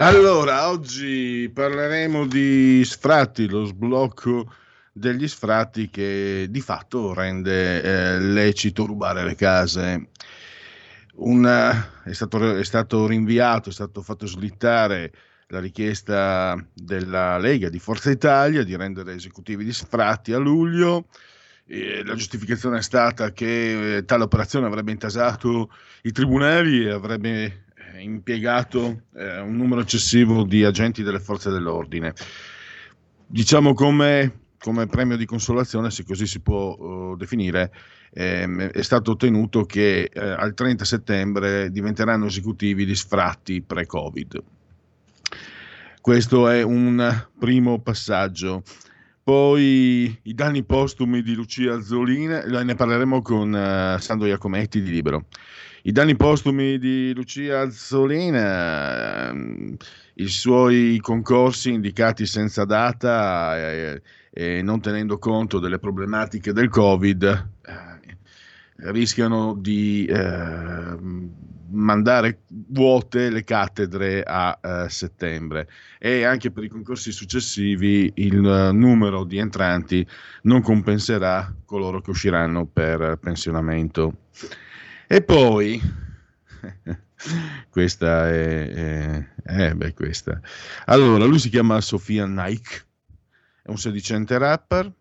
Allora, oggi parleremo di sfratti, lo sblocco degli sfratti che di fatto rende eh, lecito rubare le case. Una, è, stato, è stato rinviato, è stato fatto slittare la richiesta della Lega di Forza Italia di rendere esecutivi gli sfratti a luglio. E la giustificazione è stata che eh, tale operazione avrebbe intasato i tribunali e avrebbe impiegato eh, un numero eccessivo di agenti delle forze dell'ordine. Diciamo come, come premio di consolazione, se così si può uh, definire, ehm, è stato ottenuto che eh, al 30 settembre diventeranno esecutivi gli sfratti pre-Covid. Questo è un primo passaggio. Poi i danni postumi di Lucia Azzolina, ne parleremo con uh, Sandro Iacometti di Libero. I danni postumi di Lucia Azzolina, ehm, i suoi concorsi indicati senza data e, e non tenendo conto delle problematiche del Covid, eh, rischiano di eh, mandare vuote le cattedre a eh, settembre e anche per i concorsi successivi il numero di entranti non compenserà coloro che usciranno per pensionamento. E poi, questa è, è, eh, beh, questa. Allora, lui si chiama Sofia Nike, è un sedicente rapper,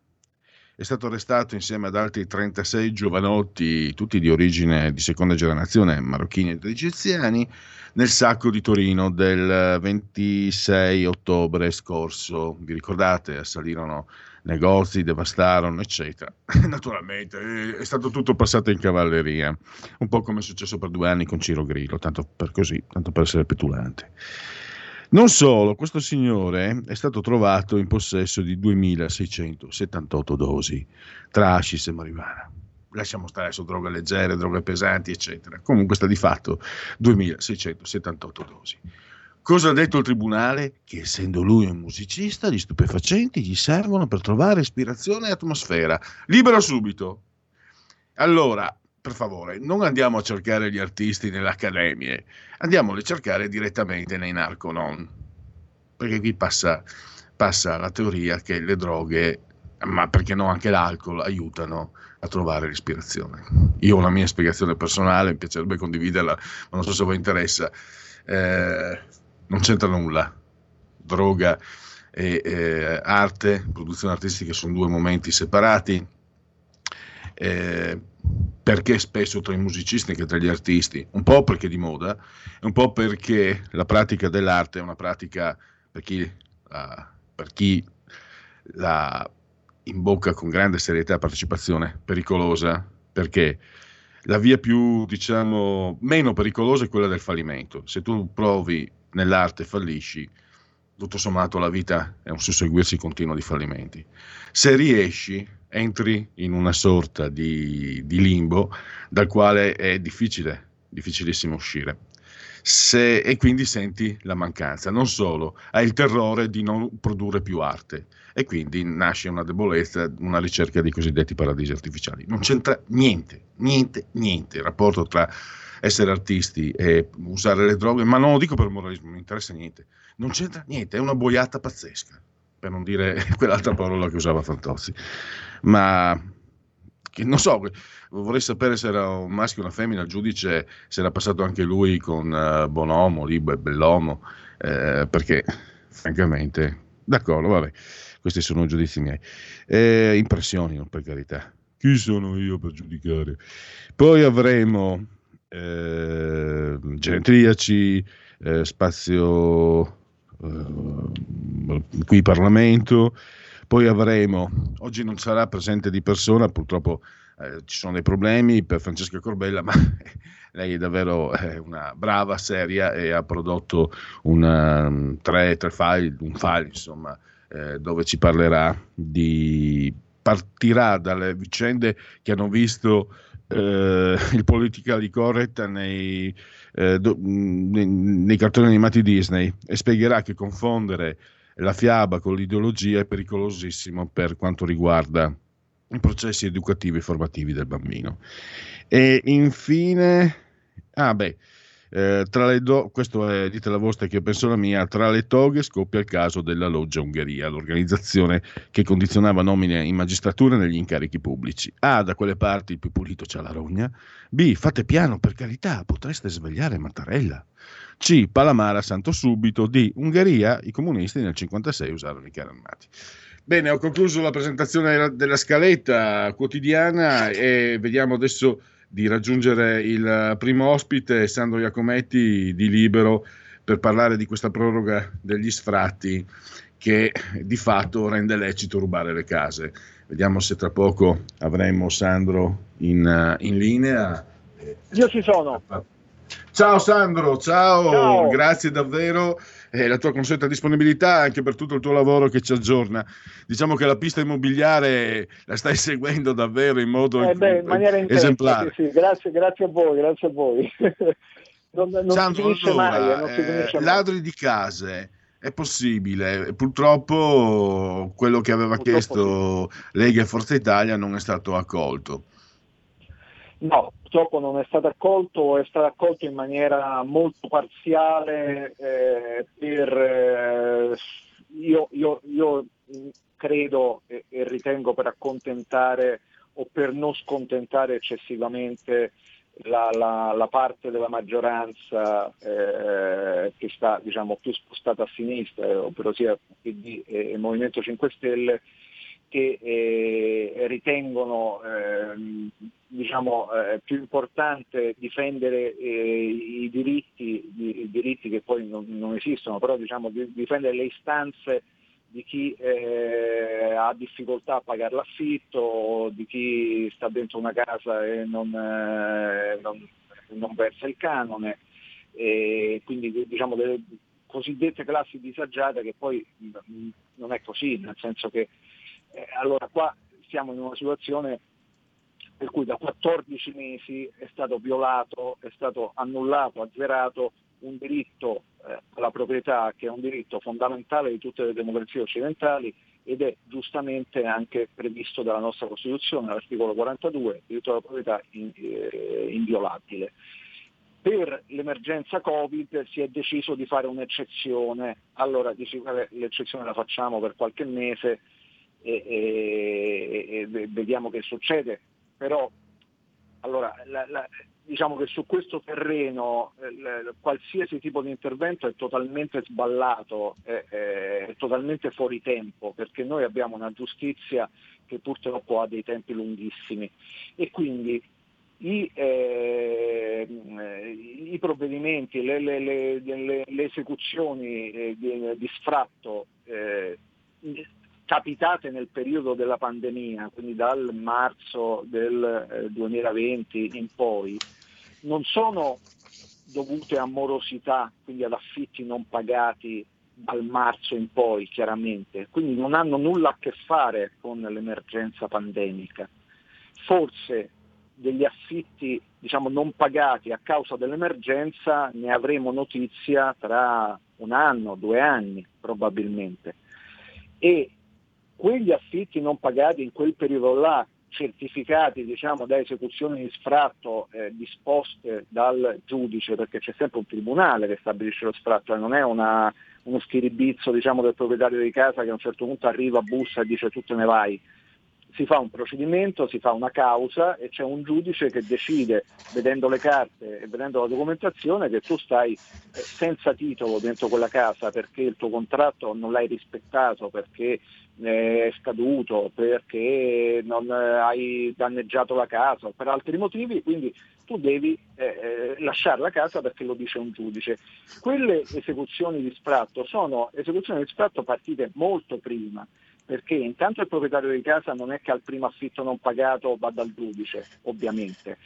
è stato arrestato insieme ad altri 36 giovanotti, tutti di origine di seconda generazione, marocchini ed egiziani, nel sacco di Torino del 26 ottobre scorso. Vi ricordate? Assalirono negozi, devastarono, eccetera. Naturalmente è stato tutto passato in cavalleria, un po' come è successo per due anni con Ciro Grillo, tanto per così, tanto per essere petulante. Non solo, questo signore è stato trovato in possesso di 2678 dosi tra hashish e marijuana. Lasciamo stare su droghe leggere, droghe pesanti, eccetera. Comunque sta di fatto 2678 dosi. Cosa ha detto il tribunale? Che essendo lui un musicista, gli stupefacenti gli servono per trovare ispirazione e atmosfera. Libero subito. Allora, per favore, non andiamo a cercare gli artisti nelle accademie, andiamoli a cercare direttamente nei narconon. Perché qui passa, passa la teoria che le droghe, ma perché no anche l'alcol, aiutano a trovare l'ispirazione. Io ho una mia spiegazione personale, mi piacerebbe condividerla, ma non so se vi interessa. Eh, non c'entra nulla. Droga e eh, arte, produzione artistica sono due momenti separati. Eh, perché spesso tra i musicisti che tra gli artisti, un po' perché di moda, e un po' perché la pratica dell'arte è una pratica per chi, uh, per chi la imbocca con grande serietà e partecipazione, pericolosa, perché la via più, diciamo, meno pericolosa è quella del fallimento. Se tu provi nell'arte fallisci, tutto sommato la vita è un susseguirsi continuo di fallimenti. Se riesci, entri in una sorta di, di limbo dal quale è difficile, difficilissimo uscire. Se, e quindi senti la mancanza. Non solo, hai il terrore di non produrre più arte e quindi nasce una debolezza, una ricerca dei cosiddetti paradisi artificiali. Non c'entra niente, niente, niente il rapporto tra essere artisti e usare le droghe, ma non lo dico per moralismo, non interessa niente. Non c'entra niente, è una boiata pazzesca, per non dire quell'altra parola che usava Fantozzi. Ma non so, vorrei sapere se era un maschio o una femmina, il giudice se era passato anche lui con uh, Bonomo, Libo e Bellomo, eh, perché francamente D'accordo, vabbè, questi sono giudizi miei. Eh, impressioni, per carità. Chi sono io per giudicare? Poi avremo eh, genetriaci, eh, spazio eh, qui Parlamento, poi avremo, oggi non sarà presente di persona, purtroppo eh, ci sono dei problemi per Francesca Corbella, ma lei è davvero eh, una brava, seria e ha prodotto una, mm, tre, tre file, un file insomma, eh, dove ci parlerà di partirà dalle vicende che hanno visto eh, il politically correct nei, eh, do, nei, nei, cartoni animati Disney e spiegherà che confondere la fiaba con l'ideologia è pericolosissimo per quanto riguarda i processi educativi e formativi del bambino. E infine, ah beh, eh, do- questo è, dite la vostra che io penso la mia, tra le toghe scoppia il caso della Loggia Ungheria, l'organizzazione che condizionava nomine in magistratura e negli incarichi pubblici. A, da quelle parti il più pulito c'ha la rogna. B, fate piano, per carità, potreste svegliare Mattarella. C, Palamara, santo subito. D, Ungheria, i comunisti nel 1956 usarono i carri armati. Bene, ho concluso la presentazione della scaletta quotidiana e vediamo adesso di raggiungere il primo ospite, Sandro Iacometti di Libero, per parlare di questa proroga degli sfratti che di fatto rende lecito rubare le case. Vediamo se tra poco avremo Sandro in, in linea. Io ci sono. Ciao Sandro, ciao, ciao. grazie davvero eh, la tua consueta disponibilità anche per tutto il tuo lavoro che ci aggiorna. Diciamo che la pista immobiliare la stai seguendo davvero in modo eh beh, in esemplare. Sì, sì. Grazie, grazie, a voi, grazie a voi. non, non Sandro, si allora, mai, non si eh, ladri di case è possibile, purtroppo quello che aveva purtroppo chiesto sì. Lega e Forza Italia non è stato accolto. No, purtroppo non è stato accolto, è stato accolto in maniera molto parziale eh, per, eh, io, io, io, credo e, e, ritengo per accontentare o per non scontentare eccessivamente la, la, la parte della maggioranza eh, che sta diciamo, più spostata a sinistra, ovvero sia PD e Movimento 5 Stelle, che eh, ritengono eh, diciamo, eh, più importante difendere eh, i, diritti, i, diritti, che poi non, non esistono, però diciamo, di, difendere le istanze di chi eh, ha difficoltà a pagare l'affitto, di chi sta dentro una casa e non, eh, non, non versa il canone, quindi diciamo delle cosiddette classi disagiate che poi non è così, nel senso che eh, allora qua siamo in una situazione per cui da 14 mesi è stato violato, è stato annullato, azzerato un diritto eh, alla proprietà che è un diritto fondamentale di tutte le democrazie occidentali ed è giustamente anche previsto dalla nostra Costituzione, l'articolo 42, il diritto alla proprietà in, eh, inviolabile. Per l'emergenza Covid si è deciso di fare un'eccezione, allora dici, l'eccezione la facciamo per qualche mese, e, e, e vediamo che succede. Però allora, la, la, diciamo che su questo terreno eh, qualsiasi tipo di intervento è totalmente sballato, è, è, totalmente fuori tempo, perché noi abbiamo una giustizia che purtroppo ha dei tempi lunghissimi e quindi i, eh, i provvedimenti, le, le, le, le esecuzioni eh, di, di, sfratto eh, capitate nel periodo della pandemia, quindi dal marzo del 2020 eh, in poi, non sono dovute a morosità, quindi ad affitti non pagati dal marzo in poi chiaramente, quindi non hanno nulla a che fare con l'emergenza pandemica. Forse degli affitti diciamo, non pagati a causa dell'emergenza ne avremo notizia tra un anno, due anni probabilmente. E quegli affitti non pagati in quel periodo là, certificati diciamo, da esecuzioni di sfratto eh, disposte dal giudice, perché c'è sempre un tribunale che stabilisce lo sfratto e non è una, uno schiribizzo diciamo, del proprietario di casa che a un certo punto arriva, bussa e dice tu te ne vai. Si fa un procedimento, si fa una causa e c'è un giudice che decide, vedendo le carte e vedendo la documentazione, che tu stai eh, senza titolo dentro quella casa perché il tuo contratto non l'hai rispettato, perché è scaduto, perché non hai danneggiato la casa o per altri motivi, quindi tu devi eh, eh, lasciare la casa perché lo dice un giudice. Quelle esecuzioni di sfratto sono esecuzioni di sfratto partite molto prima, perché intanto il proprietario di casa non è che al primo affitto non pagato va dal giudice, ovviamente,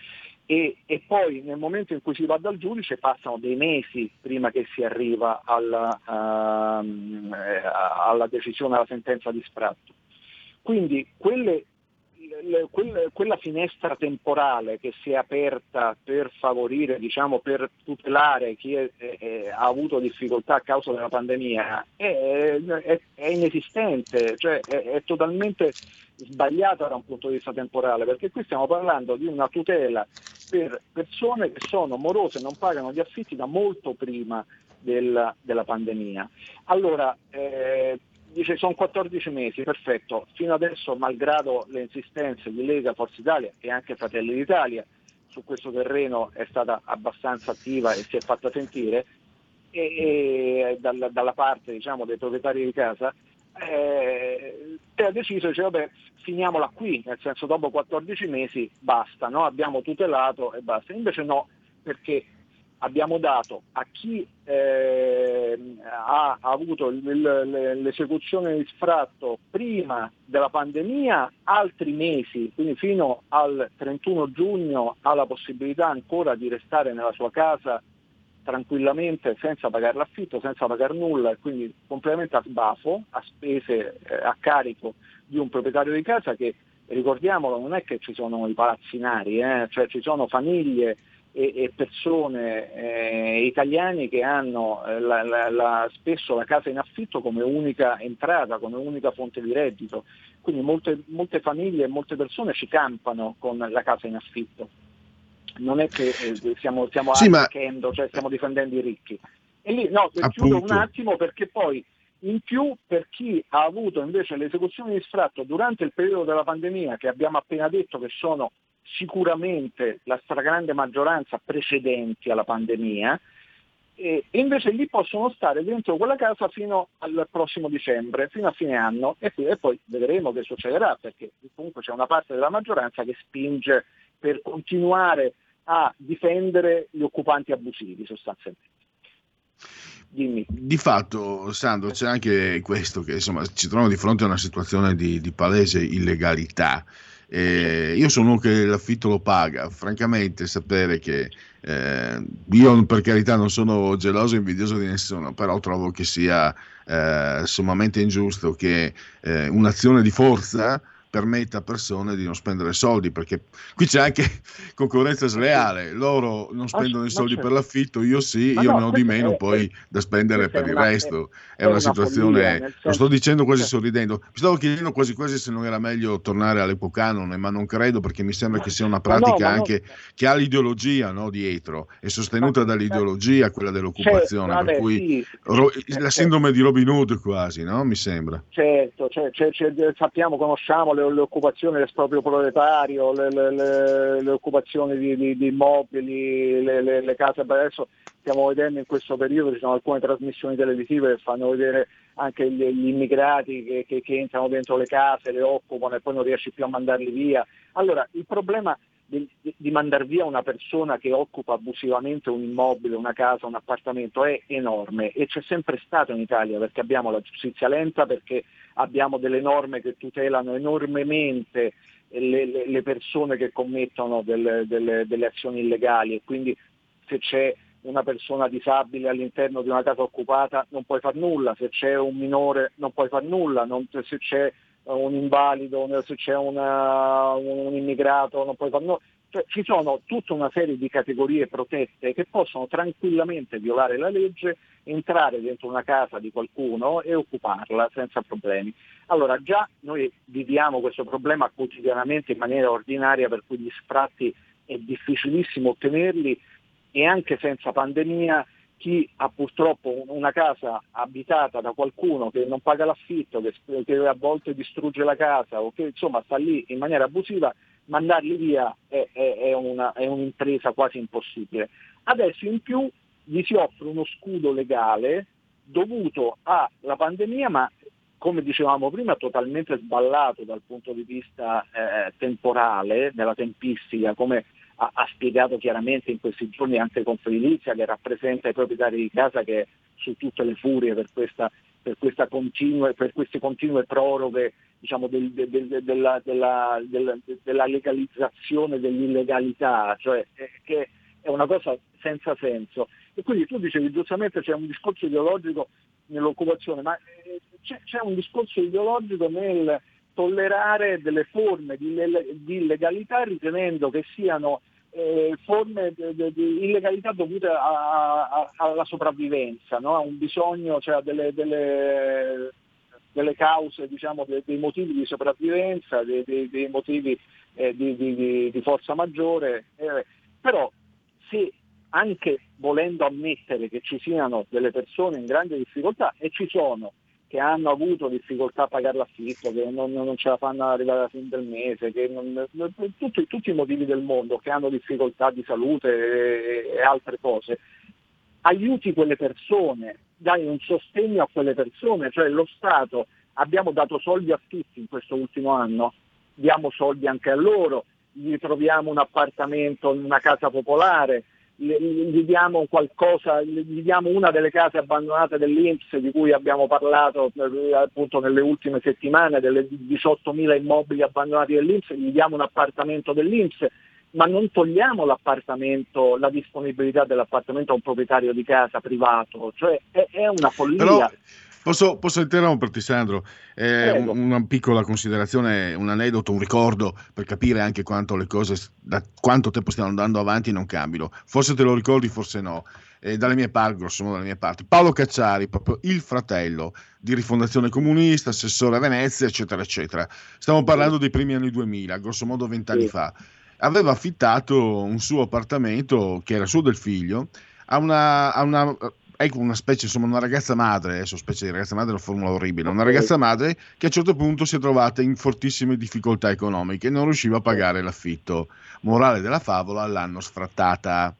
e, e, poi nel momento in cui si va dal giudice passano dei mesi prima che si arriva alla, uh, alla decisione, alla sentenza di sfratto. Quindi quelle quella finestra temporale che si è aperta per favorire, diciamo, per tutelare chi è, è, ha avuto difficoltà a causa della pandemia è, è inesistente, cioè è, totalmente sbagliata da un punto di vista temporale, perché qui stiamo parlando di una tutela per persone che sono morose e non pagano gli affitti da molto prima della, della pandemia. Allora, eh, dice sono 14 mesi, perfetto, fino adesso malgrado le insistenze di Lega, Forza Italia e anche Fratelli d'Italia, su questo terreno è stata abbastanza attiva e si è fatta sentire. E, e dalla, dalla, parte diciamo, dei proprietari di casa eh, ha deciso, dice vabbè finiamola qui, nel senso dopo 14 mesi basta, no? abbiamo tutelato e basta, invece no, perché abbiamo dato a chi eh, ha avuto l'esecuzione di sfratto prima della pandemia altri mesi, quindi fino al 31 giugno ha la possibilità ancora di restare nella sua casa tranquillamente senza pagare l'affitto, senza pagare nulla e quindi completamente a sbafo, a spese eh, a carico di un proprietario di casa che ricordiamolo non è che ci sono i palazzinari, eh, cioè ci sono famiglie e, e persone eh, italiani che hanno eh, la, la, la, spesso la casa in affitto come unica entrata, come unica fonte di reddito. Quindi molte, molte famiglie e molte persone ci campano con la casa in affitto. Non è che eh, stiamo, stiamo sì, ma... cioè stiamo difendendo i ricchi. E lì no, chiudo un attimo perché poi in più per chi ha avuto invece le esecuzioni di sfratto durante il periodo della pandemia, che abbiamo appena detto che sono sicuramente la stragrande maggioranza precedenti alla pandemia, e invece lì possono stare dentro quella casa fino al prossimo dicembre, fino a fine anno e, poi vedremo che succederà perché comunque c'è una parte della maggioranza che spinge per continuare a difendere gli occupanti abusivi sostanzialmente. Dimmi. Di fatto, Sandro, c'è anche questo che insomma ci troviamo di fronte a una situazione di, di palese illegalità. Eh, io sono uno che l'affitto lo paga, francamente sapere che eh, io per carità non sono geloso e invidioso di nessuno, però trovo che sia eh, sommamente ingiusto che eh, un'azione di forza permetta a persone di non spendere soldi, perché qui c'è anche concorrenza sleale, loro non spendono i soldi per certo. l'affitto, io sì, io ne ho di meno poi da spendere per il resto, è una situazione, lo sto dicendo quasi certo. sorridendo, mi stavo chiedendo quasi quasi se non era meglio tornare all'epoca canone, ma non credo perché mi sembra che sia una pratica anche che ha l'ideologia no, dietro, è sostenuta dall'ideologia quella dell'occupazione, certo, per cui la sindrome di Robin Hood quasi, no? mi sembra. Certo, sappiamo, conosciamo le le, le occupazioni dell'esproprio proletario, le, le, le occupazioni di, di, di immobili, le, case, adesso stiamo vedendo in questo periodo ci sono alcune trasmissioni televisive che fanno vedere anche gli, gli immigrati che, che, che entrano dentro le case, le occupano e poi non riesci più a mandarli via. Allora il problema di, mandare via una persona che occupa abusivamente un immobile, una casa, un appartamento è enorme e c'è sempre stato in Italia perché abbiamo la giustizia lenta, perché abbiamo delle norme che tutelano enormemente le, le, le persone che commettono delle, delle, delle azioni illegali e quindi se c'è una persona disabile all'interno di una casa occupata non puoi far nulla, se c'è un minore non puoi far nulla, non, se c'è un invalido, se c'è una, un immigrato, non puoi fare nulla. Cioè, ci sono tutta una serie di categorie protette che possono tranquillamente violare la legge, entrare dentro una casa di qualcuno e occuparla senza problemi. Allora già noi viviamo questo problema quotidianamente in maniera ordinaria per cui gli sfratti è difficilissimo ottenerli e anche senza pandemia chi ha purtroppo una casa abitata da qualcuno che non paga l'affitto, che, che, a volte distrugge la casa o che insomma sta lì in maniera abusiva, mandarli via è, è, è, una, è un'impresa quasi impossibile. Adesso in più gli si offre uno scudo legale dovuto alla pandemia, ma come dicevamo prima totalmente sballato dal punto di vista eh, temporale, nella tempistica, come ha, ha, spiegato chiaramente in questi giorni anche Confedilizia che rappresenta i proprietari di casa che su tutte le furie per, questa, per, questa continue, per queste continue proroghe diciamo, del, del, del, della, della, della, della, legalizzazione dell'illegalità, cioè eh, che è una cosa senza senso. E quindi tu dicevi giustamente c'è un discorso ideologico nell'occupazione, ma eh, c'è, c'è un discorso ideologico nel tollerare delle forme di, di illegalità ritenendo che siano eh, forme di illegalità dovute a, a, alla sopravvivenza, no? a un bisogno, cioè delle, delle, delle cause, diciamo, dei, dei, motivi di sopravvivenza, dei, dei, dei motivi eh, di, di, di, forza maggiore. Eh, però se anche volendo ammettere che ci siano delle persone in grande difficoltà, e ci sono, che hanno avuto difficoltà a pagare l'affitto, che non, non ce la fanno arrivare alla fine del mese, non, tutti, tutti, i motivi del mondo, che hanno difficoltà di salute e, e altre cose, aiuti quelle persone, dai un sostegno a quelle persone, cioè lo Stato, abbiamo dato soldi a tutti in questo ultimo anno, diamo soldi anche a loro, gli troviamo un appartamento in una casa popolare, gli diamo qualcosa, gli diamo una delle case abbandonate dell'Inps di cui abbiamo parlato eh, appunto nelle ultime settimane, delle 18.000 immobili abbandonati dell'Inps, gli diamo un appartamento dell'Inps, ma non togliamo l'appartamento, la disponibilità dell'appartamento a un proprietario di casa privato, cioè è, è una follia. Però Posso, posso interromperti, Sandro? Eh, una piccola considerazione, un aneddoto, un ricordo per capire anche quanto le cose, da quanto tempo stiano andando avanti non cambino. Forse te lo ricordi, forse no. Eh, dalle mie parti, grosso modo dalle mie parti. Paolo Cacciari, proprio il fratello di Rifondazione Comunista, assessore a Venezia, eccetera, eccetera. Stiamo parlando dei primi anni 2000, grosso modo vent'anni sì. fa. Aveva affittato un suo appartamento, che era suo del figlio, a una, a una ecco una specie, insomma, una ragazza madre, adesso specie di ragazza madre è una formula orribile, una ragazza madre che a un certo punto si è trovata in fortissime difficoltà economiche e non riusciva a pagare l'affitto. Morale della favola, l'hanno sfrattata.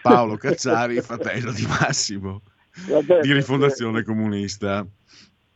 Paolo Cazzari, fratello di Massimo, Vabbè, di rifondazione comunista.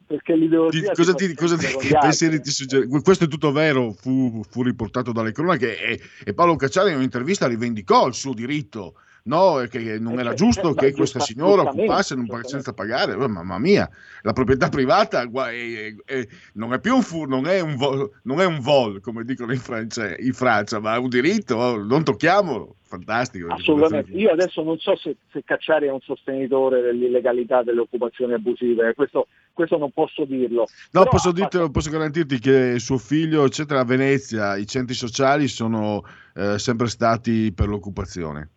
Perché l'ideologia... Ti, cosa ti, cosa ti, che pensieri ti suggerisce? Questo è tutto vero, fu, fu riportato dalle cronache e, e Paolo Cacciari in un'intervista rivendicò il suo diritto no, che non era giusto che questa signora occupasse senza pagare, oh, mamma mia, la proprietà privata è, è, è, non è più un fur, non è un, vol, non è un vol, come dicono in Francia, in Francia, ma è un diritto, oh, non tocchiamolo, fantastico. Assolutamente, io adesso non so se, se Cacciari è un sostenitore dell'illegalità delle occupazioni abusive, questo, questo non posso dirlo. No, posso, dirti, posso, garantirti che suo figlio, eccetera, a Venezia, i centri sociali sono eh, sempre stati per l'occupazione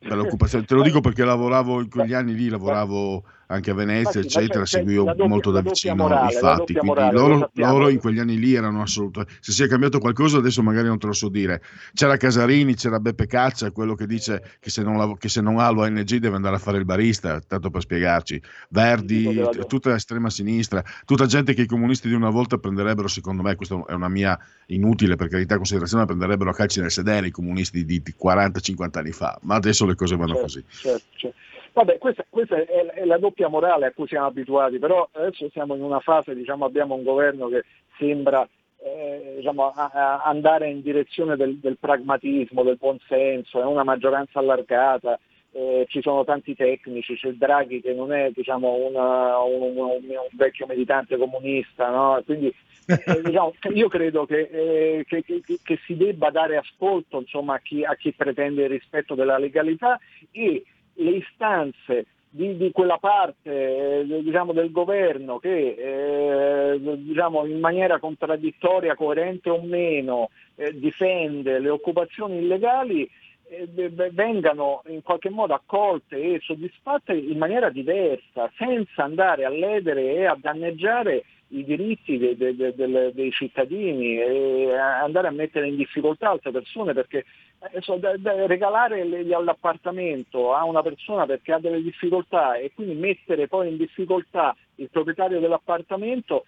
per l'occupazione. Te lo dico perché lavoravo in quegli anni lì, lavoravo anche a Venezia, Infatti, eccetera, seguivo doppia, molto da vicino morale, i fatti. Morale, loro, loro, in quegli anni lì erano assolutamente. Se si è cambiato qualcosa, adesso magari non te lo so dire. C'era Casarini, c'era Beppe Caccia, quello che dice che se non, che se non ha l'ONG deve andare a fare il barista, tanto per spiegarci. Verdi, tutta l'estrema sinistra, tutta gente che i comunisti di una volta prenderebbero, secondo me, questa è una mia inutile per carità considerazione, prenderebbero a calci nel sedere i comunisti di 40-50 anni fa, ma adesso le cose vanno certo, così. Certo, certo. Vabbè, questa, questa è, è, la doppia morale a cui siamo abituati, però adesso siamo in una fase, diciamo, abbiamo un governo che sembra eh, diciamo, a, a andare in direzione del, del, pragmatismo, del buonsenso, è una maggioranza allargata, eh, ci sono tanti tecnici, c'è Draghi che non è diciamo, una, un, un, un, vecchio militante comunista, no? quindi eh, diciamo, io credo che, eh, che, che, che, si debba dare ascolto insomma, a, chi, a chi pretende il rispetto della legalità e le istanze di, di, quella parte eh, diciamo, del governo che eh, diciamo, in maniera contraddittoria, coerente o meno, eh, difende le occupazioni illegali eh, vengano in qualche modo accolte e soddisfatte in maniera diversa, senza andare a ledere e a danneggiare i diritti de, de, de, dei cittadini e andare a mettere in difficoltà altre persone perché eh, so, regalare l'appartamento a una persona perché ha delle difficoltà e quindi mettere poi in difficoltà il proprietario dell'appartamento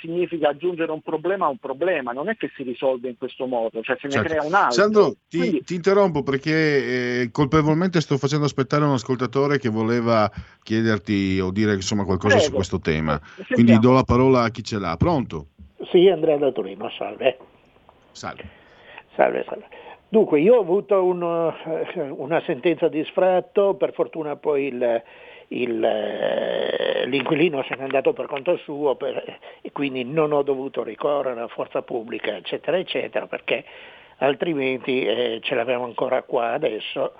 significa aggiungere un problema a un problema, non è che si risolve in questo modo, cioè se certo. ne crea un altro. Sandro, ti, Quindi... ti interrompo perché eh, colpevolmente sto facendo aspettare un ascoltatore che voleva chiederti o dire insomma qualcosa Prego. su questo tema. Eh, sentiamo. Quindi do la parola a chi ce l'ha. Pronto? Sì, Andrea da Torino, salve. Salve. Salve, salve. Dunque, io ho avuto un, eh, una sentenza di sfratto, per fortuna poi il il, eh, l'inquilino se n'è andato per conto suo per, e quindi non ho dovuto ricorrere alla forza pubblica, eccetera, eccetera, perché altrimenti eh, ce l'abbiamo ancora qua adesso.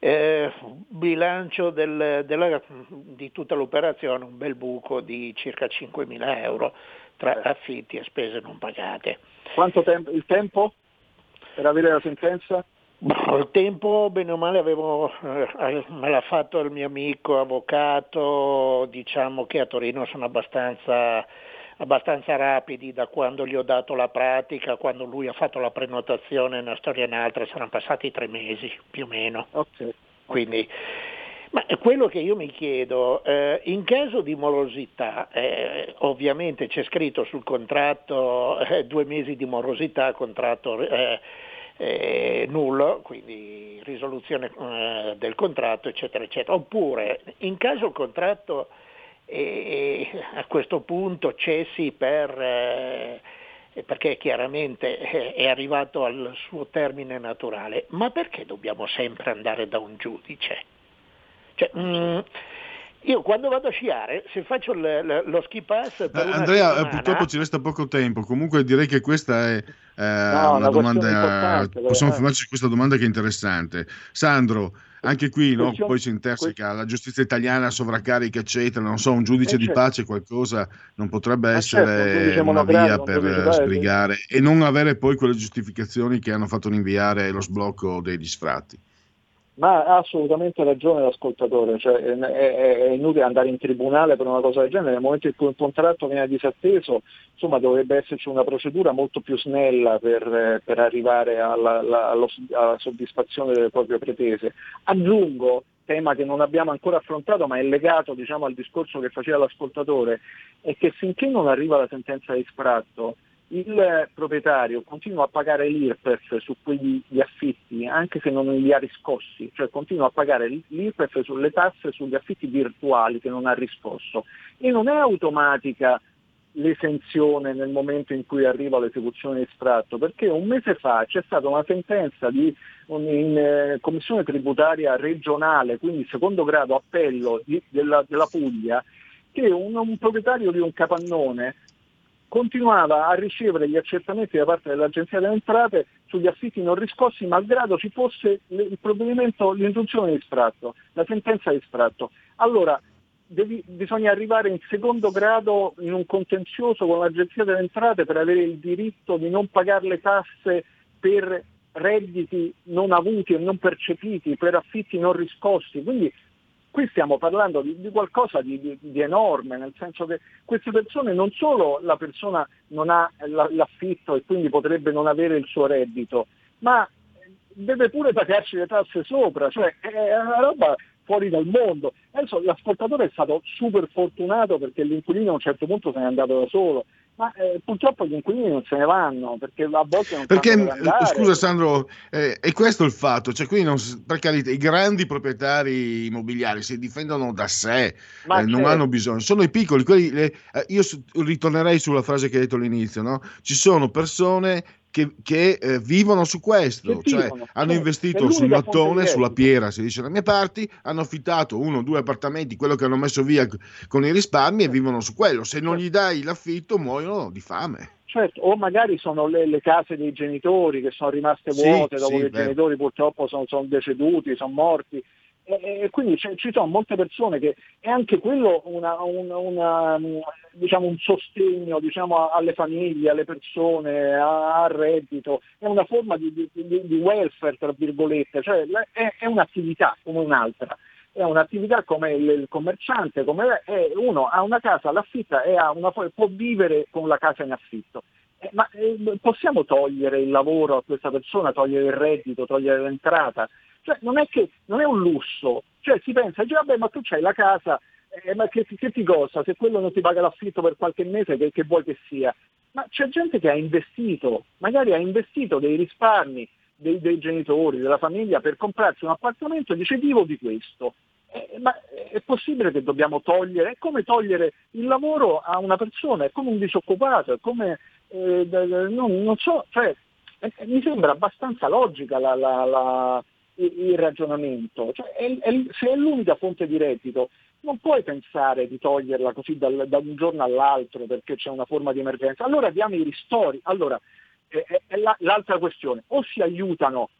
Eh, bilancio del, della, di tutta l'operazione un bel buco di circa 5.000 euro tra affitti e spese non pagate. Quanto tempo? Il tempo per avere la sentenza? Il tempo, bene o male, avevo, eh, me l'ha fatto il mio amico avvocato, diciamo che a Torino sono abbastanza, abbastanza rapidi da quando gli ho dato la pratica, quando lui ha fatto la prenotazione, una storia e un'altra, saranno passati tre mesi più o meno. Okay. Quindi, ma quello che io mi chiedo, eh, in caso di morosità, eh, ovviamente c'è scritto sul contratto eh, due mesi di morosità, contratto eh, eh, nullo, quindi risoluzione eh, del contratto, eccetera, eccetera. Oppure in caso il contratto eh, a questo punto cessi per, eh, perché chiaramente è arrivato al suo termine naturale, ma perché dobbiamo sempre andare da un giudice? Cioè, mm, io quando vado a sciare, se faccio l- lo ski pass per eh, Andrea, eh, settimana... purtroppo ci resta poco tempo. Comunque direi che questa è eh, no, una, domanda. Possiamo fermarci su questa domanda che è interessante. Sandro, anche qui no? poi si interseca la giustizia italiana, sovraccarica, eccetera. Non so, un giudice eh, di certo. pace, qualcosa non potrebbe essere certo, una via per sbrigare e non avere poi quelle giustificazioni che hanno fatto rinviare lo sblocco degli sfratti. Ma ha assolutamente ragione l'ascoltatore, cioè, è, è, è, inutile andare in tribunale per una cosa del genere, nel momento in cui un contratto viene disatteso, insomma dovrebbe esserci una procedura molto più snella per, per arrivare alla, alla, alla, soddisfazione delle proprie pretese. Aggiungo, tema che non abbiamo ancora affrontato ma è legato diciamo, al discorso che faceva l'ascoltatore, è che finché non arriva la sentenza di sfratto, il proprietario continua a pagare l'IRPEF su quegli affitti anche se non li ha riscossi, cioè continua a pagare l'IRPEF sulle tasse sugli affitti virtuali che non ha riscosso. E non è automatica l'esenzione nel momento in cui arriva l'esecuzione di sfratto, perché un mese fa c'è stata una sentenza di, in eh, commissione tributaria regionale, quindi secondo grado appello di, della, della Puglia, che un, un proprietario di un capannone continuava a ricevere gli accertamenti da parte dell'Agenzia delle Entrate sugli affitti non riscossi, malgrado ci fosse il provvedimento, l'ingiunzione di sfratto, la sentenza di sfratto. Allora, devi, bisogna arrivare in secondo grado in un contenzioso con l'Agenzia delle Entrate per avere il diritto di non pagare le tasse per redditi non avuti e non percepiti, per affitti non riscossi. Quindi qui stiamo parlando di, di qualcosa di, di, di, enorme, nel senso che queste persone non solo la persona non ha l'affitto e quindi potrebbe non avere il suo reddito, ma deve pure pagarci le tasse sopra, cioè è una roba fuori dal mondo. Adesso l'ascoltatore è stato super fortunato perché l'inquilino a un certo punto se n'è andato da solo, ma eh, purtroppo gli inquilini non se ne vanno perché a volte non perché, eh, Scusa Sandro, eh, è questo il fatto, cioè quindi non, per carità, i grandi proprietari immobiliari si difendono da sé, eh, non hanno bisogno, sono i piccoli, quelli, le, eh, io ritornerei sulla frase che hai detto all'inizio, no? ci sono persone che, che eh, vivono su questo, cioè vivono, hanno cioè, investito sul mattone, sulla piera, si dice da mie parti, hanno affittato uno o due appartamenti, quello che hanno messo via con i risparmi e vivono su quello. Se non gli dai l'affitto muoiono di fame. Certo, o magari sono le, le, case dei genitori che sono rimaste vuote sì, dopo sì, che i genitori purtroppo sono, sono deceduti, sono morti e quindi ci sono molte persone che è anche quello una, una, una, diciamo un sostegno diciamo, alle famiglie, alle persone, al reddito, è una forma di, di, di welfare, tra virgolette, cioè è, è un'attività come un'altra. è un'attività come il, commerciante, come è, uno ha una casa all'affitto e una, può vivere con la casa in affitto. Eh, ma eh, possiamo togliere il lavoro a questa persona, togliere il reddito, togliere l'entrata? Cioè, non, è che, non è un lusso, cioè, si pensa, dice, vabbè ma tu c'hai la casa, eh, ma che, che, ti costa? Se quello non ti paga l'affitto per qualche mese, che, che vuoi che sia? Ma c'è gente che ha investito, magari ha investito dei risparmi dei, dei genitori, della famiglia per comprarsi un appartamento e dice vivo di questo. Eh, ma è possibile che dobbiamo togliere? È come togliere il lavoro a una persona, è come un disoccupato, è come, eh, non, non, so, cioè, eh, mi sembra abbastanza logica la, la, la, il ragionamento. Cioè, è, è, se è l'unica fonte di reddito, non puoi pensare di toglierla così dal, da un giorno all'altro perché c'è una forma di emergenza. Allora diamo i ristori. Allora, è, è la, l'altra questione, o si aiutano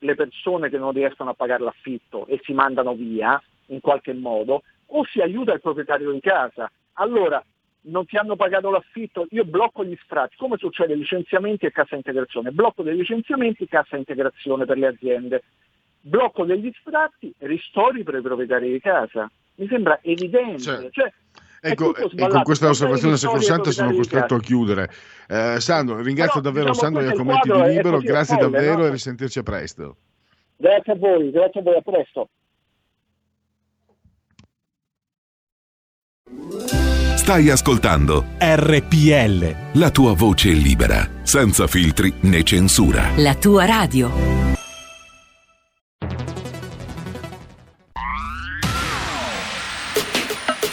le persone che non riescono a pagare l'affitto e si mandano via in qualche modo, o si aiuta il proprietario di casa. Allora, non ti hanno pagato l'affitto, io blocco gli sfratti, come succede licenziamenti e cassa integrazione, blocco dei licenziamenti e cassa integrazione per le aziende, blocco degli sfratti, ristori per i proprietari di casa. Mi sembra evidente. Cioè, cioè, Ecco, e con questa osservazione sacrosanta sono costretto a chiudere. Eh, Sandro, ringrazio Però, davvero diciamo, Sandro e commenti di Libero, grazie folle, davvero no? e risentirci a presto. Grazie a voi, grazie a voi, a presto. Stai ascoltando RPL. La tua voce libera, senza filtri né censura. La tua radio.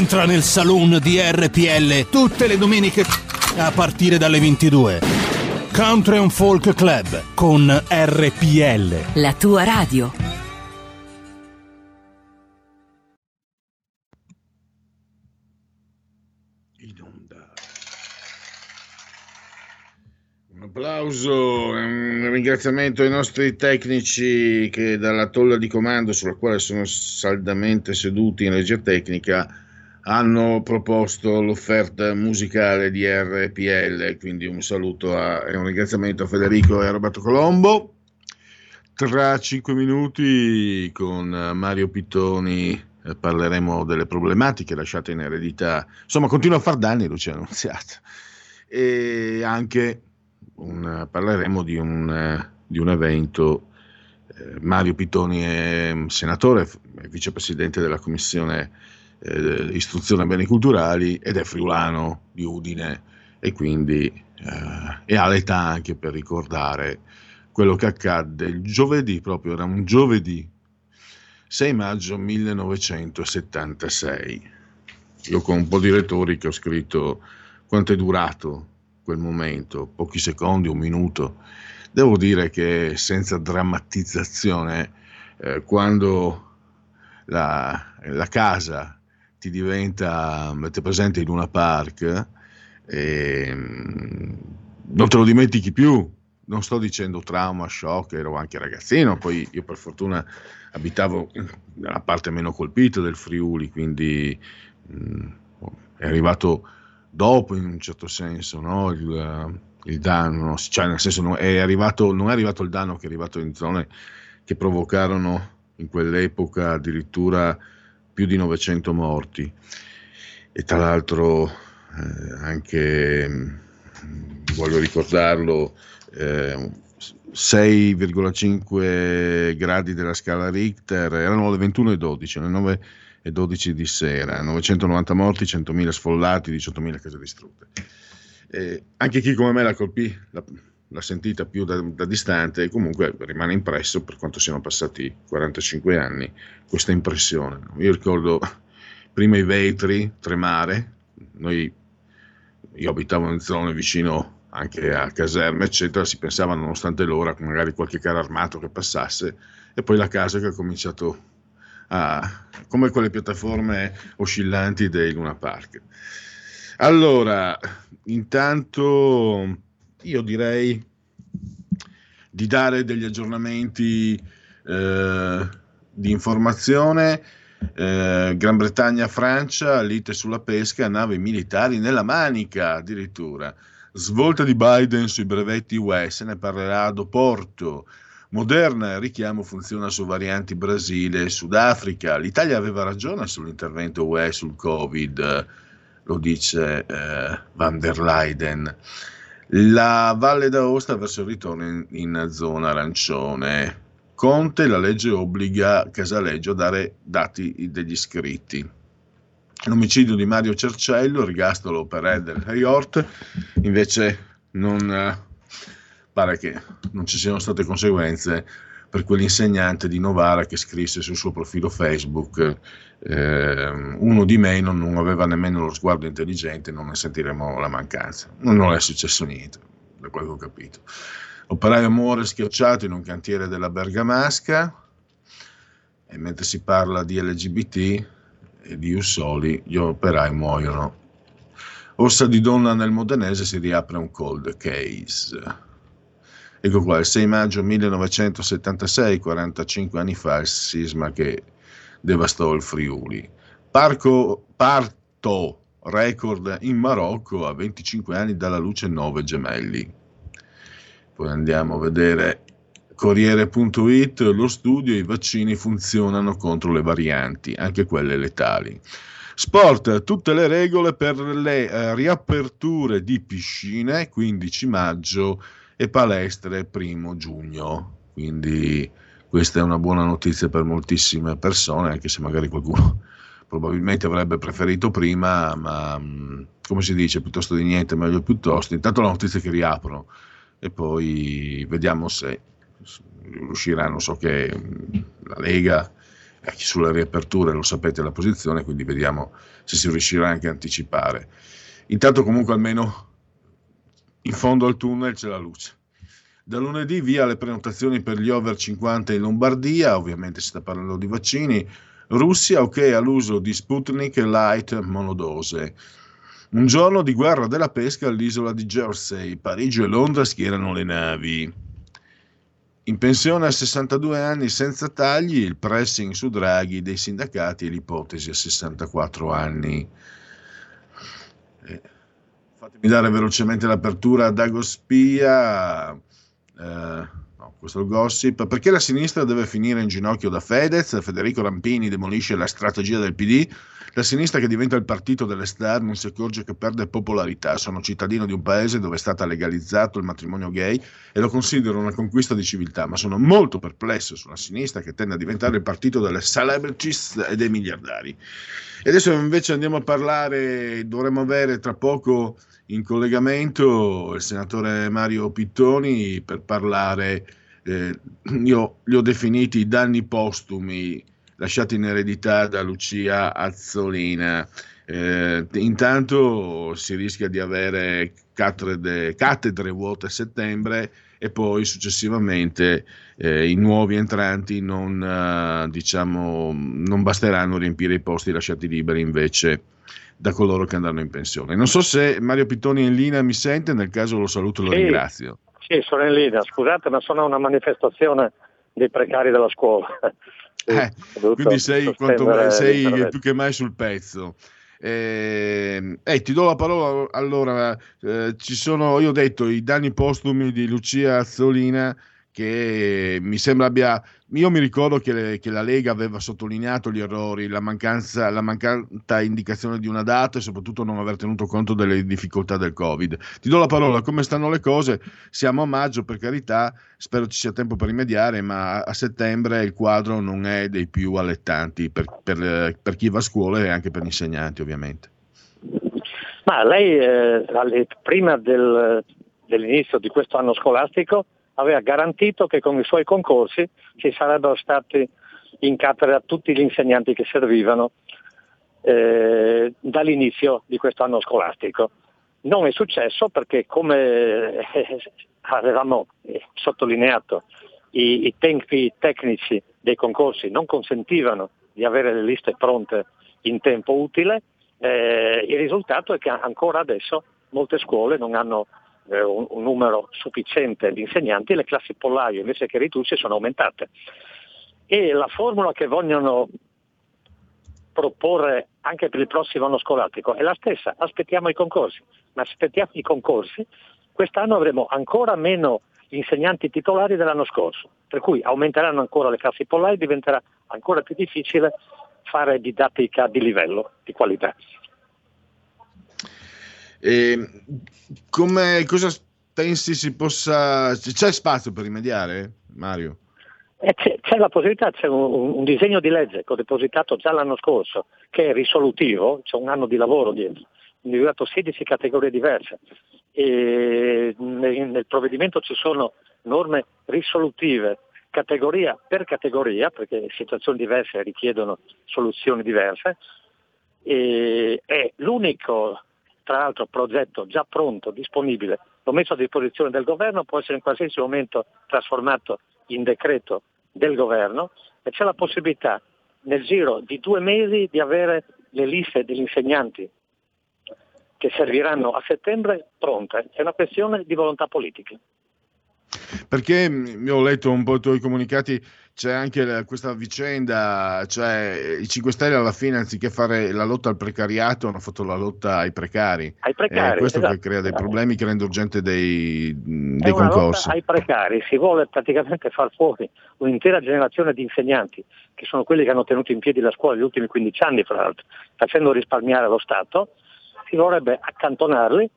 Entra nel saloon di RPL tutte le domeniche a partire dalle 22. Country and Folk Club con RPL. La tua radio. Un applauso e un ringraziamento ai nostri tecnici che dalla tolla di comando sulla quale sono saldamente seduti in regia tecnica hanno proposto l'offerta musicale di RPL, quindi un saluto e un ringraziamento a Federico e a Roberto Colombo. Tra cinque minuti con Mario Pittoni eh, parleremo delle problematiche lasciate in eredità. Insomma, continua a far danni Luciano Annunziata. E anche un, parleremo di un, di un evento. Eh, Mario Pittoni è senatore, è vicepresidente della commissione eh, istruzione e beni culturali ed è friulano di Udine e quindi eh, e ha l'età anche per ricordare quello che accadde il giovedì, proprio era un giovedì 6 maggio 1976. Io con un po' di retorica ho scritto quanto è durato quel momento, pochi secondi, un minuto. Devo dire che senza drammatizzazione, eh, quando la, la, casa ti diventa, avete presente in una park, e, non te lo dimentichi più. Non sto dicendo trauma, shock, ero anche ragazzino, poi io per fortuna abitavo nella parte meno colpita del Friuli, quindi mh, è arrivato dopo in un certo senso no? il, il, danno, cioè nel senso non è, arrivato, non è arrivato il danno che è arrivato in zone che provocarono in quell'epoca addirittura più di 900 morti. E tra l'altro eh, anche voglio ricordarlo eh, 6,5 gradi della scala Richter erano le 21 e 12 le 9 e 12 di sera. 990 morti 100.000 sfollati 18.000 case distrutte. Eh, anche chi come me la colpì la, l'ha sentita più da, da, distante e comunque rimane impresso per quanto siano passati 45 anni questa impressione. Io ricordo prima i vetri tremare, noi, io abitavo in zone vicino anche a caserme eccetera, si pensava nonostante l'ora magari qualche carro armato che passasse e poi la casa che ha cominciato a, come quelle piattaforme oscillanti dei Luna Park. Allora, intanto io direi di dare degli aggiornamenti eh, di informazione. Eh, Gran Bretagna, Francia, lite sulla pesca, navi militari nella manica addirittura. Svolta di Biden sui brevetti UE, se ne parlerà ad Oporto. Moderna, richiamo funziona su varianti Brasile e Sudafrica. L'Italia aveva ragione sull'intervento UE sul Covid, lo dice eh, van der Leyen. La Valle d'Aosta verso il ritorno in, in zona arancione. Conte, la legge obbliga Casaleggio a dare dati degli iscritti. L'omicidio di Mario Cercello, rigastolo per Edel Riort, invece non eh, pare che non ci siano state conseguenze per quell'insegnante di Novara che scrisse sul suo profilo Facebook eh, uno di meno non aveva nemmeno lo sguardo intelligente, non ne sentiremo la mancanza. Non è successo niente, da quello che ho capito. Operaio muore schiacciato in un cantiere della Bergamasca e mentre si parla di LGBT e di Ussoli, gli operai muoiono. Ossa di donna nel modenese si riapre un cold case. Ecco qua, il 6 maggio 1976, 45 anni fa, il sisma che devastò il Friuli. Parco, parto record in Marocco a 25 anni dalla luce 9 gemelli. Poi andiamo a vedere Corriere.it, lo studio, i vaccini funzionano contro le varianti, anche quelle letali. Sport, tutte le regole per le eh, riaperture di piscine, 15 maggio e palestre, primo giugno. Quindi questa è una buona notizia per moltissime persone, anche se magari qualcuno probabilmente avrebbe preferito prima, ma mm, come si dice, piuttosto di niente, meglio piuttosto. Intanto la notizia è che riaprono e poi vediamo se riusciranno. So che mm, la Lega sulle riaperture lo sapete la posizione, quindi vediamo se si riuscirà anche a anticipare. Intanto comunque almeno in fondo al tunnel c'è la luce. Da lunedì via le prenotazioni per gli over 50 in Lombardia, ovviamente si sta parlando di vaccini. Russia ok all'uso di Sputnik Light monodose. Un giorno di guerra della pesca all'isola di Jersey. Parigi e Londra schierano le navi. In pensione a 62 anni senza tagli, il pressing su Draghi dei sindacati e l'ipotesi a 64 anni. Eh, fatemi dare velocemente l'apertura a Dago Spia. Eh, no, questo è il gossip. Perché la sinistra deve finire in ginocchio da Fedez? Federico Rampini demolisce la strategia del PD. La sinistra che diventa il partito delle star non si accorge che perde popolarità. Sono cittadino di un paese dove è stato legalizzato il matrimonio gay e lo considero una conquista di civiltà, ma sono molto perplesso sulla sinistra che tende a diventare il partito delle celebrities e dei miliardari. E adesso invece andiamo a parlare, dovremmo avere tra poco in collegamento il senatore Mario Pittoni per parlare, eh, io li ho definiti i danni postumi lasciati in eredità da Lucia Azzolina. Eh, intanto si rischia di avere cattedre, cattedre vuote a settembre e poi successivamente eh, i nuovi entranti non, eh, diciamo, non basteranno a riempire i posti lasciati liberi invece da coloro che andranno in pensione. Non so se Mario Pittoni è in linea, mi sente, nel caso lo saluto e lo sì, ringrazio. Sì, sono in linea, scusate ma sono a una manifestazione dei precari della scuola. Eh, quindi sei, sei più che mai sul pezzo. Eh, eh, ti do la parola allora. Eh, ci sono, io ho detto, i danni postumi di Lucia Azzolina che mi sembra abbia. Io mi ricordo che, le, che, la Lega aveva sottolineato gli errori, la, mancanza, la mancata indicazione di una data e soprattutto non aver tenuto conto delle difficoltà del Covid. Ti do la parola, come stanno le cose? Siamo a maggio, per carità, spero ci sia tempo per rimediare, ma a settembre il quadro non è dei più allettanti per, per, per chi va a scuola e anche per gli insegnanti, ovviamente. Ma lei, eh, prima del, dell'inizio di questo anno scolastico, aveva garantito che con i suoi concorsi ci sarebbero stati in cattedra tutti gli insegnanti che servivano eh, dall'inizio di questo anno scolastico. Non è successo perché come eh, avevamo eh, sottolineato i, i tempi tecnici dei concorsi non consentivano di avere le liste pronte in tempo utile, eh, il risultato è che ancora adesso molte scuole non hanno eh, un, un, numero sufficiente di insegnanti, le classi pollaio invece che ridursi sono aumentate. E la formula che vogliono proporre anche per il prossimo anno scolastico è la stessa, aspettiamo i concorsi, ma aspettiamo i concorsi, quest'anno avremo ancora meno insegnanti titolari dell'anno scorso, per cui aumenteranno ancora le classi pollaio e diventerà ancora più difficile fare didattica di livello, di qualità. E come, cosa pensi si possa... C'è spazio per rimediare, Mario? Eh, c'è, c'è, la possibilità, c'è un, un, disegno di legge che ho depositato già l'anno scorso, che è risolutivo, c'è un anno di lavoro dietro, ho individuato 16 categorie diverse e nel, nel provvedimento ci sono norme risolutive categoria per categoria, perché situazioni diverse richiedono soluzioni diverse, e è l'unico tra l'altro progetto già pronto, disponibile, l'ho messo a disposizione del governo, può essere in qualsiasi momento trasformato in decreto del governo e c'è la possibilità nel giro di due mesi di avere le liste degli insegnanti che serviranno a settembre pronte. È una questione di volontà politica. Perché mm, io ho letto un po' i tuoi comunicati, c'è anche questa vicenda, cioè i 5 Stelle alla fine anziché fare la lotta al precariato hanno fatto la lotta ai precari. Ai precari. È questo esatto. che crea dei problemi, che rende urgente dei, dei concorsi. ai precari, si vuole praticamente far fuori un'intera generazione di insegnanti, che sono quelli che hanno tenuto in piedi la scuola negli ultimi 15 anni, fra l'altro, facendo risparmiare lo Stato, si vorrebbe accantonarli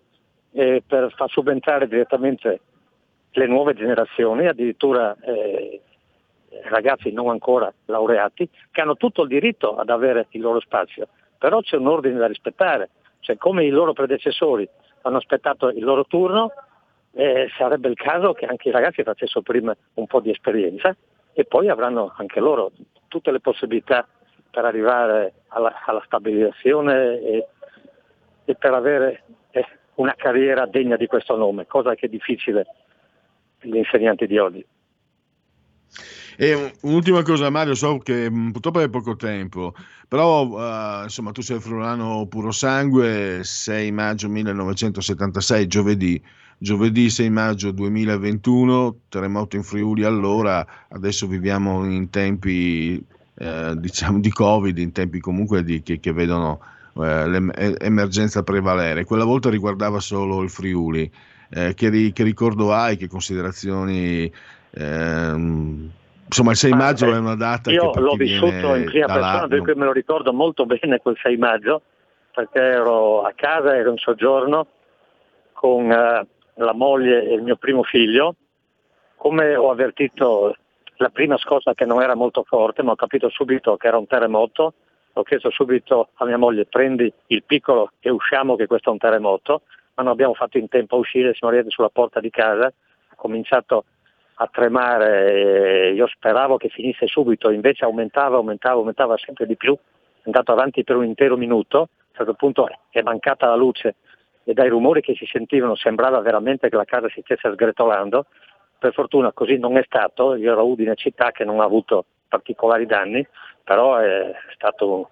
eh, per far subentrare direttamente le nuove generazioni, addirittura eh, ragazzi non ancora laureati, che hanno tutto il diritto ad avere il loro spazio, però c'è un ordine da rispettare, cioè come i loro predecessori hanno aspettato il loro turno, eh, sarebbe il caso che anche i ragazzi facessero prima un po' di esperienza e poi avranno anche loro tutte le possibilità per arrivare alla, alla stabilizzazione e, e, per avere eh, una carriera degna di questo nome, cosa che è difficile per gli insegnanti di oggi. E un'ultima cosa, Mario, so che mh, purtroppo hai poco tempo, però uh, insomma tu sei friulano puro sangue, 6 maggio 1976, giovedì, giovedì 6 maggio 2021, terremoto in Friuli allora, adesso viviamo in tempi eh, diciamo di Covid, in tempi comunque di, che, che, vedono eh, l'emergenza prevalere. Quella volta riguardava solo il Friuli. Eh, che, che, ricordo hai, che considerazioni... Ehm, insomma il 6 maggio è una data io che l'ho vissuto in prima persona per cui me lo ricordo molto bene quel 6 maggio perché ero a casa ero in soggiorno con uh, la moglie e il mio primo figlio. Come ho avvertito la prima scossa che non era molto forte ma ho capito subito che era un terremoto ho chiesto subito a mia moglie prendi il piccolo e usciamo che questo è un terremoto. Ma non abbiamo fatto in tempo a uscire siamo arrivati sulla porta di casa ha cominciato a tremare, io speravo che finisse subito, invece aumentava, aumentava, aumentava sempre di più, è andato avanti per un intero minuto, a un certo punto è mancata la luce e dai rumori che si sentivano sembrava veramente che la casa si stesse sgretolando, per fortuna così non è stato, io ero a Udine città che non ha avuto particolari danni, però è stato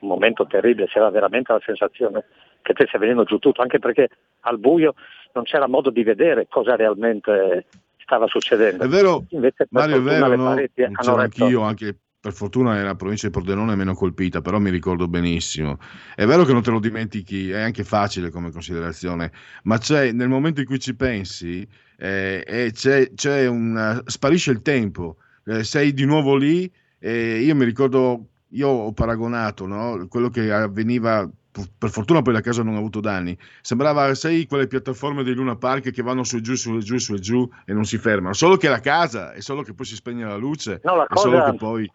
un momento terribile, c'era veramente la sensazione che stesse venendo giù tutto, anche perché al buio non c'era modo di vedere cosa realmente stava succedendo. È vero, Invece, Mario, è vero, no? c'ero anch'io, anche per fortuna nella provincia di Pordenone è meno colpita, però mi ricordo benissimo. È vero che non te lo dimentichi, è anche facile come considerazione, ma c'è nel momento in cui ci pensi, eh, c'è, c'è una, sparisce il tempo, eh, sei di nuovo lì. E io mi ricordo, io ho paragonato no? quello che avveniva per fortuna poi la casa non ha avuto danni. Sembrava, sai, quelle piattaforme dei Luna Park che vanno su e giù, su e giù, su e giù e non si fermano. Solo che la casa è solo che poi si spegne la luce. No, la cosa, poi...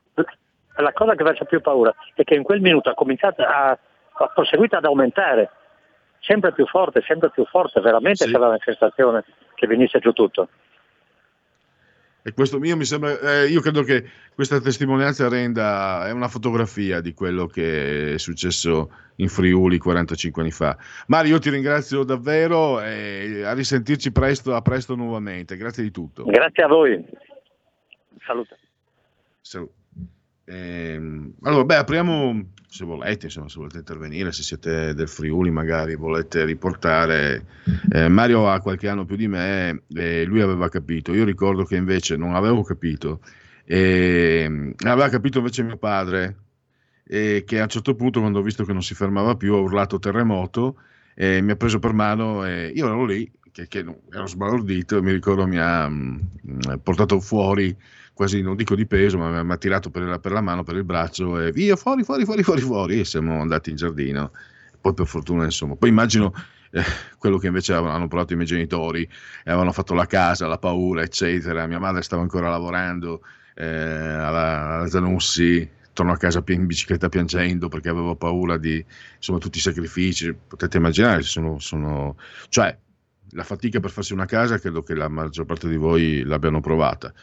la cosa che faccia più paura è che in quel minuto ha cominciato a, ha proseguito ad aumentare sempre più forte, sempre più forte. Veramente sì. c'era la sensazione che venisse giù tutto. E questo mio mi sembra, eh, io credo che questa testimonianza renda, è una fotografia di quello che è successo in Friuli 45 anni fa. Mario, io ti ringrazio davvero e a risentirci presto, a presto nuovamente. Grazie di tutto. Grazie a voi. Salute. Salut. Eh, allora, beh, apriamo se volete, insomma, se volete intervenire, se siete del Friuli magari volete riportare. Eh, Mario ha qualche anno più di me e lui aveva capito. Io ricordo che invece non avevo capito. E aveva capito invece mio padre e che a un certo punto quando ho visto che non si fermava più ha urlato terremoto e mi ha preso per mano e io ero lì che, che ero sbalordito e mi ricordo mi ha mh, mm, portato fuori quasi non dico di peso, ma mi ha tirato per la, per la, mano, per il braccio e via, fuori, fuori, fuori, fuori, fuori. E siamo andati in giardino. Poi per fortuna, insomma, poi immagino eh, quello che invece hanno provato i miei genitori, e avevano fatto la casa, la paura, eccetera. Mia madre stava ancora lavorando eh, alla, alla Zanussi, torno a casa in bicicletta piangendo perché avevo paura di insomma tutti i sacrifici potete immaginare sono, sono, cioè la fatica per farsi una casa credo che la maggior parte di voi l'abbiano provata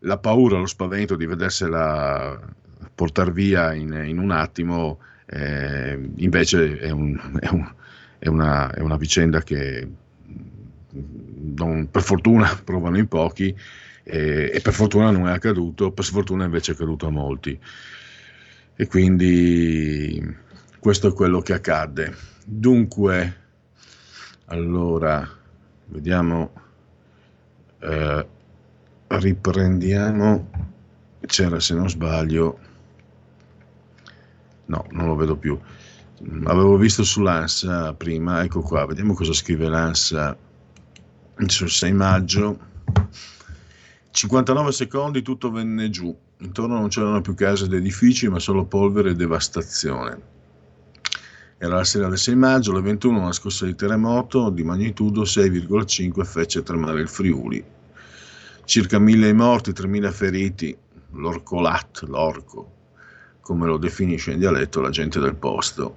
la paura, lo spavento di vedersela portare via in, in un attimo, eh, invece è, un, è, un, è, una, è, una, vicenda che non, per fortuna provano in pochi eh, e per fortuna non è accaduto, per sfortuna invece è accaduto a molti. E quindi questo è quello che accadde. Dunque, allora, vediamo. Eh, riprendiamo. C'era se non sbaglio no non lo vedo più. Avevo visto sull'ANSA prima ecco qua vediamo cosa scrive l'ANSA sul 6 maggio. 59 secondi tutto venne giù. Intorno non c'erano più case ed edifici ma solo polvere e devastazione. Era la sera del 6 maggio, alle 21 una scossa di terremoto di magnitudo 6,5 fece tremare il Friuli circa mille morti, 3.000 feriti, l'orcolat, l'orco, come lo definisce in dialetto la gente del posto.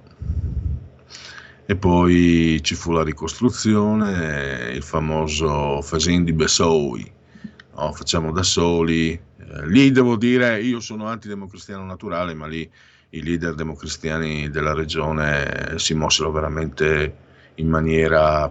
E poi ci fu la ricostruzione, il famoso Fasin di Bessoui, no? facciamo da soli, Eh, lì devo dire, io sono antidemocristiano naturale, ma lì i leader democristiani della regione si mossero veramente in maniera,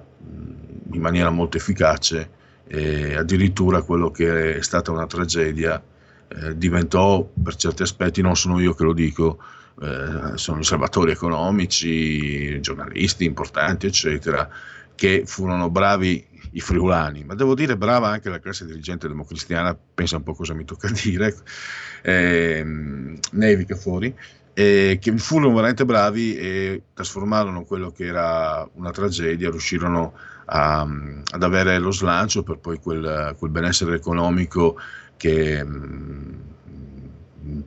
in maniera molto efficace e addirittura quello che è stata una tragedia eh, diventò per certi aspetti, non sono io che lo dico, eh, sono osservatori economici, giornalisti importanti, eccetera, che furono bravi i friulani, ma devo dire brava anche la classe dirigente democristiana, pensa un po' cosa mi tocca dire, eh, nevica fuori, eh, che furono veramente bravi e trasformarono quello che era una tragedia, riuscirono a, ad avere lo slancio per poi quel, quel benessere economico che mh,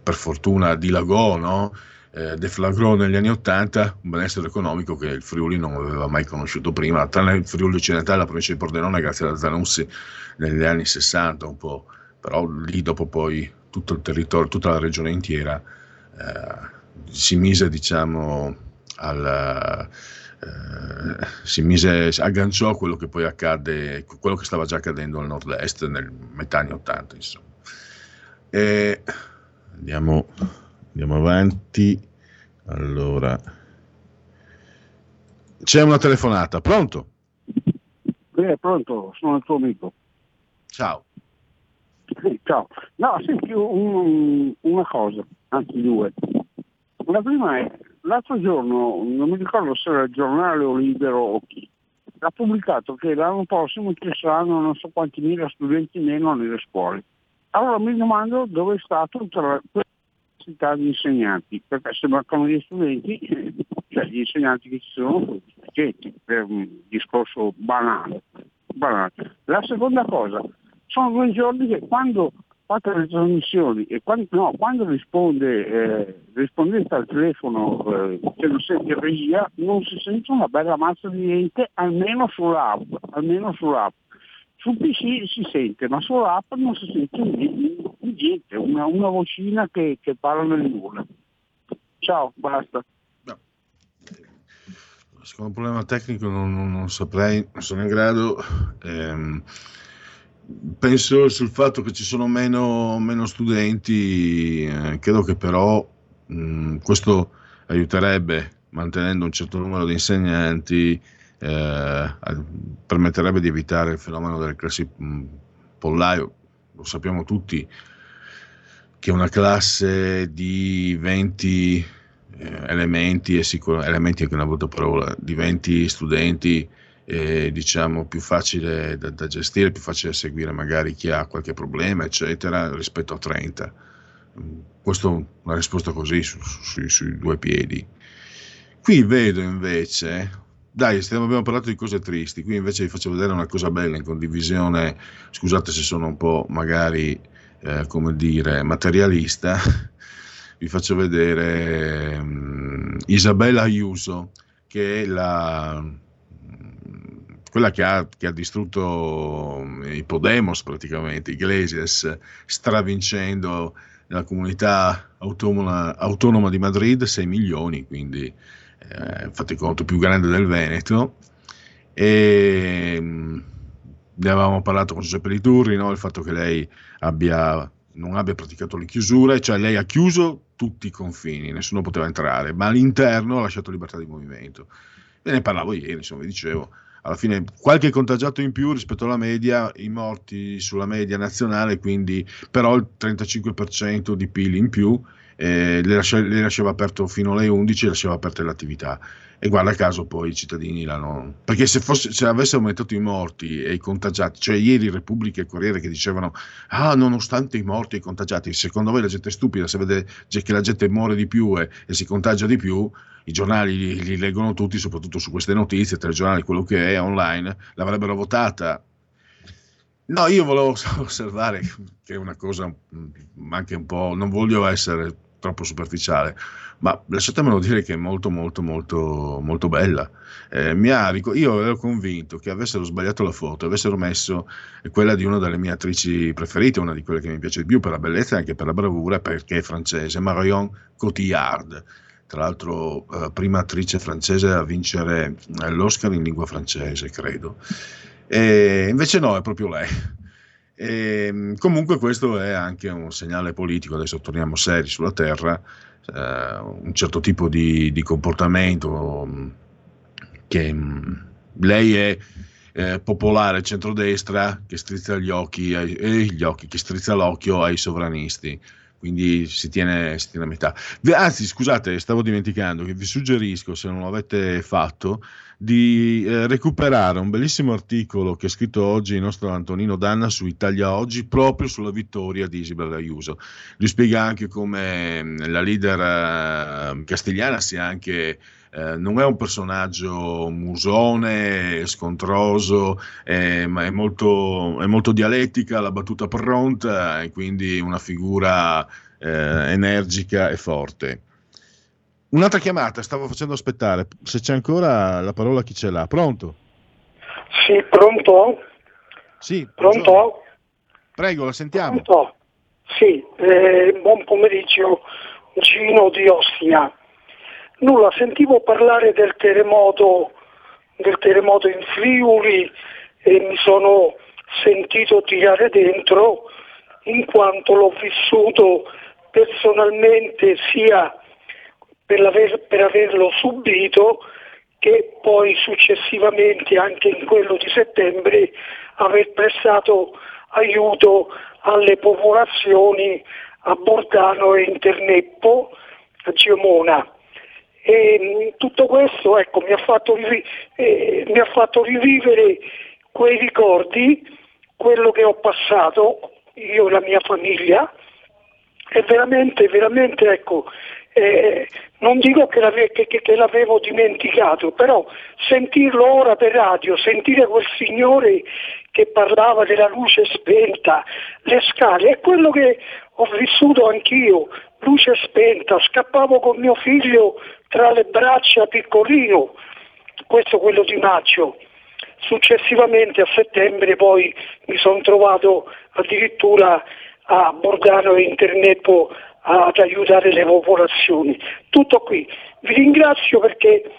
per fortuna dilagò, no? eh, deflagrò negli anni Ottanta un benessere economico che il Friuli non aveva mai conosciuto prima, tranne il Friuli occidentale, la provincia di Pordenone, grazie alla Zanussi negli anni 60 un po', però lì dopo poi tutto il territorio, tutta la regione intera eh, si mise diciamo al... Eh, si mise, agganciò a quello che poi accadde, quello che stava già accadendo al nord-est nel metà anni 80 insomma. E andiamo Andiamo avanti. Allora, c'è una telefonata, pronto? Eh, pronto, sono il tuo amico. Ciao. Sì, ciao. No, senti, un, una cosa, anzi due. La prima è, l'altro giorno, non mi ricordo se era il giornale o libero o chi, ha pubblicato che l'anno prossimo ci saranno non so quanti mila studenti meno nelle scuole. Allora mi domando dove è stato tra necessità di insegnanti, perché se mancano gli studenti, cioè gli insegnanti che ci sono sufficienti, per un discorso banale. banale. La seconda cosa, sono due giorni che quando fate le trasmissioni e quando, no, quando risponde, eh, rispondete al telefono eh, che non sente regia, non si sente una bella mazza di niente, almeno sull'app, almeno sull'app. Sul PC si sente, ma sull'app non si sente niente, una, una vocina che, che parla nel nulla. Ciao, basta. No. Secondo problema tecnico non, non, non, saprei, non sono in grado. Ehm, penso sul fatto che ci sono meno, meno studenti, eh, credo che però mh, questo aiuterebbe mantenendo un certo numero di insegnanti eh, permetterebbe di evitare il fenomeno delle classi pollaio. Lo sappiamo tutti che una classe di 20 eh, elementi, e sicuro, elementi è anche una brutta parola, di 20 studenti è diciamo più facile da, da, gestire, più facile da seguire magari chi ha qualche problema, eccetera, rispetto a 30. Questa è una risposta così su, su, sui due piedi. Qui vedo invece dai, stiamo, abbiamo parlato di cose tristi, qui invece vi faccio vedere una cosa bella in condivisione, scusate se sono un po' magari, eh, come dire, materialista, vi faccio vedere um, Isabella Ayuso, che è la, quella che ha, che ha, distrutto i Podemos praticamente, Iglesias, stravincendo nella comunità autonoma, autonoma di Madrid 6 milioni, quindi eh, fate conto, più grande del Veneto. E mm, ne avevamo parlato con Giuseppe Liturri, no? il fatto che lei abbia, non abbia praticato le chiusure, cioè lei ha chiuso tutti i confini, nessuno poteva entrare, ma all'interno ha lasciato libertà di movimento. E ne parlavo ieri, insomma, vi dicevo, alla fine qualche contagiato in più rispetto alla media, i morti sulla media nazionale, quindi però il 35% di PIL in più eh, le, lascia, le, lasciava aperto fino alle 11 e lasciava aperte le attività. E guarda caso poi i cittadini l'hanno perché se, fosse, se avesse aumentato i morti e i contagiati cioè ieri Repubblica e Corriere che dicevano ah nonostante i morti e i contagiati secondo voi la gente è stupida se vede che la gente muore di più e, e si contagia di più i giornali li, li, leggono tutti soprattutto su queste notizie telegiornali quello che è online l'avrebbero votata No, io volevo osservare che è una cosa mm, anche un po', non voglio essere troppo superficiale, ma lasciatemelo dire che è molto molto molto molto bella. Eh, ha, io ero convinto che avessero sbagliato la foto, avessero messo quella di una delle mie attrici preferite, una di quelle che mi piace di più per la bellezza e anche per la bravura, perché è francese, Marion Cotillard. Tra l'altro, eh, prima attrice francese a vincere eh, l'Oscar in lingua francese, credo. E invece no, è proprio lei. E, ehm, comunque questo è anche un segnale politico, adesso torniamo seri sulla Terra, eh, un certo tipo di, di comportamento mm, che mh, mm, lei è eh, popolare centrodestra che strizza gli occhi, eh, gli occhi, che strizza l'occhio ai sovranisti quindi si tiene, si tiene, a metà. Anzi, scusate, stavo dimenticando che vi suggerisco, se non l'avete fatto, di eh, recuperare un bellissimo articolo che ha scritto oggi il nostro Antonino Danna su Italia Oggi proprio sulla vittoria di Isabel Ayuso. Lui spiega anche come mm, la leader eh, castigliana sia anche eh, non è un personaggio musone, scontroso, eh, ma è molto, è molto, dialettica, la battuta pronta e quindi una figura eh, energica e forte. Un'altra chiamata, stavo facendo aspettare, se c'è ancora la parola chi ce l'ha, pronto? Sì, pronto? Sì, pronto? Prego, la sentiamo. Pronto? Sì, eh, buon pomeriggio, Gino di Ostia. Nulla, sentivo parlare del terremoto, del terremoto in Friuli e mi sono sentito tirare dentro in quanto l'ho vissuto personalmente sia per, aver, per averlo subito che poi successivamente anche in quello di settembre aver prestato aiuto alle popolazioni a Bordano e Interneppo, a Giomona. E mm, tutto questo ecco, mi, ha rivi- eh, mi, ha fatto rivivere quei ricordi, quello che ho passato, io e la mia famiglia, e veramente, veramente, ecco, eh, non dico che, l'ave- che, che, l'avevo dimenticato, però sentirlo ora per radio, sentire quel signore che parlava della luce spenta, le scale, è quello che ho vissuto anch'io, luce spenta, scappavo con mio figlio tra le braccia piccolino, questo quello di maggio. Successivamente a settembre poi mi sono trovato addirittura a Borgano e Internepo ad aiutare le popolazioni. Tutto qui. Vi ringrazio perché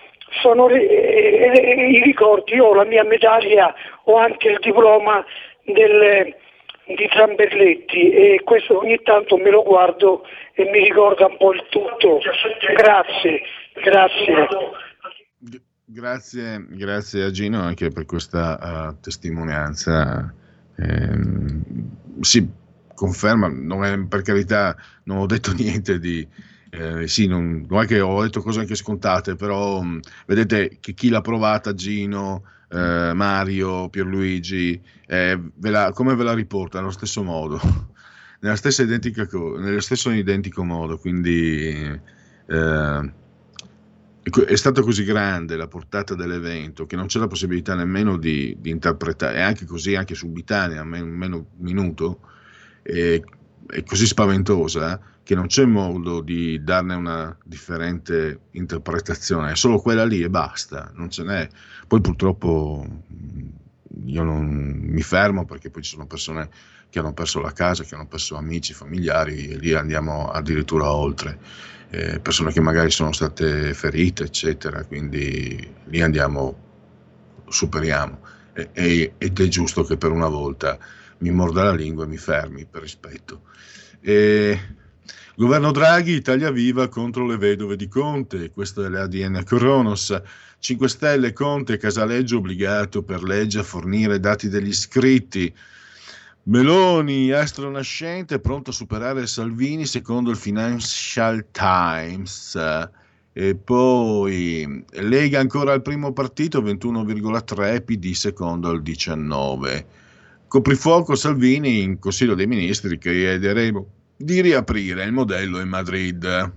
sono eh, eh, i ricordi, io ho la mia medaglia, ho anche il diploma del, di Tramberletti e questo ogni tanto me lo guardo e mi ricorda un po' il tutto. Grazie, grazie. Grazie, grazie a Gino anche per questa uh, testimonianza. Eh, sì, conferma, è, per carità non ho detto niente di... Eh, sì, non, non, è che ho detto cose anche scontate, però mh, vedete che chi l'ha provata, Gino, eh, Mario, Pierluigi, eh, ve la, come ve la riporta? Nello stesso modo, nella stessa identica, nello stesso identico modo, quindi eh, è stata così grande la portata dell'evento che non c'è la possibilità nemmeno di, di interpretare, e anche così, anche subitanea, meno, meno minuto, è, è così spaventosa che non c'è modo di darne una differente interpretazione, è solo quella lì e basta, non ce n'è. Poi purtroppo io non mi fermo perché poi ci sono persone che hanno perso la casa, che hanno perso amici, familiari e lì andiamo addirittura oltre, eh, persone che magari sono state ferite, eccetera, quindi lì andiamo, superiamo e, e, ed è giusto che per una volta mi morda la lingua e mi fermi per rispetto. E, Governo Draghi, Italia Viva contro le vedove di Conte, questo è l'ADN Cronos. 5 Stelle, Conte, Casaleggio obbligato per legge a fornire dati degli iscritti. Meloni, astro nascente, pronto a superare Salvini secondo il Financial Times. E poi Lega ancora al primo partito, 21,3, PD secondo al 19. Coprifuoco Salvini in Consiglio dei Ministri, chiederemo di riaprire il modello in Madrid.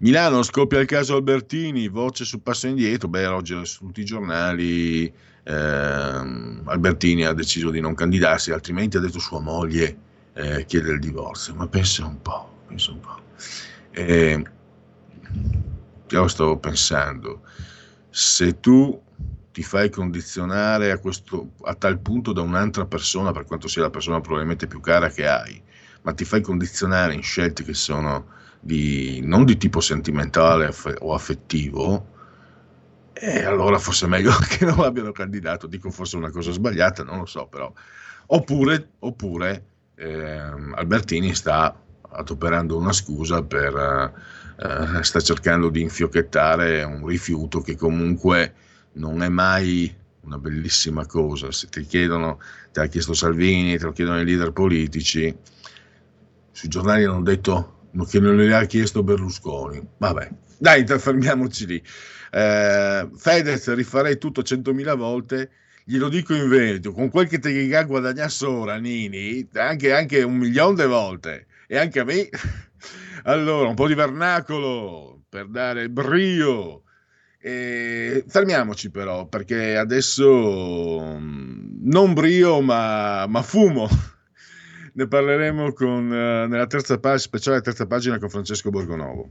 Milano scoppia il caso Albertini, voce sul passo indietro. Beh, oggi su tutti i giornali eh, Albertini ha deciso di non candidarsi, altrimenti ha detto sua moglie eh, chiede il divorzio. Ma pensa un po', pensa un po'. Eh, io stavo pensando, se tu ti fai condizionare a, questo, a tal punto da un'altra persona, per quanto sia la persona probabilmente più cara che hai, ma ti fai condizionare in scelte che sono di, non di tipo sentimentale o affettivo, E allora forse è meglio che non l'abbiano candidato, dico forse una cosa sbagliata, non lo so però. Oppure, oppure ehm, Albertini sta adoperando una scusa per... eh, sta cercando di infiocchettare un rifiuto che comunque non è mai una bellissima cosa. Se ti chiedono, te l'ha chiesto Salvini, te lo chiedono i leader politici, sui giornali hanno detto che non le ha chiesto Berlusconi. Vabbè, dai, fermiamoci lì. Eh, Fedez rifarei tutto 100.000 volte. Glielo dico in veneto, con quel che te che guadagnasse ora, Nini, anche, anche un milione di volte, e anche a me. Allora, un po' di vernacolo per dare brio. E fermiamoci però, perché adesso mm, non brio, ma, ma fumo. Ne parleremo con, eh, nella terza pagina, speciale terza pagina con Francesco Borgonovo.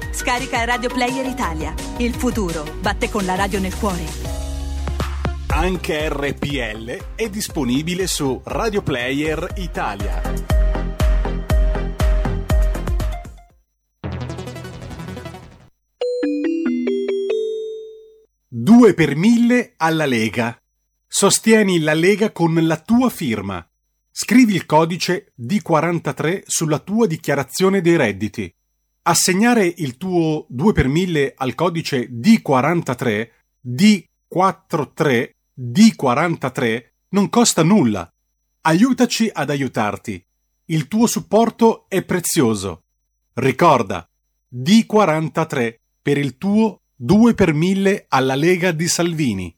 Scarica Radio Player Italia. Il futuro batte con la radio nel cuore. Anche RPL è disponibile su Radio Player Italia. Due per mille alla Lega. Sostieni la Lega con la tua firma. Scrivi il codice D43 sulla tua dichiarazione dei redditi. Assegnare il tuo 2 per 1000 al codice D43, D43, D43 non costa nulla. Aiutaci ad aiutarti. Il tuo supporto è prezioso. Ricorda, D43 per il tuo 2 per 1000 alla Lega di Salvini.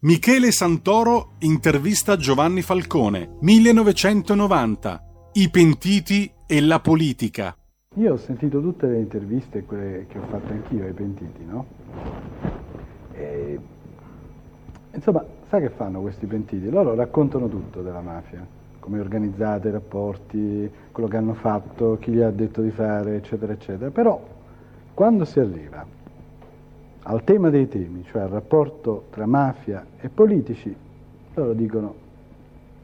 Michele Santoro intervista Giovanni Falcone, 1990. I pentiti e la politica. Io ho sentito tutte le interviste, quelle che ho fatto anch'io ai pentiti, no? E, insomma, sai che fanno questi pentiti? Loro raccontano tutto della mafia, come è organizzata, i rapporti, quello che hanno fatto, chi gli ha detto di fare, eccetera, eccetera. Però, quando si arriva al tema dei temi, cioè al rapporto tra mafia e politici, loro dicono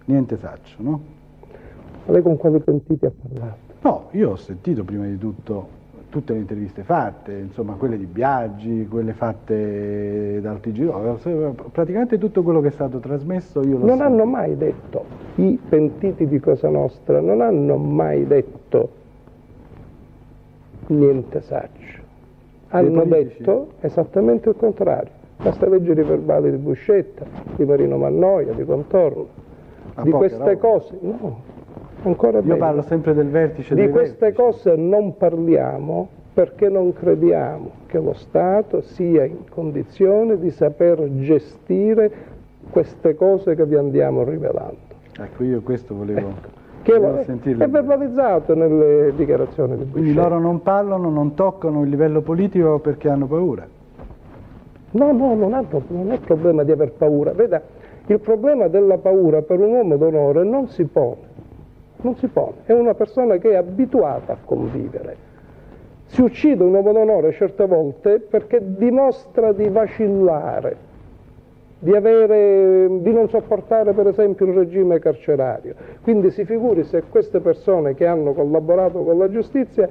niente faccio, no? Ma lei con quali pentiti ha parlato? No, io ho sentito prima di tutto tutte le interviste fatte, insomma quelle di Biaggi, quelle fatte dal TG, praticamente tutto quello che è stato trasmesso io lo Non so. hanno mai detto, i pentiti di Cosa Nostra non hanno mai detto niente saccio, hanno detto esattamente il contrario. Basta leggere i verbali di Buscetta, di Marino Mannoia, di Contorno, Ma di queste roba. cose. No, ancora Io meglio. parlo sempre del vertice Di queste cose non parliamo perché non crediamo che lo Stato sia in condizione di saper gestire queste cose che vi andiamo rivelando. Ecco, io questo volevo, Che lo- sentirlo. è verbalizzato nelle dichiarazioni di Quindi Buscetta. loro non parlano, non toccano il livello politico perché hanno paura. No, no, non, hanno- non è problema di aver paura. Veda, il problema della paura per un uomo d'onore non si pone. Non si pone. È una persona che è abituata a convivere. Si uccide un uomo d'onore certe volte perché dimostra di vacillare, di, avere, di non sopportare per esempio il regime carcerario. Quindi si figuri se queste persone che hanno collaborato con la giustizia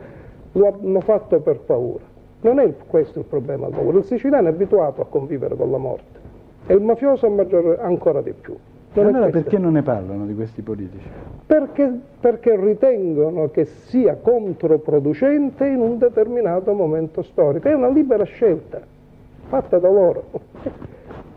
lo hanno fatto per paura. Non è questo il problema del paura. Il siciliano è abituato a convivere con la morte e il mafioso maggior- ancora di più. Allora questo. perché non ne parlano di questi politici? Perché, perché ritengono che sia controproducente in un determinato momento storico. È una libera scelta fatta da loro.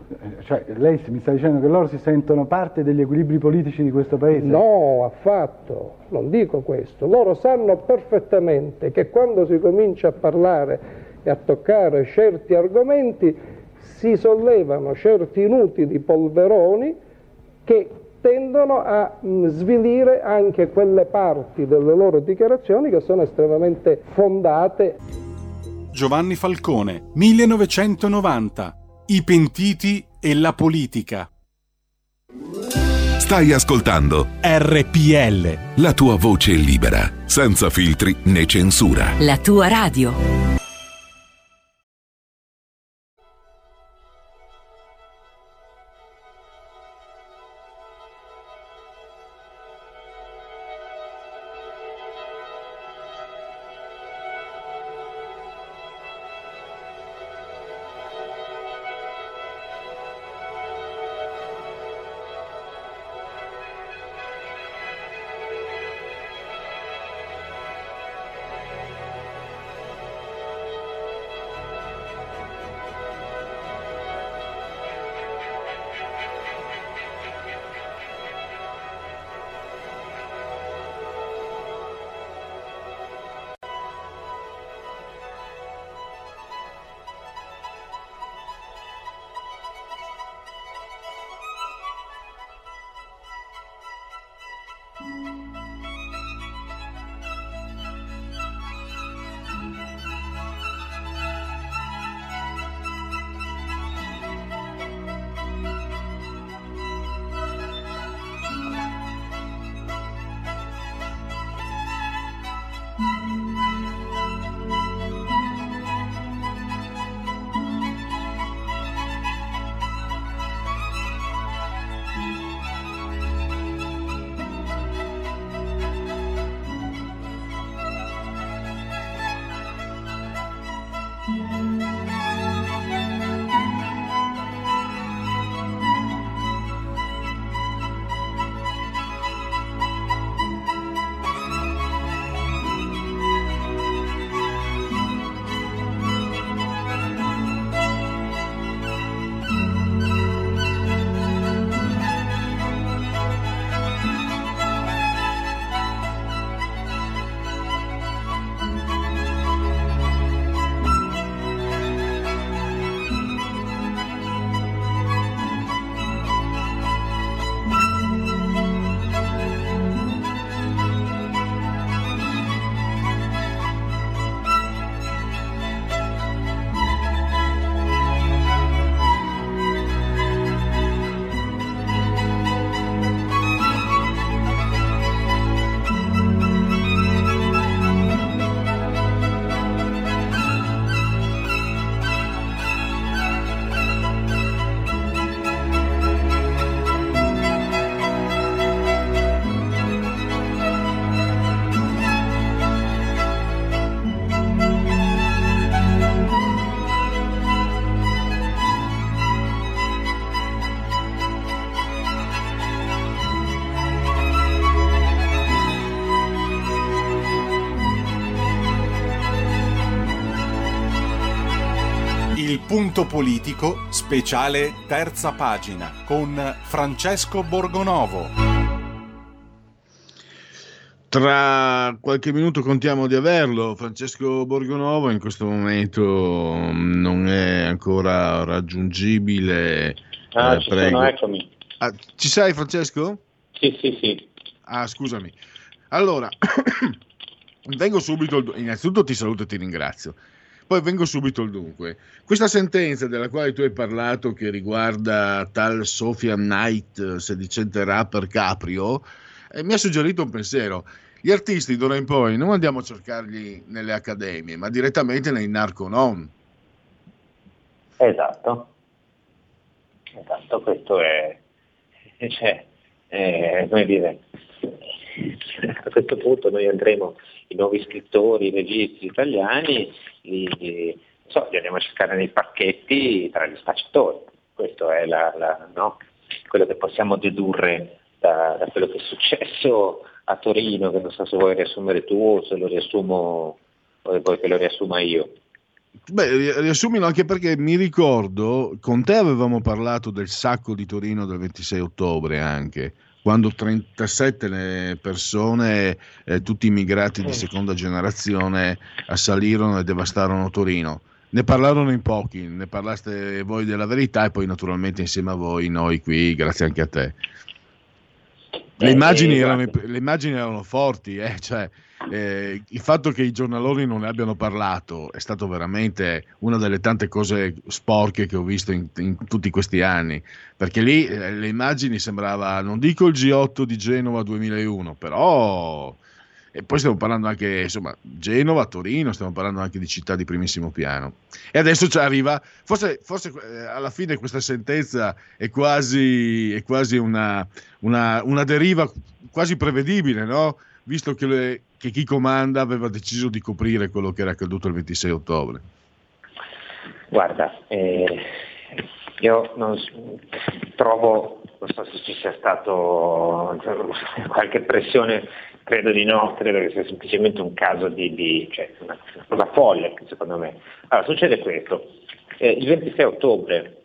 Eh, Cioè, lei mi sta dicendo che loro si sentono parte degli equilibri politici di questo paese? No, affatto, non dico questo. Loro sanno perfettamente che quando si comincia a parlare e a toccare certi argomenti si sollevano certi inutili polveroni che tendono a mh, svilire anche quelle parti delle loro dichiarazioni che sono estremamente fondate. Giovanni Falcone, 1990. I pentiti e la politica. Stai ascoltando RPL. la tua voce libera, senza filtri né censura. La tua radio. Punto politico, speciale terza pagina, con Francesco Borgonovo. Tra qualche minuto contiamo di averlo. Francesco Borgonovo in questo momento mm, non è ancora raggiungibile. Ah, Eh, ci prego. sono, eccomi. Ah, ci sei Francesco? Sì, sì, sì. Ah, scusami. Allora, vengo subito. Innanzitutto ti saluto e ti ringrazio. Poi vengo subito al dunque. Questa sentenza della quale tu hai parlato, che riguarda tal Sofia Knight, sedicente rapper Caprio, eh, mi ha suggerito un pensiero. Gli artisti d'ora in poi non andiamo a cercarli nelle accademie, ma direttamente nei narconon. Esatto. Esatto, questo è, cioè, è, come dire, a questo punto noi andremo, i nuovi scrittori, i registi italiani, li, li- so, li andiamo a cercare nei parchetti tra gli spacciatori. Questo è la- la- no? quello che possiamo dedurre da, da quello che è successo a Torino, che non so se vuoi riassumere tu o se lo riassumo o vuoi che lo riassuma io. Beh, ri- riassumilo anche perché mi ricordo, con te avevamo parlato del sacco di Torino del 26 ottobre anche, quando 37 le persone, eh, tutti immigrati di seconda generazione, assalirono e devastarono Torino. Ne parlarono in pochi, ne parlaste voi della verità e poi naturalmente insieme a voi, noi qui, grazie anche a te. Le Eh, immagini, eh, erano, le immagini erano forti, eh, cioè, eh, il fatto che i giornaloni non ne abbiano parlato è stato veramente una delle tante cose sporche che ho visto in, in tutti questi anni, perché lì eh, le immagini sembrava, non dico il G8 di Genova 2001, però... E poi stiamo parlando anche, insomma, Genova, Torino, stiamo parlando anche di città di primissimo piano. E adesso ci arriva, forse, forse eh, alla fine questa sentenza è quasi, è quasi una, una, una deriva quasi prevedibile, no? Visto che, le- che chi comanda aveva deciso di coprire quello che era accaduto il 26 ottobre. Guarda, eh, io non trovo, non so se ci sia stato qualche pressione, credo di no, credo che sia semplicemente un caso di, di- cioè una, una folle secondo me. Allora, succede questo, Eh, il 26 ottobre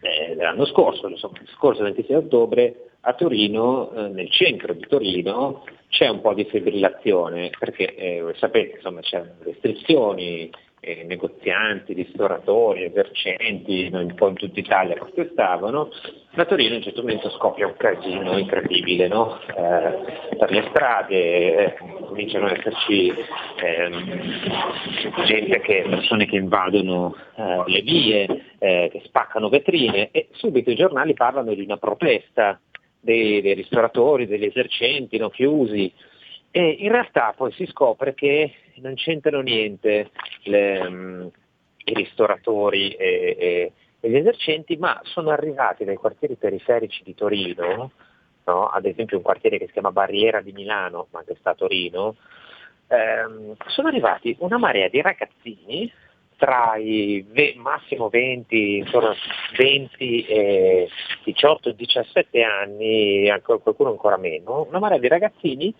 eh, dell'anno scorso, lo scorso 26 ottobre, a Torino, eh, nel centro di Torino, c'è un po' di fibrillazione, perché eh, sapete, insomma, c'erano restrizioni, eh, negozianti, ristoratori, esercenti, un po' in tutta Italia protestavano, da Torino a un certo momento scoppia un casino incredibile, no? Eh, per le strade eh, cominciano ad esserci ehm, gente che, persone che invadono eh, le vie, eh, che spaccano vetrine e subito i giornali parlano di una protesta dei, dei ristoratori, degli esercenti no, chiusi. E in realtà poi si scopre che non c'entrano niente le, mm, i ristoratori e, e- e gli esercenti, ma sono arrivati dai quartieri periferici di Torino, no? ad esempio un quartiere che si chiama Barriera di Milano, ma che sta a Torino, ehm, sono arrivati una marea di ragazzini tra i ve- massimo 20, intorno a 20 e 18, 17 anni, qualcuno ancora meno, una marea di ragazzini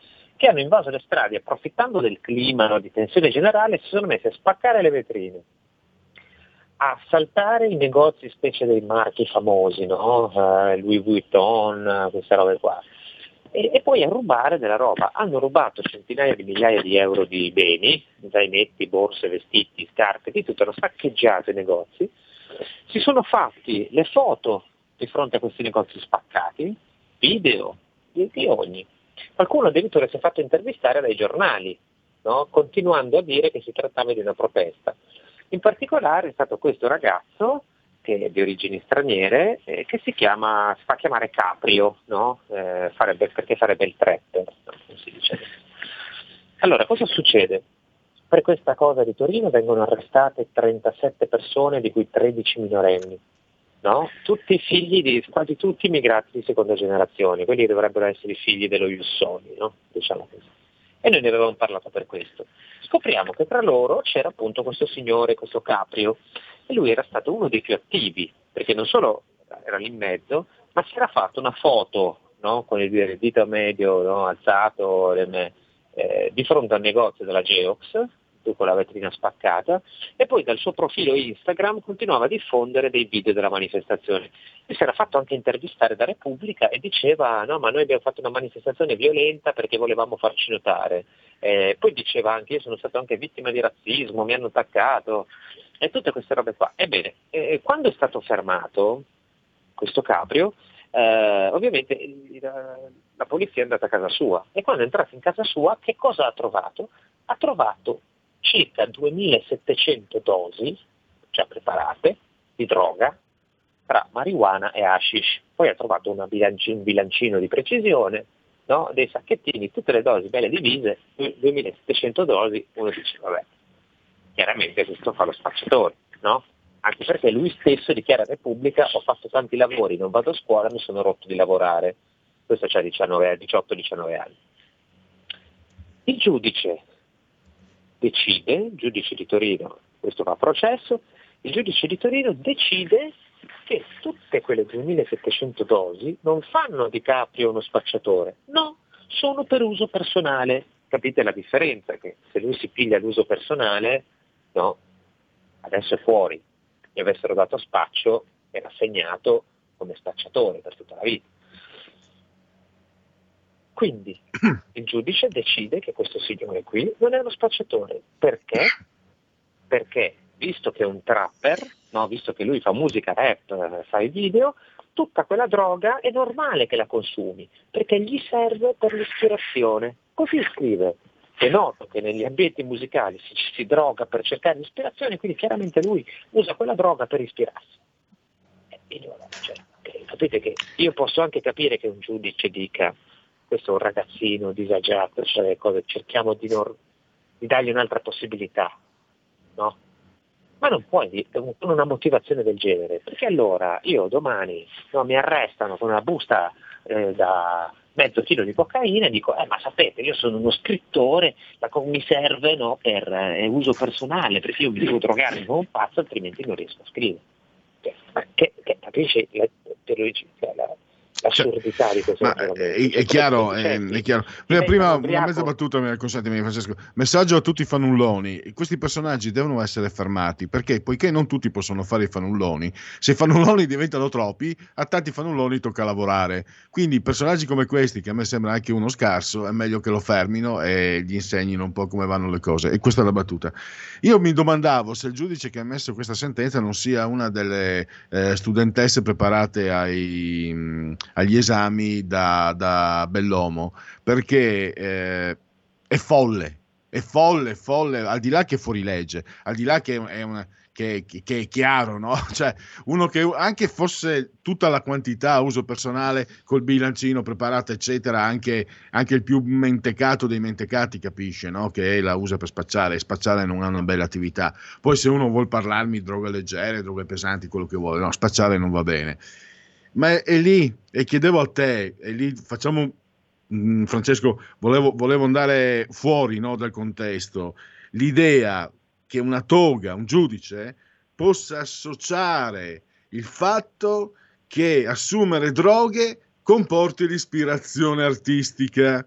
che hanno invaso le strade approfittando del clima di tensione generale si sono messi a spaccare le vetrine, a saltare i negozi specie dei marchi famosi, no? Eh, Louis Vuitton, queste robe qua, e, e poi a rubare della roba. Hanno rubato centinaia di migliaia di euro di beni, zainetti, borse, vestiti, scarpe, di tutto, hanno saccheggiato i negozi, si sono fatti le foto di fronte a questi negozi spaccati, video di ogni. Qualcuno addirittura si è fatto intervistare dai giornali, no? continuando a dire che si trattava di una protesta. In particolare è stato questo ragazzo che è di origini straniere eh, che si chiama, si fa chiamare Caprio, no? Eh, farebbe- perché farebbe il trapper, no? Allora, cosa succede? Per questa cosa di Torino vengono arrestate 37 persone, di cui 13 minorenni. No? Tutti figli di, quasi tutti immigrati di seconda generazione, quelli dovrebbero essere i figli dello Jussoli, no? diciamo così. E noi ne avevamo parlato per questo. Scopriamo che tra loro c'era appunto questo signore, questo Caprio, e lui era stato uno dei più attivi, perché non solo era lì in mezzo, ma si era fatto una foto no? con il il dito medio no? alzato eh, di fronte al negozio della Geox, con la vetrina spaccata, e poi dal suo profilo Instagram continuava a diffondere dei video della manifestazione. E si era fatto anche intervistare da Repubblica e diceva no ma noi abbiamo fatto una manifestazione violenta perché volevamo farci notare. Eh, poi diceva anche io sono stato anche vittima di razzismo, mi hanno attaccato e tutte queste robe qua. Ebbene, eh, quando è stato fermato questo Caprio, eh, ovviamente la, la polizia è andata a casa sua e quando è entrata in casa sua che cosa ha trovato? Ha trovato circa 2700 dosi già preparate di droga tra marijuana e hashish. Poi ha trovato un bilancino di precisione, no? dei sacchettini, tutte le dosi belle divise, 2700 dosi, uno dice vabbè, chiaramente questo fa lo spacciatore, no? Anche perché lui stesso dichiara Repubblica ho fatto tanti lavori, non vado a scuola, mi sono rotto di lavorare. Questo 19 18-19 anni. Il giudice decide, il giudice di Torino, questo va a processo, il giudice di Torino decide che tutte quelle 2700 dosi non fanno di Caprio uno spacciatore, no, sono per uso personale. Capite la differenza? Che se lui si piglia l'uso personale, no, adesso è fuori, gli avessero dato spaccio, era segnato come spacciatore per tutta la vita. Quindi il giudice decide che questo signore qui non è uno spacciatore. Perché? Perché visto che è un trapper, no, visto che lui fa musica rap, fa i video, tutta quella droga è normale che la consumi, perché gli serve per l'ispirazione. Così scrive. È noto che negli ambienti musicali si, si droga per cercare l'ispirazione, quindi chiaramente lui usa quella droga per ispirarsi. E allora, cioè, capite che io posso anche capire che un giudice dica questo è un ragazzino disagiato, cioè cerchiamo di, non, di dargli un'altra possibilità, no? Ma non puoi con una motivazione del genere, perché allora io domani no, mi arrestano con una busta eh, da mezzo chilo di cocaina e dico, eh, ma sapete, io sono uno scrittore, la, mi serve no, per eh, uso personale, perché io mi devo drogarmi come un pazzo, altrimenti non riesco a scrivere. Cioè, che, che, capisci la, la, l'assurdità cioè, di questo ma è, è, chiaro, è, è, chiaro. Prima, prima una mezza battuta, consentimi Francesco. Messaggio a tutti i fanulloni. Questi personaggi devono essere fermati perché poiché non tutti possono fare i fanulloni, se i fanulloni diventano troppi, a tanti fanulloni tocca lavorare. Quindi personaggi come questi, che a me sembra anche uno scarso, è meglio che lo fermino e gli insegnino un po' come vanno le cose. E questa è la battuta. Io mi domandavo se il giudice che ha emesso questa sentenza non sia una delle eh, studentesse preparate ai agli esami da, da Bellomo, perché eh, è folle, è folle, è folle, al di là che è fuori legge, al di là che è una che, che, è chiaro, no? Cioè, uno che anche fosse tutta la quantità a uso personale col bilancino preparato, eccetera, anche, anche il più mentecato dei mentecati capisce, no? Che la usa per spacciare, e spacciare non è una bella attività. Poi se uno vuole parlarmi di droghe leggere, droghe pesanti, quello che vuole, no, spacciare non va bene ma è, lì e chiedevo a te, e lì facciamo, mh, mm, Francesco, volevo, volevo, andare fuori no, dal contesto, l'idea che una toga, un giudice, possa associare il fatto che assumere droghe comporti l'ispirazione artistica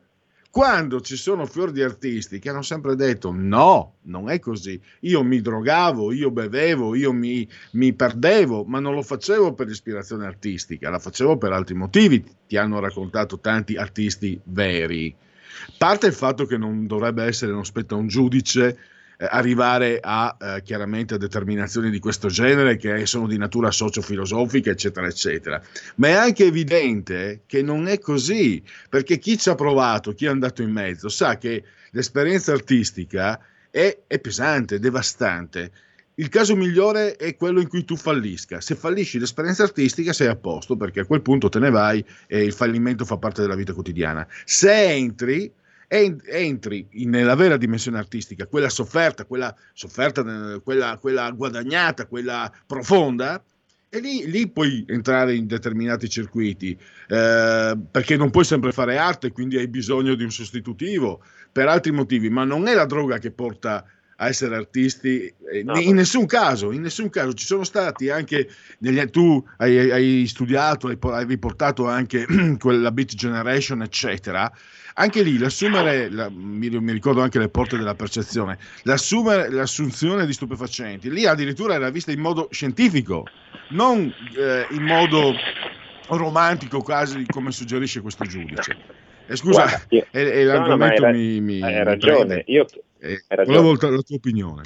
quando ci sono fior di artisti che hanno sempre detto no, non è così, io mi drogavo, io bevevo, io mi, mi perdevo, ma non lo facevo per ispirazione artistica, la facevo per altri motivi, ti hanno raccontato tanti artisti veri. Parte il fatto che non dovrebbe essere, non spetta un giudice arrivare a eh, chiaramente a determinazioni di questo genere che sono di natura socio-filosofica, eccetera, eccetera. Ma è anche evidente che non è così, perché chi ci ha provato, chi è andato in mezzo, sa che l'esperienza artistica è, è pesante, devastante. Il caso migliore è quello in cui tu fallisca. Se fallisci l'esperienza artistica sei a posto perché a quel punto te ne vai e il fallimento fa parte della vita quotidiana. Se entri, entri nella vera dimensione artistica, quella sofferta, quella, sofferta, quella, quella guadagnata, quella profonda, e lì, lì, puoi entrare in determinati circuiti, eh, perché non puoi sempre fare arte, quindi hai bisogno di un sostitutivo per altri motivi, ma non è la droga che porta a essere artisti eh, no, in nessun caso, in nessun caso. Ci sono stati anche negli, tu hai, hai studiato, hai, hai riportato anche quella Beat Generation eccetera anche lì l'assumere, la, mi, mi, ricordo anche le porte della percezione, l'assumere l'assunzione di stupefacenti, lì addirittura era vista in modo scientifico, non eh, in modo romantico quasi come suggerisce questo giudice. E scusa, Guarda, io, è, è l'argomento no, no, mi, mi, hai ragione, io, eh, ragione. volevo la tua opinione.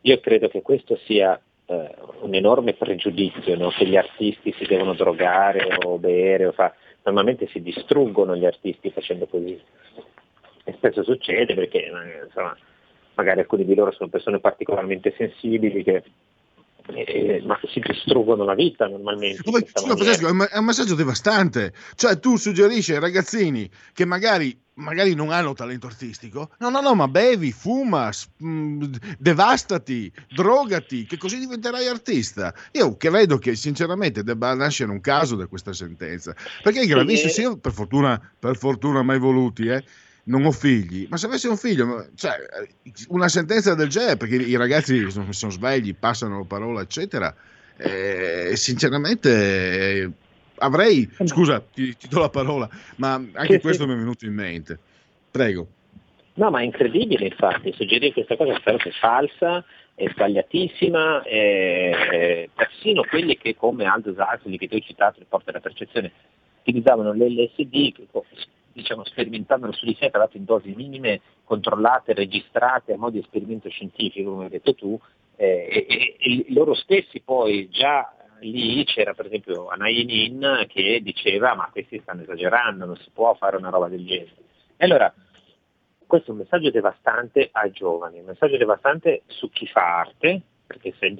Io credo che questo sia eh, un enorme pregiudizio, no? che gli artisti si devono drogare o bere o fare normalmente si distruggono gli artisti facendo così. E spesso succede perché eh, insomma, magari alcuni di loro sono persone particolarmente sensibili che eh, ma si distruggono la vita normalmente. Scusa, Francesco, è un messaggio devastante. Cioè, tu suggerisci ai ragazzini che magari, magari non hanno talento artistico, no, no, no, ma bevi, fuma, mh, mm, devastati, drogati, che così diventerai artista. Io credo che sinceramente debba nascere un caso da questa sentenza, perché è gravissimo, sì, io per fortuna, per fortuna mai voluti, eh non ho figli, ma se avessi un figlio, cioè, una sentenza del genere, perché i ragazzi sono, sono svegli, passano la parola, eccetera, eh, sinceramente eh, avrei, scusa, ti, ti, do la parola, ma anche sì, questo sì. mi è venuto in mente. Prego. No, ma è incredibile infatti, suggerire questa cosa spero che è falsa, è sbagliatissima, è, persino quelli che come Aldous Huxley che ti ho citato, il porta della percezione, utilizzavano l'LSD, che diciamo, sperimentandolo su di sé, tra l'altro in dosi minime, controllate, registrate a modo di esperimento scientifico, come hai detto tu, eh, e, e, e, loro stessi poi già lì c'era per esempio Anainin che diceva ma questi stanno esagerando, non si può fare una roba del genere. E allora questo è un messaggio devastante ai giovani, un messaggio devastante su chi fa arte, perché se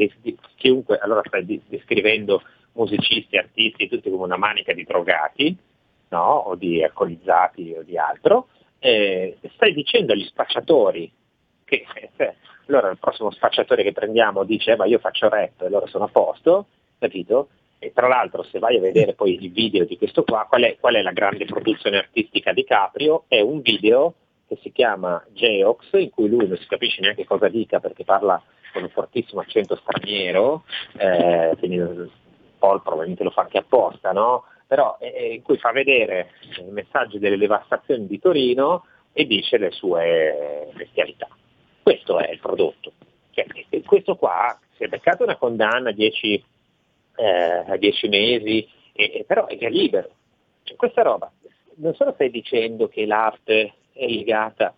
chiunque allora stai descrivendo musicisti, artisti, tutti come una manica di drogati, no? o di alcolizzati o di altro, eh, stai dicendo agli spacciatori che eh, allora il prossimo spacciatore che prendiamo dice eh, ma io faccio rap e allora sono a posto, capito? E tra l'altro se vai a vedere poi il video di questo qua, qual è, qual è la grande produzione artistica di Caprio? È un video che si chiama Geox, in cui lui non si capisce neanche cosa dica perché parla con un fortissimo accento straniero, eh, quindi Paul probabilmente lo fa anche apposta, no? però eh, in cui fa vedere il messaggio delle devastazioni di Torino e dice le sue bestialità. Questo è il prodotto. Cioè, questo qua si è beccato una condanna a 10 eh, mesi, e, però è già libero. Cioè, questa roba, non solo stai dicendo che l'arte è legata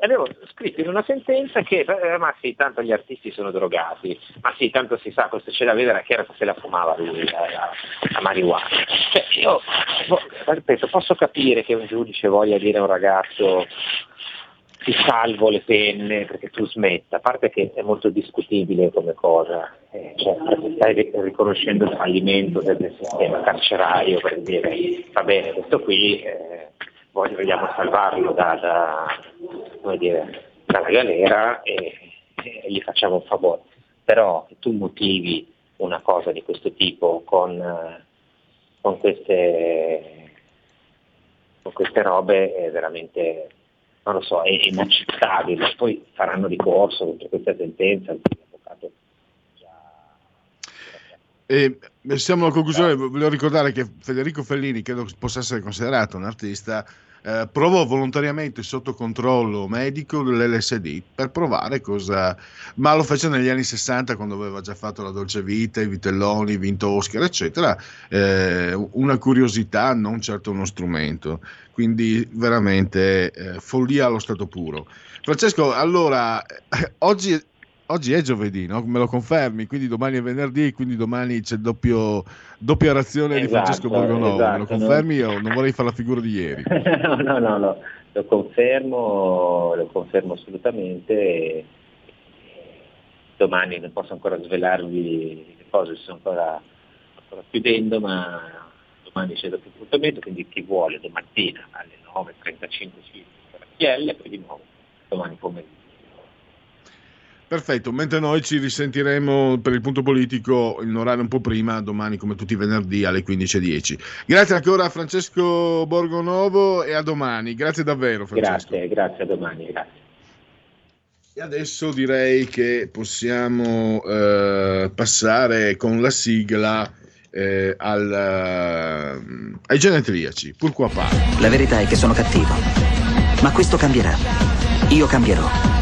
avevo scritto in una sentenza che eh, ma sì, tanto gli artisti sono drogati, ma sì, tanto si sa, questo ce l'aveva, era chiaro che se la fumava lui, la, la, la marijuana. Cioè, io boh, ripeto, posso capire che un giudice voglia dire a un ragazzo ti salvo le penne perché tu smetta, a parte che è molto discutibile come cosa, eh, cioè, stai riconoscendo il fallimento del sistema carcerario per dire va bene, questo qui eh, vogliamo salvarlo da, da, dire, dalla galera e, e, gli facciamo un favore. Però tu motivi una cosa di questo tipo con, con, queste, con queste robe è veramente, non lo so, è inaccettabile. Poi faranno ricorso contro questa sentenza, E siamo alla conclusione, voglio ricordare che Federico Fellini credo possa essere considerato un artista, eh, provò volontariamente sotto controllo medico l'LSD per provare cosa, ma lo fece negli anni 60 quando aveva già fatto la dolce vita, i vitelloni, vinto Oscar, eccetera, eh, una curiosità, non certo uno strumento, quindi veramente eh, follia allo stato puro. Francesco, allora, eh, oggi oggi è giovedì, no? me lo confermi, quindi domani è venerdì, quindi domani c'è doppio, doppia razione esatto, di Francesco Borgonovo, esatto, me lo esatto, confermi no? o non vorrei fare la figura di ieri? no, no, no, no, lo confermo, lo confermo assolutamente. Domani non posso ancora svelarvi le cose, sto ancora, ancora chiudendo, ma domani c'è doppio appuntamento, quindi chi vuole domattina alle 9.35 circa poi di nuovo domani pomeriggio. Perfetto, mentre noi ci risentiremo per il punto politico in orario un po' prima, domani come tutti i venerdì alle 15.10. Grazie ancora a Francesco Borgonovo e a domani. Grazie davvero Francesco. Grazie, grazie a domani, grazie. E adesso direi che possiamo eh, passare con la sigla eh, al, uh, ai genetriaci, pur qua La verità è che sono cattivo, ma questo cambierà. Io cambierò.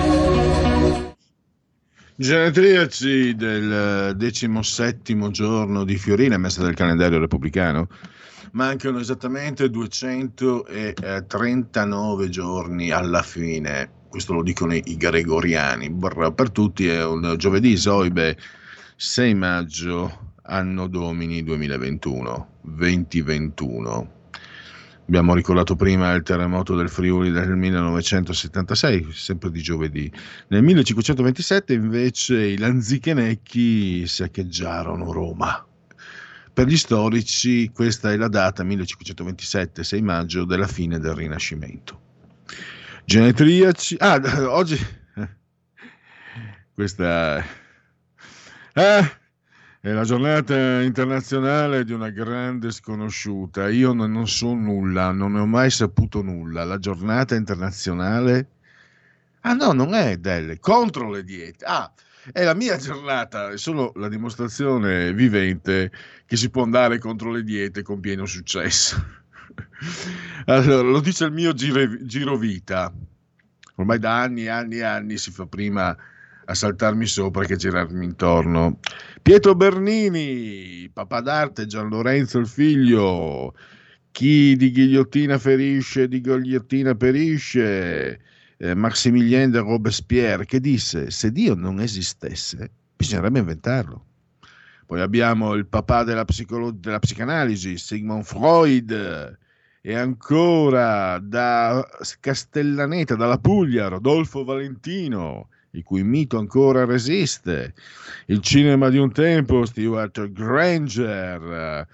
Genetriaci del decimosettimo giorno di Fiorina, messa del calendario repubblicano, mancano esattamente 239 giorni alla fine. Questo lo dicono i gregoriani. Per tutti è un giovedì Soibe 6 maggio, anno domini 2021, 2021 Abbiamo ricordato prima il terremoto del Friuli del 1976, sempre di giovedì. Nel 1527 invece i Lanzichenecchi saccheggiarono Roma. Per gli storici questa è la data 1527, 6 maggio, della fine del Rinascimento. Genetriaci... Ah, oggi... Questa... Eh, È la giornata internazionale di una grande sconosciuta. Io non, so nulla, non ne ho mai saputo nulla. La giornata internazionale. Ah no, non è delle, contro le diete. Ah, è la mia giornata, è solo la dimostrazione vivente che si può andare contro le diete con pieno successo. allora, lo dice il mio giro, girovita. Ormai da anni e anni e anni si fa prima a saltarmi sopra che girarmi intorno. Pietro Bernini, papà d'arte, Gian Lorenzo il figlio, chi di ghigliottina ferisce, di ghigliottina perisce, eh, Maximilien de Robespierre, che disse, se Dio non esistesse, bisognerebbe inventarlo. Poi abbiamo il papà della, psicolo- della psicanalisi, Sigmund Freud, e ancora da Castellaneta, dalla Puglia, Rodolfo Valentino, il cui mito ancora resiste, il cinema di un tempo, Stuart Granger,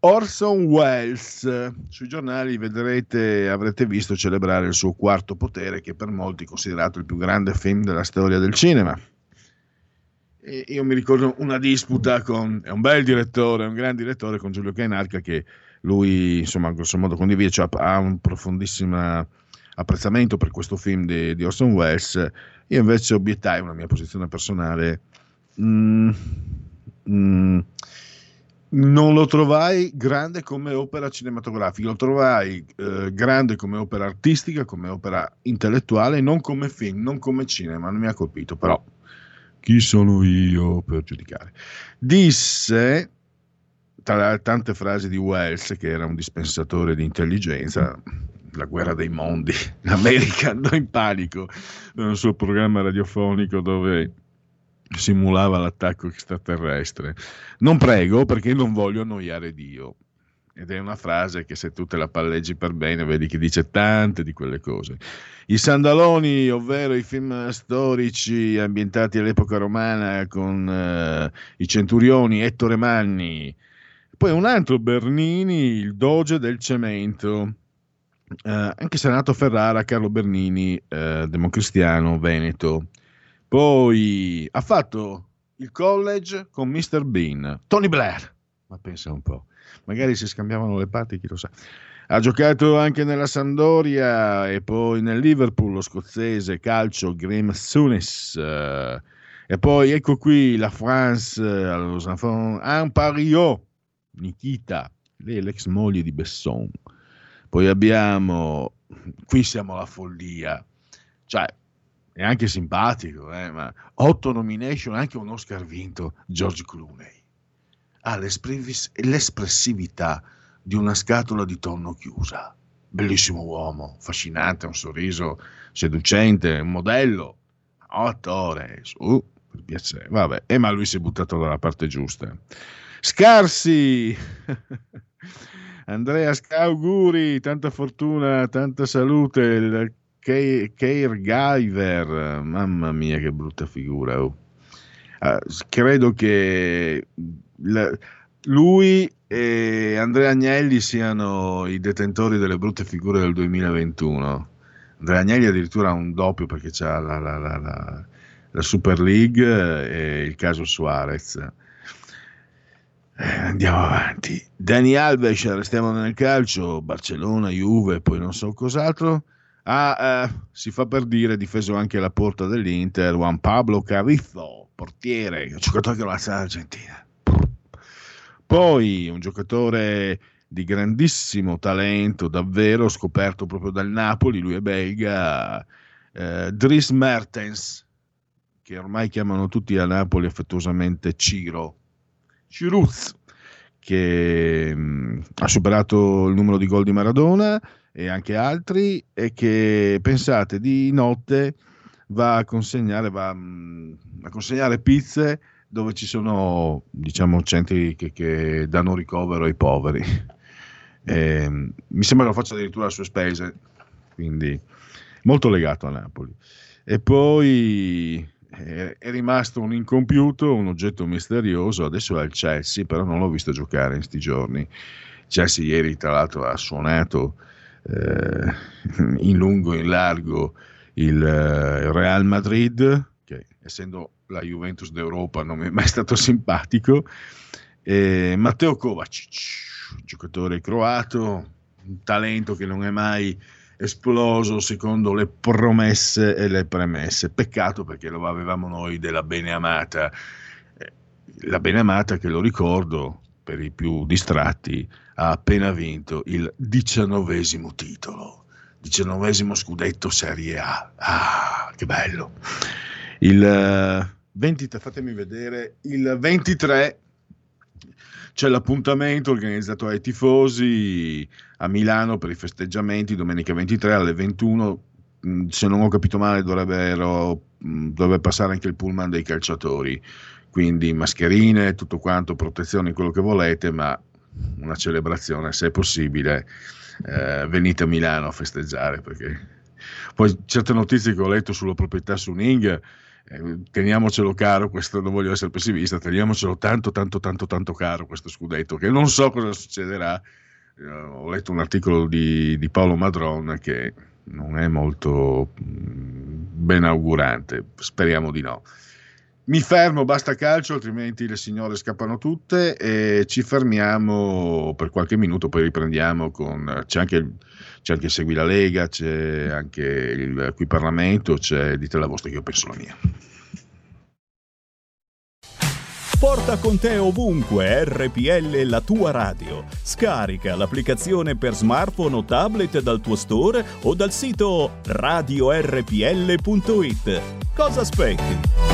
Orson Welles, sui giornali vedrete, avrete visto celebrare il suo quarto potere, che per molti è considerato il più grande film della storia del cinema. E io mi ricordo una disputa con, è un bel direttore, un gran direttore, con Giulio Cainarca, che lui, insomma, grosso modo condivide, cioè, ha un profondissimo apprezzamento per questo film di, di Orson Welles. Io invece obiettai una mia posizione personale. Mm, mm, non lo trovai grande come opera cinematografica, lo trovai eh, grande come opera artistica, come opera intellettuale, non come film, non come cinema, non mi ha colpito, però chi sono io per giudicare? Disse, tra le tante frasi di Wells, che era un dispensatore di intelligenza, la guerra dei mondi, l'America andò in panico nel suo programma radiofonico dove simulava l'attacco extraterrestre. Non prego perché non voglio annoiare Dio. Ed è una frase che se tu te la palleggi per bene vedi che dice tante di quelle cose. I sandaloni, ovvero i film storici ambientati all'epoca romana con uh, i centurioni, Ettore Manni. Poi un altro Bernini, il doge del cemento. Uh, anche Senato Ferrara, Carlo Bernini, uh, democristiano, veneto. Poi ha fatto il college con Mr. Bean, Tony Blair, ma pensa un po', magari si scambiavano le parti, chi lo sa. Ha giocato anche nella Sandoria e poi nel Liverpool, lo scozzese calcio Graham Sunis. e poi ecco qui la France, allo un Pario, Nikita, lei è l'ex moglie di Besson. Poi abbiamo, qui siamo alla follia, cioè è anche simpatico, eh, ma otto nomination, anche un Oscar vinto, George Clooney. Ha l'espressività di una scatola di tonno chiusa. Bellissimo uomo, affascinante, un sorriso seducente, un modello, attore, su, per piacere, vabbè, e ma lui si è buttato dalla parte giusta. Scarsi! Andrea Scauguri, tanta fortuna, tanta salute, il Caregiver, mamma mia che brutta figura. Oh. Uh, credo che la, lui e Andrea Agnelli siano i detentori delle brutte figure del 2021. Andrea Agnelli addirittura ha un doppio perché la, la, la, la Super League e il caso Suarez. Eh, andiamo avanti. Dani Alves, restiamo nel calcio, Barcellona, Juve, poi non so cos'altro. Ah, eh, si fa per dire, difeso anche la porta dell'Inter, Juan Pablo Carizzo, portiere, giocatore della nazionale argentina. Poi un giocatore di grandissimo talento, davvero scoperto proprio dal Napoli, lui è belga, eh, Dries Mertens, che ormai chiamano tutti a Napoli affettuosamente Ciro, Ciruz, che mh, mm, ha superato il numero di gol di Maradona e anche altri, e che pensate di notte va a consegnare, va, mh, a consegnare pizze dove ci sono diciamo centri che, che danno ricovero ai poveri. E, mi sembra lo faccia addirittura a sue spese, quindi molto legato a Napoli. E poi è, rimasto un incompiuto, un oggetto misterioso, adesso è al Chelsea, però non l'ho visto giocare in questi giorni. Chelsea ieri tra l'altro ha suonato eh, in lungo e in largo il, eh, Real Madrid, che essendo la Juventus d'Europa non mi è mai stato simpatico. E Matteo Kovacic, giocatore croato, un talento che non è mai esploso secondo le promesse e le premesse. Peccato perché lo avevamo noi della beneamata. Eh, la beneamata che lo ricordo per i più distratti ha appena vinto il diciannovesimo titolo, diciannovesimo scudetto Serie A. Ah, che bello! Il 23, fatemi vedere, il 23 c'è l'appuntamento organizzato ai tifosi a Milano per i festeggiamenti domenica 23 alle 21 mm, se non ho capito male mm, dovrebbe passare anche il pullman dei calciatori. Quindi mascherine, tutto quanto, protezioni, quello che volete ma una celebrazione se è possibile eh, venite a Milano a festeggiare perché poi certe notizie che ho letto sulla proprietà su Ning eh, teniamocelo caro, questo non voglio essere pessimista, teniamocelo tanto, tanto, tanto, tanto caro questo scudetto, che non so cosa succederà. Eh, ho letto un articolo di, di, Paolo Madron che non è molto mm, ben augurante, speriamo di no. Mi fermo, basta calcio, altrimenti le signore scappano tutte e ci fermiamo per qualche minuto, poi riprendiamo con... C'è anche c'è anche Segui la Lega, c'è anche il Qui Parlamento, c'è Dite la vostra che io penso la mia. Porta con te ovunque RPL la tua radio. Scarica l'applicazione per smartphone o tablet dal tuo store o dal sito radiorpl.it. Cosa aspetti?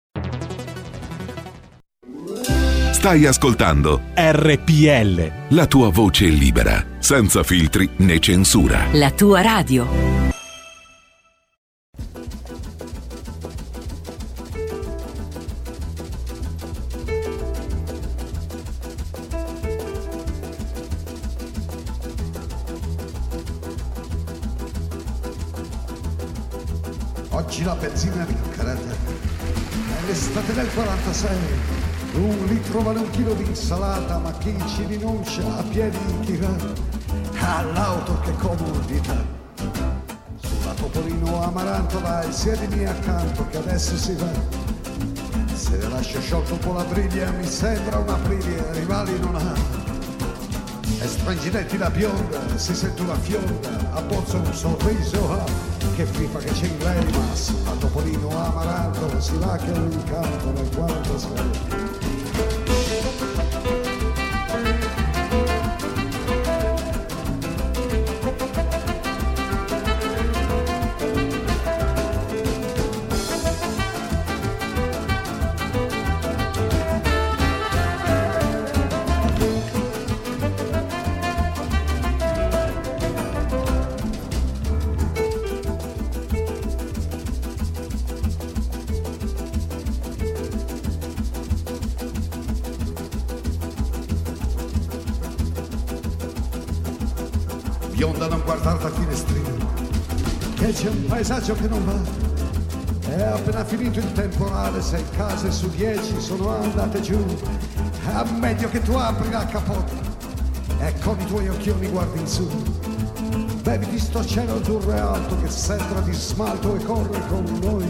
Stai ascoltando RPL. La tua voce libera, senza filtri né censura. La tua radio. Oggi la benzina è rincarata. È l'estate del 46 un litro vale un chilo di insalata, ma chi ci rinuncia a piedi chi va? All'auto che comodità. Sulla Topolino Amaranto vai, siedimi accanto che adesso si va. Se le lascio sciolto un po' la briglia, mi sembra una briglia, rivali non ha. E stranginetti la bionda, si sente una fionda, abbozza un sorriso, ah, che fifa che c'è in lei, ma sulla Topolino Amaranto si va che è un incanto nel 46. Bionda non guardare da finestrino, che c'è un paesaggio che non va. È appena finito il temporale, sei case su dieci sono andate giù. È meglio che tu apri la capotta e con i tuoi occhioni guardi in su. Bevi di sto cielo azzurro e alto che sembra di smalto e corre con noi.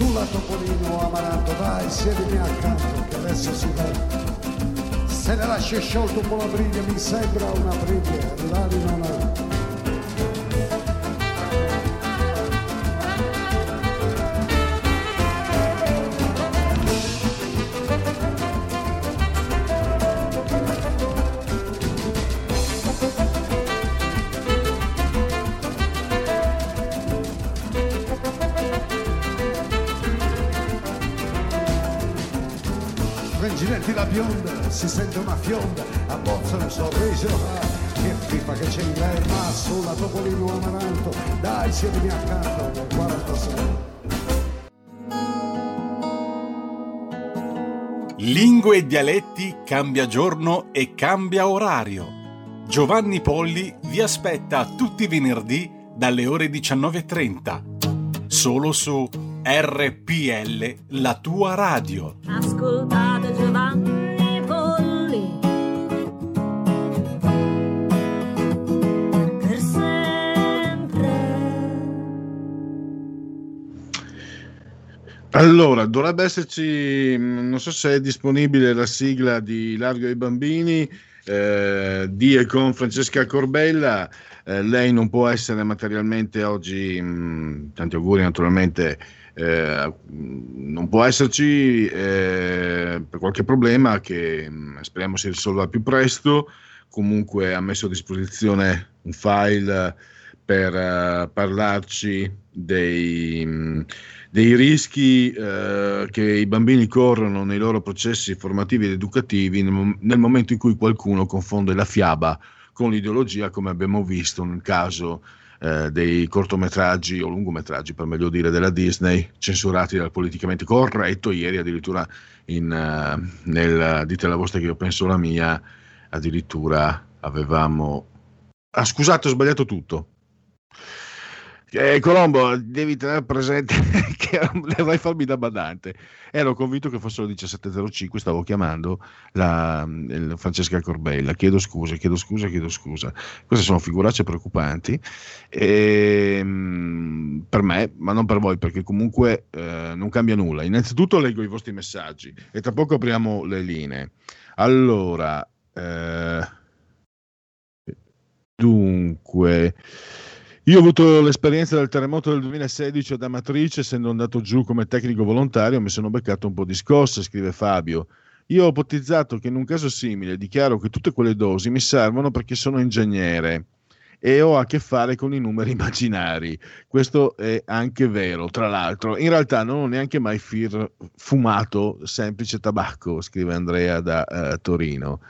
Sulla Topolino Amaranto, dai, siedimi accanto che adesso si va. Se ne lascia sciolto un po' la briglia, mi sembra una briglia, rivali non ha. Bionda, abbozza un sorriso, che FIFA che c'è inverno, sulla Topolino Amaranto, dai siedimi accanto del 46. Lingue e dialetti cambia giorno e cambia orario. Giovanni Polli vi aspetta tutti i venerdì dalle ore 19.30. Solo su RPL, la tua radio. Ascoltate Giovanni Allora, dovrebbe esserci, mh, non so se è disponibile la sigla di Largo ai Bambini, eh, di e con Francesca Corbella. Eh, lei non può essere materialmente oggi, mh, tanti auguri naturalmente, eh, non può esserci eh, per qualche problema che mh, speriamo si risolva più presto. Comunque ha messo a disposizione un file per eh, parlarci dei, mh, dei rischi eh, che i bambini corrono nei loro processi formativi ed educativi nel, nel momento in cui qualcuno confonde la fiaba con l'ideologia, come abbiamo visto nel caso eh, dei cortometraggi o lungometraggi, per meglio dire, della Disney, censurati dal politicamente corretto. Ieri addirittura in, eh, nel Dite la vostra che io penso la mia, addirittura avevamo... Ah, scusate, ho sbagliato tutto. Eh, Colombo, devi tenere presente che ne vai farmi da badante. Ero convinto che fossero le 17.05, stavo chiamando la, il Francesca Corbella. Chiedo scusa, chiedo scusa, chiedo scusa. Queste sono figuracce preoccupanti ehm, per me, ma non per voi, perché comunque eh, non cambia nulla. Innanzitutto leggo i vostri messaggi e tra poco apriamo le linee. Allora, eh, dunque. Io ho avuto l'esperienza del terremoto del 2016 ad Amatrice, essendo andato giù come tecnico volontario, mi sono beccato un po' di scosse, scrive Fabio. Io ho ipotizzato che in un caso simile dichiaro che tutte quelle dosi mi servono perché sono ingegnere e ho a che fare con i numeri immaginari. Questo è anche vero, tra l'altro. In realtà non ho neanche mai fir- fumato semplice tabacco, scrive Andrea da uh, Torino.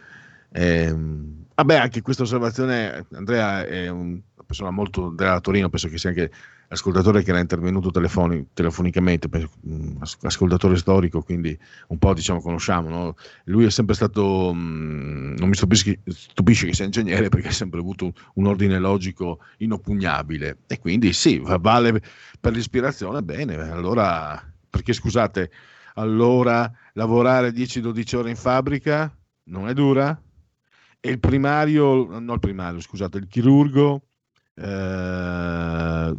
Ehm, vabbè, anche questa osservazione, Andrea è un persona molto della Torino, penso che sia anche l'ascoltatore che era intervenuto telefoni, telefonicamente, mh, ascoltatore storico, quindi un po' diciamo conosciamo. No? Lui è sempre stato, mh, non mi stupisce, stupisce, che sia ingegnere perché ha sempre avuto un, ordine logico inoppugnabile e quindi sì, vale per l'ispirazione, bene, allora perché scusate, allora lavorare 10-12 ore in fabbrica non è dura? E il primario, no il primario, scusate, il chirurgo eh,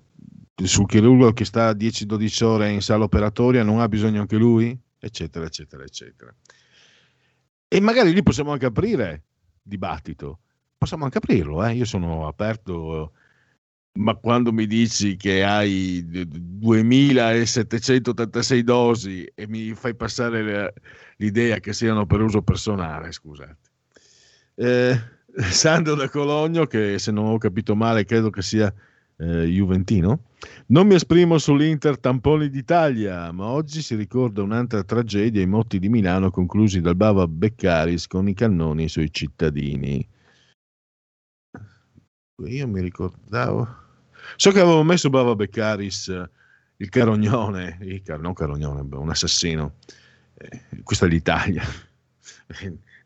sul chirurgo che sta 10-12 ore in sala operatoria non ha bisogno anche lui, eccetera, eccetera, eccetera. E magari lì possiamo anche aprire dibattito, possiamo anche aprirlo, eh? io sono aperto, ma quando mi dici che hai 2786 dosi e mi fai passare l'idea che siano per uso personale, scusate. Eh, Sandro da Cologno, che se non ho capito male credo che sia eh, Juventino. Non mi esprimo sull'Inter tamponi d'Italia, ma oggi si ricorda un'altra tragedia, i motti di Milano conclusi dal Bava Beccaris con i cannoni sui cittadini. Io mi ricordavo... So che avevo messo Bava Beccaris, il carognone, il car- non carognone, un assassino. Eh, questa è l'Italia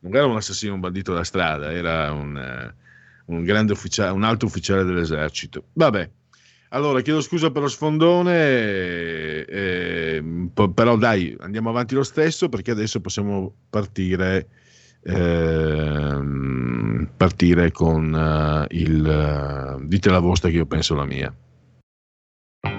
non era un assassino, un bandito da strada, era un, uh, un grande ufficiale, un alto ufficiale dell'esercito. Vabbè, allora chiedo scusa per lo sfondone, eh, eh, però dai, andiamo avanti lo stesso perché adesso possiamo partire, ehm, partire con uh, il uh, dite la vostra che io penso la mia.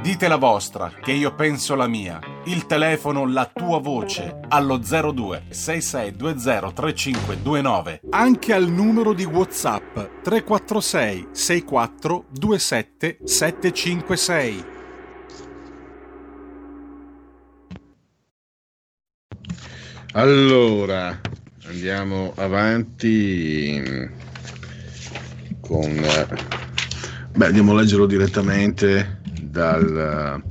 Dite la vostra, che io penso la mia. Il telefono, la tua voce, allo 02 6620 3529. Anche al numero di WhatsApp 346 64 27 756. Allora, andiamo avanti con... Beh, andiamo a leggerlo direttamente dal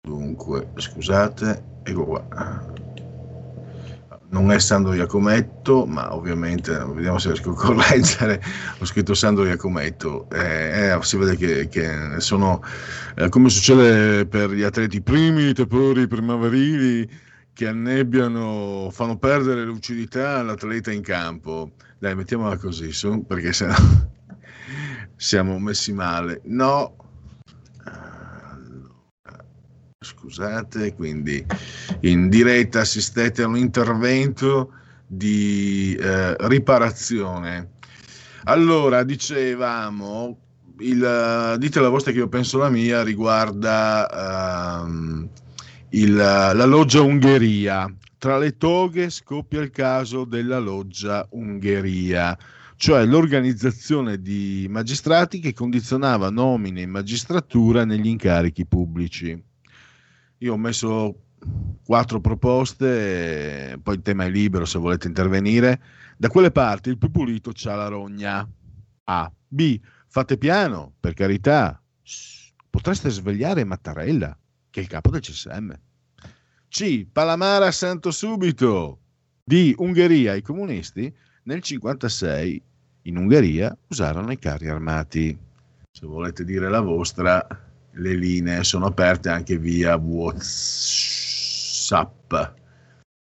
dunque scusate ecco qua non è Sandro Iacometto, ma ovviamente vediamo se riesco a correggere. Ho scritto Sandro Iacometto. Eh, eh, si vede che, che sono eh, come succede per gli atleti primi, tepori primaverili che annebbiano, fanno perdere lucidità all'atleta in campo. Dai, mettiamola così, su, perché sennò siamo messi male. No, scusate, quindi in diretta assistete a un intervento di eh, riparazione. Allora, dicevamo, il, dite la vostra che io penso la mia, riguarda um, il, la loggia Ungheria. Tra le toghe scoppia il caso della loggia Ungheria cioè l'organizzazione di magistrati che condizionava nomine in magistratura negli incarichi pubblici. Io ho messo quattro proposte, poi il tema è libero se volete intervenire. Da quelle parti il più pulito c'ha la rogna. A. B. Fate piano, per carità. Potreste svegliare Mattarella, che è il capo del CSM. C. Palamara santo subito. D. Ungheria. I comunisti nel 56 in Ungheria usarono i carri armati. Se volete dire la vostra, le linee sono aperte anche via WhatsApp.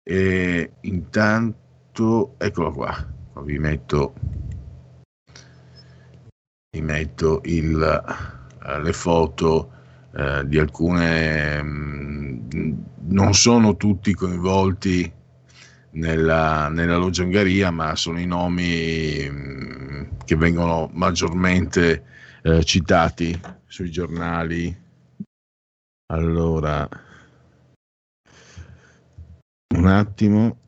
E intanto, eccolo qua, qua vi metto, vi metto il, le foto eh, di alcune, mh, mm, non sono tutti coinvolti nella, nella Loggia Ungheria, ma sono i nomi mm, che vengono maggiormente eh, citati sui giornali. Allora, un attimo.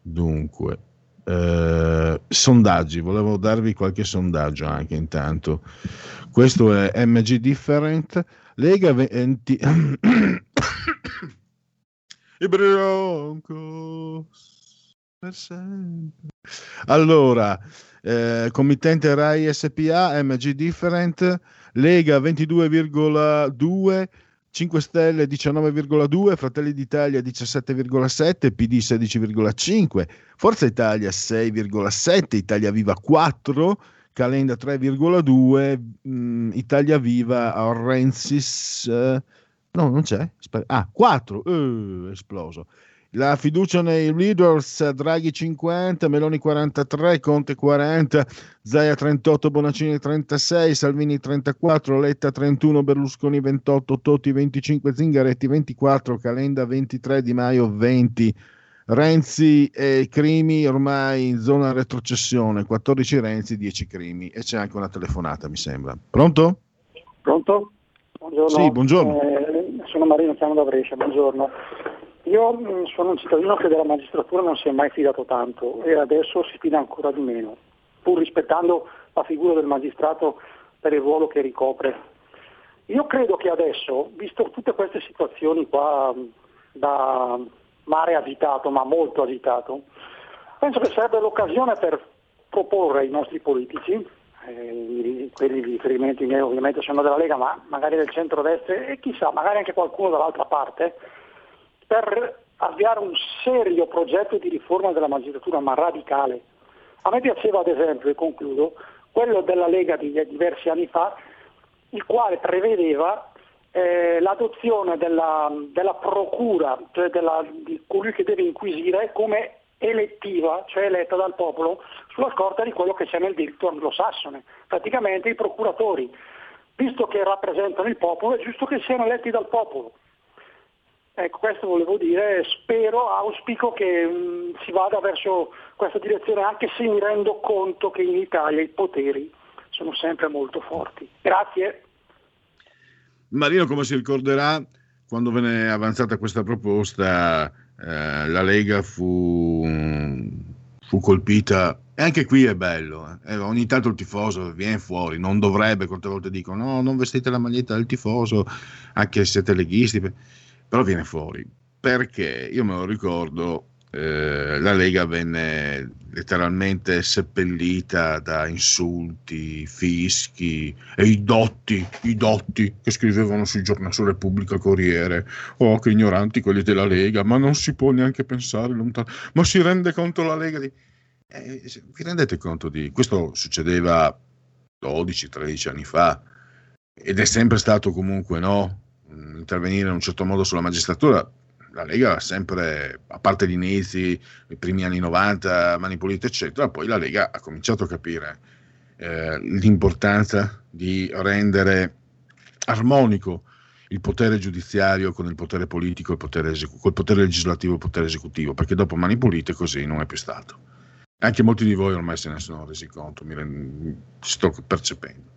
Dunque, eh, sondaggi, volevo darvi qualche sondaggio anche intanto. Questo è MG Different, Lega 20... I Broncos per sempre. Allora, eh, committente Rai SPA, MG Different, Lega 22,2, 5 Stelle 19,2, Fratelli d'Italia 17,7, PD 16,5, Forza Italia 6,7, Italia Viva 4, Calenda 3,2, mh, Italia Viva Rensis... No, non c'è. Ah, 4, eh, esploso. La fiducia nei leaders, Draghi 50, Meloni 43, Conte 40, Zaia 38, Bonaccini 36, Salvini 34, Letta 31, Berlusconi 28, Totti 25, Zingaretti 24, Calenda 23, Di Maio 20. Renzi e Crimi ormai in zona retrocessione, 14 Renzi, 10 Crimi e c'è anche una telefonata mi sembra. Pronto? Pronto? Buongiorno. Sì, buongiorno. Eh, sono Marino, chiamo da Brescia, buongiorno. Io mh, sono un cittadino che della magistratura non si è mai fidato tanto e adesso si fida ancora di meno, pur rispettando la figura del magistrato per il ruolo che ricopre. Io credo che adesso, visto tutte queste situazioni qua mh, da mare agitato, ma molto agitato, penso che sarebbe l'occasione per proporre ai nostri politici, eh, quelli di riferimento miei ovviamente sono della Lega, ma magari del centro-destra e chissà, magari anche qualcuno dall'altra parte, per avviare un serio progetto di riforma della magistratura, ma radicale. A me piaceva ad esempio, e concludo, quello della Lega di diversi anni fa, il quale prevedeva eh, l'adozione della, della procura, cioè della, di colui che deve inquisire, come elettiva, cioè eletta dal popolo, sulla scorta di quello che c'è nel diritto anglosassone. Praticamente i procuratori, visto che rappresentano il popolo, è giusto che siano eletti dal popolo. Ecco, questo volevo dire, spero, auspico che mh, si vada verso questa direzione, anche se mi rendo conto che in Italia i poteri sono sempre molto forti. Grazie. Marino, come si ricorderà, quando venne avanzata questa proposta, eh, la Lega fu, fu, colpita. E anche qui è bello, eh. ogni tanto il tifoso viene fuori, non dovrebbe, quante volte dicono no, non vestite la maglietta del tifoso, anche se siete leghisti però viene fuori perché io me lo ricordo eh, la Lega venne letteralmente seppellita da insulti, fischi e i dotti, i dotti che scrivevano sui giornali su Repubblica Corriere. Oh, che ignoranti quelli della Lega, ma non si può neanche pensare lontano. Ma si rende conto la Lega di... Eh, vi rendete conto di... Questo succedeva 12-13 anni fa ed è sempre stato comunque no intervenire in un certo modo sulla magistratura la Lega ha sempre, a parte gli inizi, i primi anni 90, Mani Pulite, eccetera, poi la Lega ha cominciato a capire eh, l'importanza di rendere armonico il potere giudiziario con il potere politico, il potere esecu- col potere legislativo e il potere esecutivo, perché dopo Mani Pulite così non è più stato. Anche molti di voi ormai se ne sono resi conto, mi rend- sto percependo.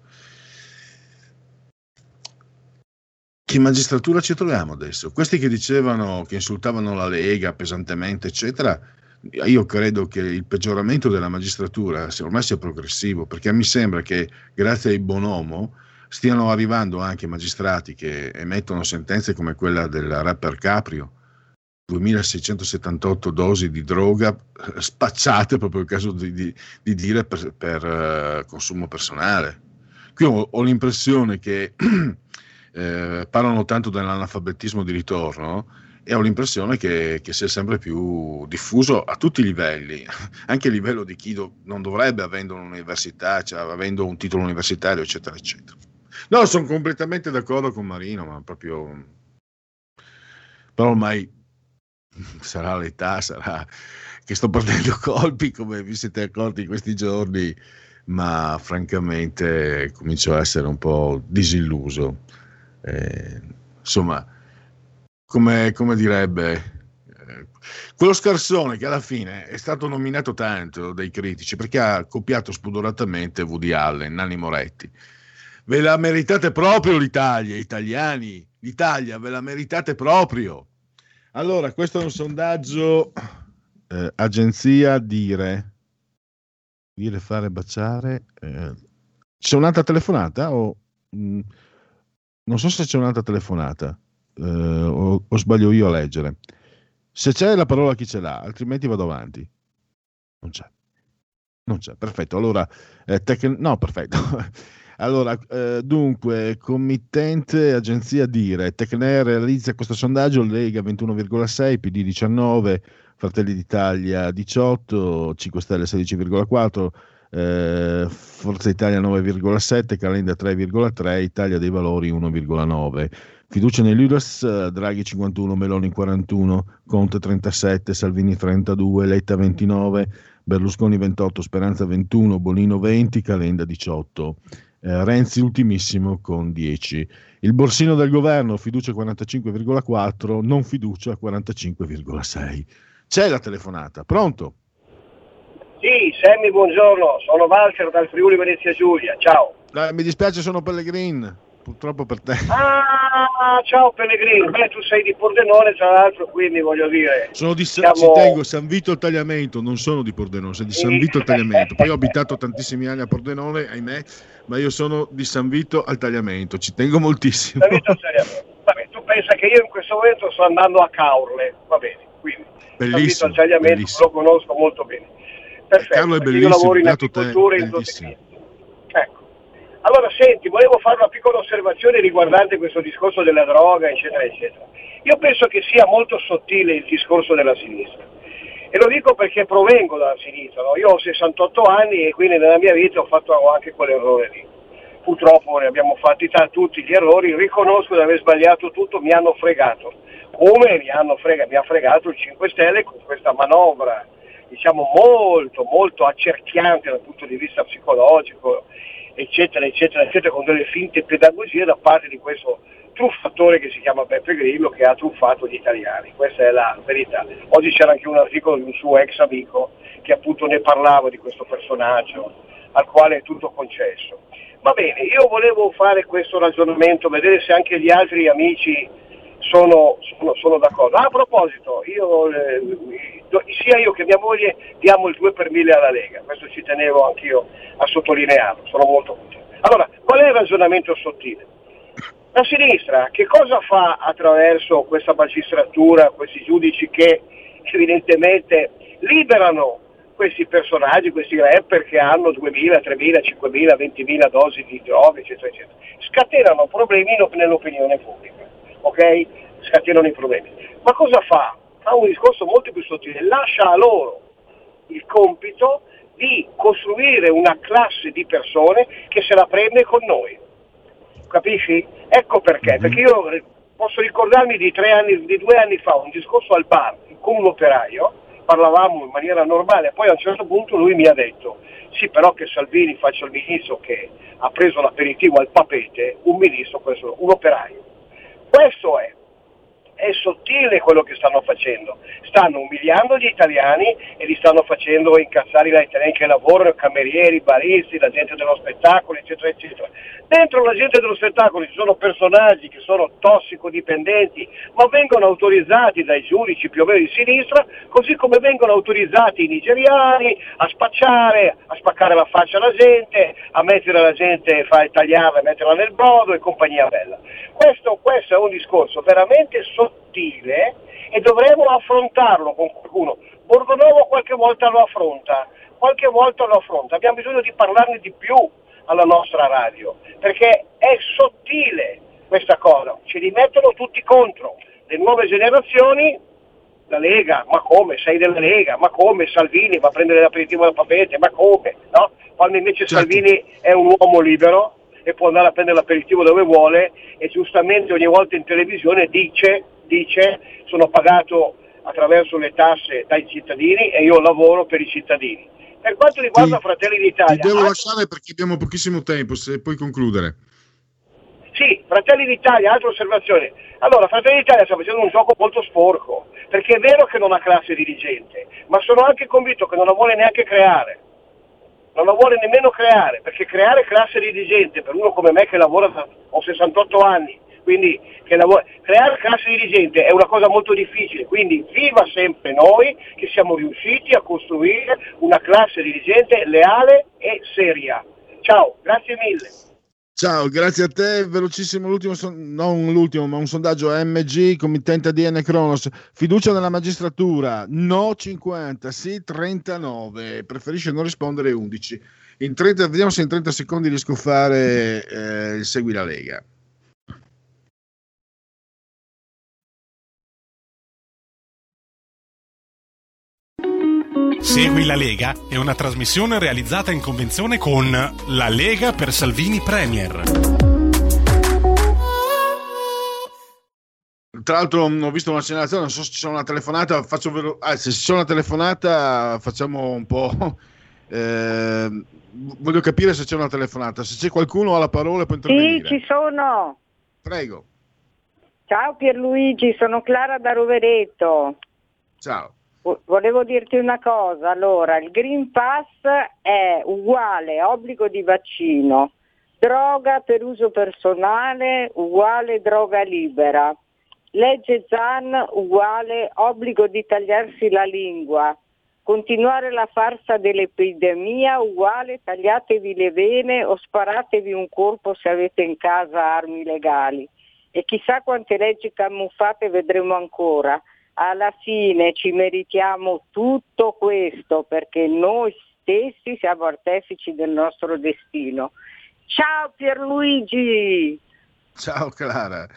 Che magistratura ci troviamo adesso? Questi che dicevano, che insultavano la Lega pesantemente, eccetera, io credo che il peggioramento della magistratura ormai sia progressivo, perché mi sembra che grazie ai bonomo stiano arrivando anche magistrati che emettono sentenze come quella del rapper Caprio, 2678 dosi di droga eh, spacciate proprio il caso di, di, di dire per, per uh, consumo personale. Qui ho, ho l'impressione che eh, parlano tanto dell'analfabetismo di ritorno e ho l'impressione che, che, sia sempre più diffuso a tutti i livelli, anche a livello di chi do, non dovrebbe avendo un'università, cioè avendo un titolo universitario, eccetera, eccetera. No, sono completamente d'accordo con Marino, ma proprio... Però ormai sarà l'età, sarà che sto perdendo colpi, come vi siete accorti in questi giorni, ma francamente comincio a essere un po' disilluso eh, insomma, come, come direbbe eh, quello scarsone che alla fine è stato nominato tanto dai critici perché ha copiato spudoratamente Woody Allen, Nanni Moretti. Ve la meritate proprio l'Italia, italiani, l'Italia ve la meritate proprio. Allora, questo è un sondaggio eh, agenzia Dire. Dire fare baciare. Eh, c'è un'altra telefonata o mm, non so se c'è un'altra telefonata eh, o, o, sbaglio io a leggere. Se c'è la parola chi ce l'ha, altrimenti vado avanti. Non c'è. Non c'è, perfetto. Allora, eh, tec- no, perfetto. allora, eh, dunque, committente agenzia Dire, Tecner realizza questo sondaggio, Lega 21,6, PD 19, Fratelli d'Italia 18, 5 Stelle 16,4, eh, Forza Italia 9,7, Calenda 3,3, Italia dei Valori 1,9. Fiducia nell'URAS, Draghi 51, Meloni 41, Conte 37, Salvini 32, Letta 29, Berlusconi 28, Speranza 21, Bonino 20, Calenda 18. Eh, Renzi ultimissimo con 10. Il borsino del governo, fiducia 45,4, non fiducia 45,6. C'è la telefonata, pronto? Sì, Sammy, buongiorno, sono Walter dal Friuli Venezia Giulia, ciao. Eh, mi dispiace, sono Pellegrin, purtroppo per te. Ah, ciao Pellegrin, beh tu sei di Pordenone tra l'altro, quindi voglio dire... Sono di siamo... ci tengo, San Vito al Tagliamento, non sono di Pordenone, sono di San Vito al Tagliamento. Poi ho abitato tantissimi anni a Pordenone, ahimè, ma io sono di San Vito al Tagliamento, ci tengo moltissimo. San Vito al Tagliamento. Vabbè, tu pensa che io in questo momento sto andando a Caorle, va bene, quindi bellissimo, San Vito al Tagliamento bellissimo. lo conosco molto bene. Perfetto, Carlo è bellissimo, io lavoro in agricoltura e in Ecco. Allora, senti, volevo fare una piccola osservazione riguardante questo discorso della droga, eccetera, eccetera. Io penso che sia molto sottile il discorso della sinistra. E lo dico perché provengo dalla sinistra, no? io ho 68 anni e quindi nella mia vita ho fatto anche quell'errore lì. Purtroppo ne abbiamo fatti t- tutti gli errori, riconosco di aver sbagliato tutto, mi hanno fregato. Come mi, hanno frega- mi ha fregato il 5 Stelle con questa manovra diciamo molto, molto accerchiante dal punto di vista psicologico, eccetera, eccetera, eccetera, con delle finte pedagogie da parte di questo truffatore che si chiama Beppe Grillo che ha truffato gli italiani, questa è la verità. Oggi c'era anche un articolo di un suo ex amico che appunto ne parlava di questo personaggio al quale è tutto concesso. Va bene, io volevo fare questo ragionamento, vedere se anche gli altri amici sono, sono, sono d'accordo. Ah, a proposito, io, eh, sia io che mia moglie diamo il 2 per 1000 alla Lega, questo ci tenevo anch'io a sottolinearlo, sono molto contento. Allora, qual è il ragionamento sottile? La sinistra che cosa fa attraverso questa magistratura, questi giudici che evidentemente liberano questi personaggi, questi rapper che hanno 2.000, 3.000, 5.000, 20.000 dosi di droga, eccetera, eccetera. Scatenano problemi in- nell'opinione pubblica, ok? Scatenano i problemi. Ma cosa fa? Fa un discorso molto più sottile, lascia a loro il compito di costruire una classe di persone che se la prende con noi. Capisci? Ecco perché, perché io posso ricordarmi di, tre anni, di due anni fa un discorso al bar con un operaio, parlavamo in maniera normale, poi a un certo punto lui mi ha detto sì però che Salvini faccia il ministro che ha preso l'aperitivo al papete, un ministro, questo, un operaio. Questo è, è sottile quello che stanno facendo. Stanno umiliando gli italiani e li stanno facendo incazzare gli italiani che lavorano, i camerieri, i baristi, la gente dello spettacolo, eccetera, eccetera. Dentro la gente dello spettacolo ci sono personaggi che sono tossicodipendenti, ma vengono autorizzati dai giudici più o meno di sinistra, così come vengono autorizzati i nigeriani a spacciare, a spaccare la faccia alla gente, a mettere la gente, fa tagliarla metterla nel brodo e compagnia bella. Questo, questo è un discorso veramente sottile e dovremo affrontarlo con qualcuno. Borgonovo qualche volta lo affronta, qualche volta lo affronta, abbiamo bisogno di parlarne di più alla nostra radio, perché è sottile questa cosa, ci rimettono tutti contro, le nuove generazioni, la Lega, ma come, sei della Lega, ma come, Salvini va a prendere l'aperitivo al papete, ma come, no? Quando invece Salvini è un uomo libero e può andare a prendere l'aperitivo dove vuole e giustamente ogni volta in televisione dice, dice sono pagato attraverso le tasse dai cittadini e io lavoro per i cittadini. Per quanto riguarda Fratelli d'Italia, Ti devo altro- lasciare perché abbiamo pochissimo tempo, se puoi concludere. Sì, Fratelli d'Italia, altra osservazione. Allora, Fratelli d'Italia sta facendo un gioco molto sporco, perché è vero che non ha classe dirigente, ma sono anche convinto che non la vuole neanche creare. Non la vuole nemmeno creare, perché creare classe dirigente per uno come me che lavora da ho 68 anni, quindi lavora, creare classe dirigente è una cosa molto difficile, quindi viva sempre noi che siamo riusciti a costruire una classe dirigente leale e seria. Ciao, grazie mille. Ciao, grazie a te. Velocissimo l'ultimo, non l'ultimo, ma un sondaggio MG, committente ADN Cronos. Fiducia nella magistratura, no 50, sì 39. Preferisce non rispondere 11. In 30, vediamo se in 30 secondi riesco a fare eh, Segui la Lega. Segui la Lega è una trasmissione realizzata in convenzione con La Lega per Salvini Premier. Tra l'altro ho visto una segnalazione, non so se c'è una telefonata, faccio velo- ah, se c'è una telefonata facciamo un po'... eh, voglio capire se c'è una telefonata, se c'è qualcuno ha la parola può Sì, intervenire. ci sono. Prego. Ciao Pierluigi, sono Clara da Rovereto. Ciao. Vo- Volevo dirti una cosa, allora il Green Pass è uguale obbligo di vaccino, droga per uso personale uguale droga libera, legge ZAN uguale obbligo di tagliarsi la lingua, continuare la farsa dell'epidemia uguale tagliatevi le vene o sparatevi un colpo se avete in casa armi legali. E chissà quante leggi camuffate vedremo ancora alla fine ci meritiamo tutto questo perché noi stessi siamo artefici del nostro destino. Ciao Pierluigi! Ciao Clara,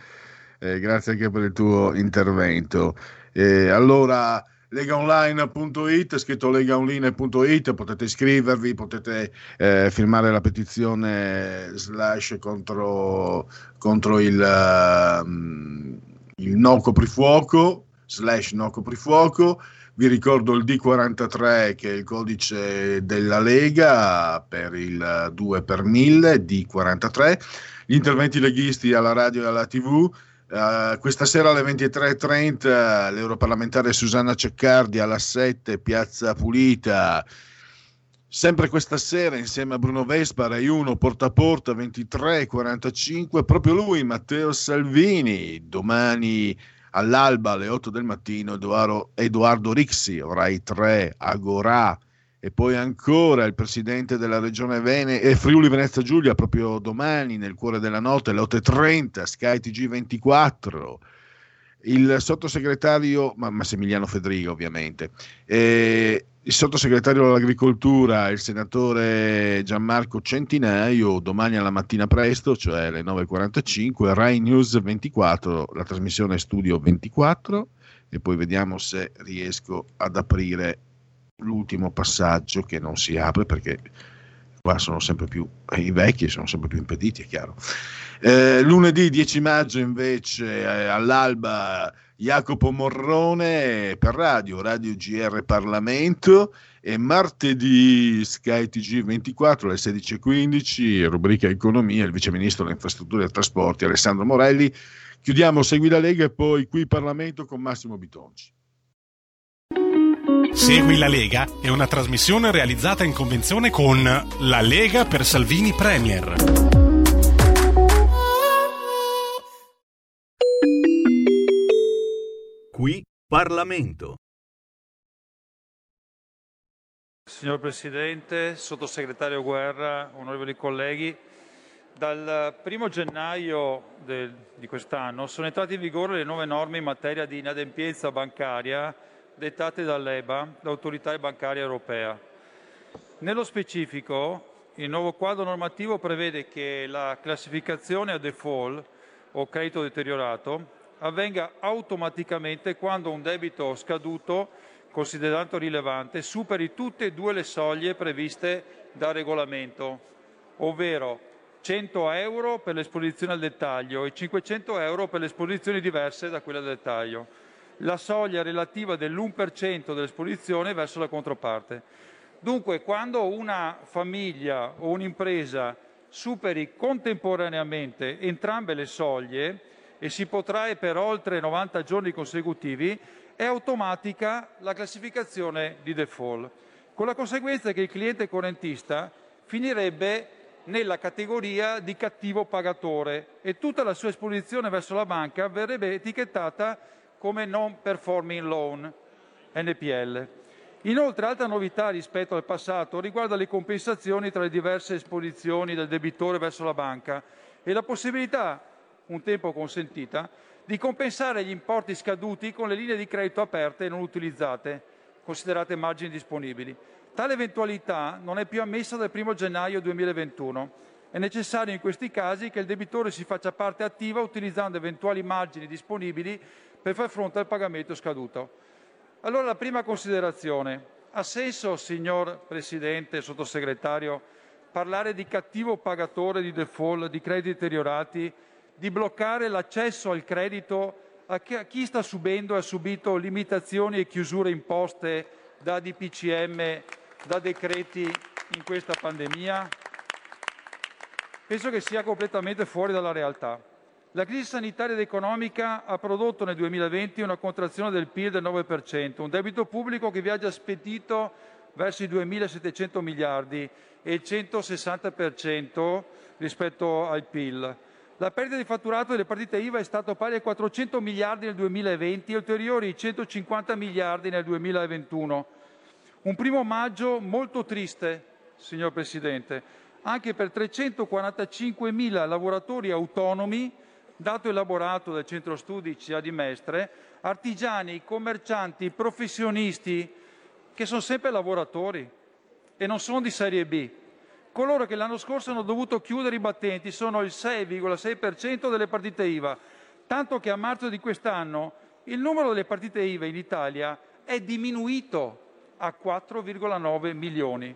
Eh, grazie anche per il tuo intervento. Eh, allora, legaonline.it, scritto legaonline.it, potete iscrivervi, potete eh, firmare la petizione slash contro, contro il, ehm, il no coprifuoco, slash no coprifuoco. Vi ricordo il D43 che è il codice della Lega per il 2 per 1000 D43. Gli interventi leghisti alla radio e alla TV. Eh, questa sera alle 23.30 l'europarlamentare Susanna Ceccardi alla 7 Piazza Pulita. Sempre questa sera insieme a Bruno Vespa, Rai 1, porta a porta 23.45, proprio lui, Matteo Salvini, domani all'alba alle 8 del mattino Edoardo, Edoardo Rixi, Rai 3, Agorà e poi ancora il presidente della regione Vene e Friuli Venezia Giulia proprio domani nel cuore della notte alle 8.30 Sky TG24 il sottosegretario ma- Massimiliano Fedriga ovviamente, eh, il sottosegretario all'agricoltura, il senatore Gianmarco Centinaio, domani alla mattina presto, cioè alle 9.45, Rai News 24, la trasmissione Studio 24 e poi vediamo se riesco ad aprire l'ultimo passaggio che non si apre perché qua sono sempre più i vecchi sono sempre più impediti è chiaro. Eh, lunedì 10 maggio invece eh, all'alba Jacopo Morrone per radio Radio GR Parlamento e martedì Sky TG 24 alle 16.15 rubrica economia il viceministro delle infrastrutture e trasporti Alessandro Morelli chiudiamo Segui la Lega e poi qui Parlamento con Massimo Bitonci Segui la Lega è una trasmissione realizzata in convenzione con La Lega per Salvini Premier. Qui Parlamento. Signor Presidente, Sottosegretario Guerra, onorevoli colleghi, dal 1 gennaio del- di quest'anno sono entrate in vigore le nuove norme in materia di inadempienza bancaria dettate dall'EBA, l'autorità bancaria europea. Nello specifico, il nuovo quadro normativo prevede che la classificazione a default o credito deteriorato avvenga automaticamente quando un debito scaduto, considerato rilevante, superi tutte e due le soglie previste dal regolamento, ovvero 100 euro per l'esposizione al dettaglio e 500 euro per le esposizioni diverse da quella del dettaglio la soglia relativa dell'1% dell'esposizione verso la controparte. Dunque, quando una famiglia o un'impresa superi contemporaneamente entrambe le soglie e si protrae per oltre 90 giorni consecutivi, è automatica la classificazione di default, con la conseguenza che il cliente correntista finirebbe nella categoria di cattivo pagatore e tutta la sua esposizione verso la banca verrebbe etichettata come non performing loan, NPL. Inoltre, altra novità rispetto al passato riguarda le compensazioni tra le diverse esposizioni del debitore verso la banca e la possibilità, un tempo consentita, di compensare gli importi scaduti con le linee di credito aperte e non utilizzate, considerate margini disponibili. Tale eventualità non è più ammessa dal 1 gennaio 2021. È necessario in questi casi che il debitore si faccia parte attiva utilizzando eventuali margini disponibili per far fronte al pagamento scaduto. Allora la prima considerazione. Ha senso, signor Presidente Sottosegretario, parlare di cattivo pagatore di default, di crediti deteriorati, di bloccare l'accesso al credito a chi, sta subendo e ha subito limitazioni e chiusure imposte da DPCM, da decreti in questa pandemia? Penso che sia completamente fuori dalla realtà. La crisi sanitaria ed economica ha prodotto nel 2020 una contrazione del PIL del 9%, un debito pubblico che viaggia spedito verso i 2.700 miliardi e il 160% rispetto al PIL. La perdita di fatturato delle partite IVA è stata pari a 400 miliardi nel 2020 e ulteriori 150 miliardi nel 2021. Un primo maggio molto triste, signor Presidente, anche per 345 mila lavoratori autonomi, dato elaborato dal Centro Studi CA di Mestre, artigiani, commercianti, professionisti, che sono sempre lavoratori e non sono di serie B. Coloro che l'anno scorso hanno dovuto chiudere i battenti sono il 6,6% delle partite IVA, tanto che a marzo di quest'anno il numero delle partite IVA in Italia è diminuito a 4,9 milioni.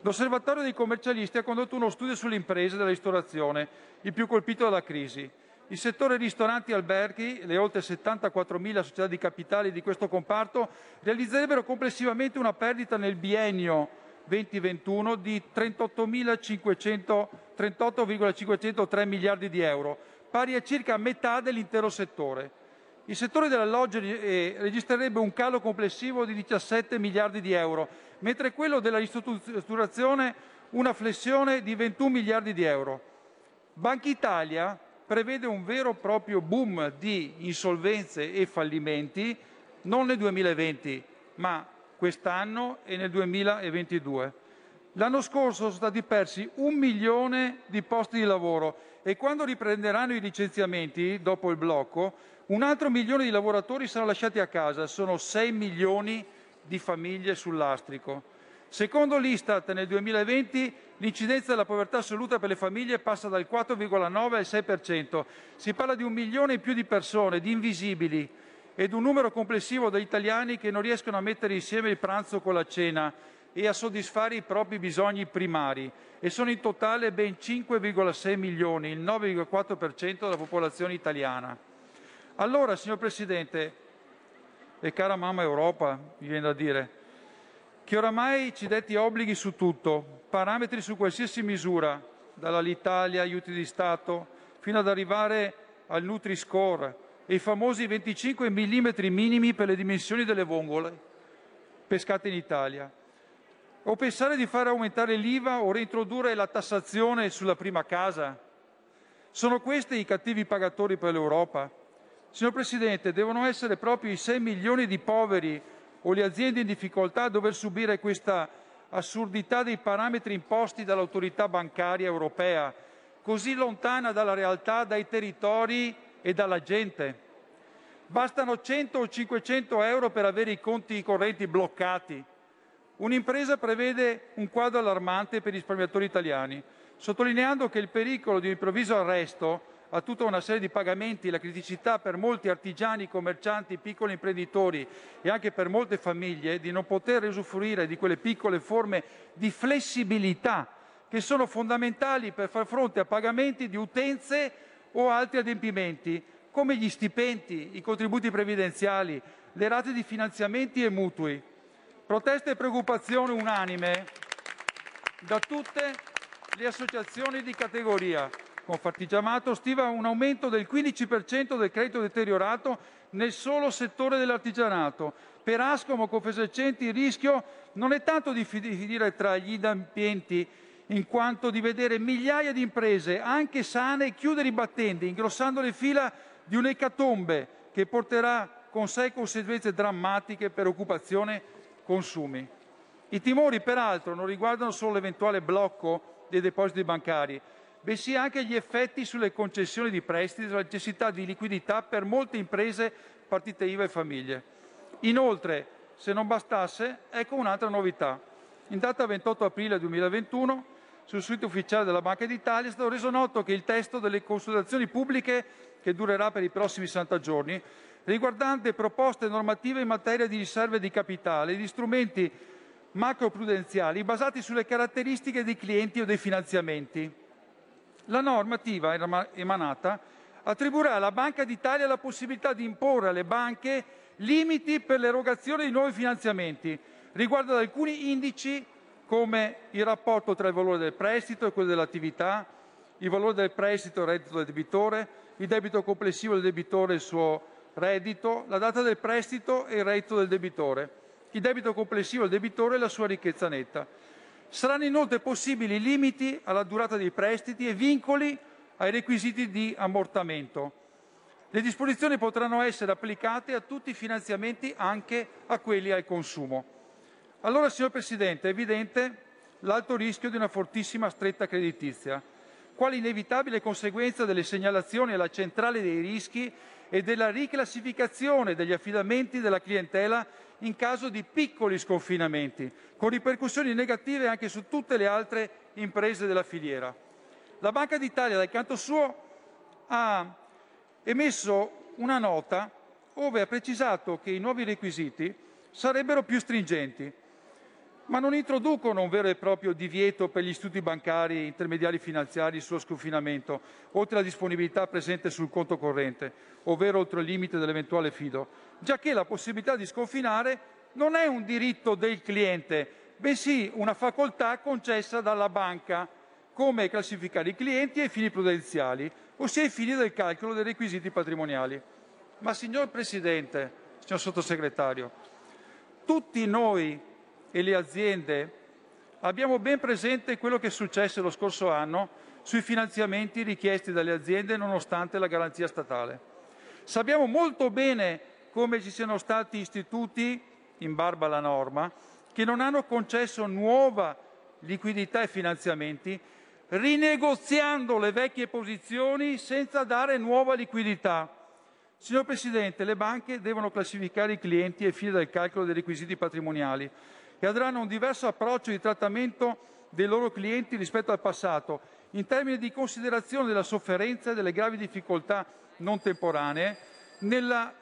L'Osservatorio dei commercialisti ha condotto uno studio sulle imprese della ristorazione, il più colpito dalla crisi. Il settore ristoranti e alberghi, le oltre 74.000 società di capitali di questo comparto, realizzerebbero complessivamente una perdita nel biennio 2021 di 38.500 38,503 miliardi di euro, pari a circa metà dell'intero settore. Il settore dell'alloggio eh, registrerebbe un calo complessivo di 17 miliardi di euro, mentre quello della ristrutturazione una flessione di 21 miliardi di euro. Banca Italia prevede un vero e proprio boom di insolvenze e fallimenti non nel 2020, ma quest'anno e nel 2022. L'anno scorso sono stati persi un milione di posti di lavoro e quando riprenderanno i licenziamenti dopo il blocco, un altro milione di lavoratori saranno lasciati a casa. Sono 6 milioni di famiglie sul lastrico. Secondo l'Istat nel 2020 l'incidenza della povertà assoluta per le famiglie passa dal 4,9 al 6%. Si parla di un milione in più di persone, di invisibili, ed un numero complessivo di italiani che non riescono a mettere insieme il pranzo con la cena e a soddisfare i propri bisogni primari e sono in totale ben 5,6 milioni, il 9,4% della popolazione italiana. Allora, signor Presidente, e cara mamma Europa, mi viene da dire, che oramai ci detti obblighi su tutto, parametri su qualsiasi misura, dall'Alitalia, aiuti di Stato, fino ad arrivare al Nutri-Score e i famosi 25 mm minimi per le dimensioni delle vongole pescate in Italia. O pensare di fare aumentare l'IVA o reintrodurre la tassazione sulla prima casa? Sono questi i cattivi pagatori per l'Europa? Signor Presidente, devono essere proprio i 6 milioni di poveri o le aziende in difficoltà a dover subire questa assurdità dei parametri imposti dall'autorità bancaria europea, così lontana dalla realtà, dai territori e dalla gente. Bastano 100 o 500 euro per avere i conti correnti bloccati. Un'impresa prevede un quadro allarmante per i risparmiatori italiani, sottolineando che il pericolo di un improvviso arresto a tutta una serie di pagamenti, la criticità per molti artigiani, commercianti, piccoli imprenditori e anche per molte famiglie di non poter usufruire di quelle piccole forme di flessibilità che sono fondamentali per far fronte a pagamenti di utenze o altri adempimenti, come gli stipendi, i contributi previdenziali, le rate di finanziamenti e mutui. Proteste e preoccupazioni unanime da tutte le associazioni di categoria. Confartigianato stima un aumento del 15% del credito deteriorato nel solo settore dell'artigianato. Per Ascomo Confesercenti il rischio non è tanto di finire tra gli inadempienti in quanto di vedere migliaia di imprese, anche sane, chiudere i battenti, ingrossando le fila di un'ecatombe che porterà con sé conseguenze drammatiche per occupazione e consumi. I timori, peraltro, non riguardano solo l'eventuale blocco dei depositi bancari, bensì anche gli effetti sulle concessioni di prestiti e sulla necessità di liquidità per molte imprese, partite IVA e famiglie. Inoltre, se non bastasse, ecco un'altra novità. In data 28 aprile 2021 sul sito ufficiale della Banca d'Italia è stato reso noto che il testo delle consultazioni pubbliche, che durerà per i prossimi 60 giorni, riguardante proposte normative in materia di riserve di capitale e di strumenti macroprudenziali basati sulle caratteristiche dei clienti o dei finanziamenti. La normativa emanata attribuirà alla Banca d'Italia la possibilità di imporre alle banche limiti per l'erogazione di nuovi finanziamenti riguardo ad alcuni indici come il rapporto tra il valore del prestito e quello dell'attività, il valore del prestito e il reddito del debitore, il debito complessivo del debitore e il suo reddito, la data del prestito e il reddito del debitore, il debito complessivo del debitore e la sua ricchezza netta. Saranno inoltre possibili limiti alla durata dei prestiti e vincoli ai requisiti di ammortamento. Le disposizioni potranno essere applicate a tutti i finanziamenti, anche a quelli al consumo. Allora, signor Presidente, è evidente l'alto rischio di una fortissima stretta creditizia, quale inevitabile conseguenza delle segnalazioni alla centrale dei rischi e della riclassificazione degli affidamenti della clientela in caso di piccoli sconfinamenti, con ripercussioni negative anche su tutte le altre imprese della filiera. La Banca d'Italia, dal canto suo, ha emesso una nota ove ha precisato che i nuovi requisiti sarebbero più stringenti ma non introducono un vero e proprio divieto per gli istituti bancari e intermediari finanziari sullo sconfinamento, oltre alla disponibilità presente sul conto corrente, ovvero oltre il limite dell'eventuale fido, giacché la possibilità di sconfinare non è un diritto del cliente, bensì una facoltà concessa dalla banca, come classificare i clienti ai fini prudenziali, ossia ai fini del calcolo dei requisiti patrimoniali. Ma signor Presidente, signor Sottosegretario, tutti noi e le aziende, abbiamo ben presente quello che è successo lo scorso anno sui finanziamenti richiesti dalle aziende nonostante la garanzia statale. Sappiamo molto bene come ci siano stati istituti, in barba alla norma, che non hanno concesso nuova liquidità e finanziamenti, rinegoziando le vecchie posizioni senza dare nuova liquidità. Signor Presidente, le banche devono classificare i clienti ai fini del calcolo dei requisiti patrimoniali e avranno un diverso approccio di trattamento dei loro clienti rispetto al passato, in termini di considerazione della sofferenza e delle gravi difficoltà non temporanee nella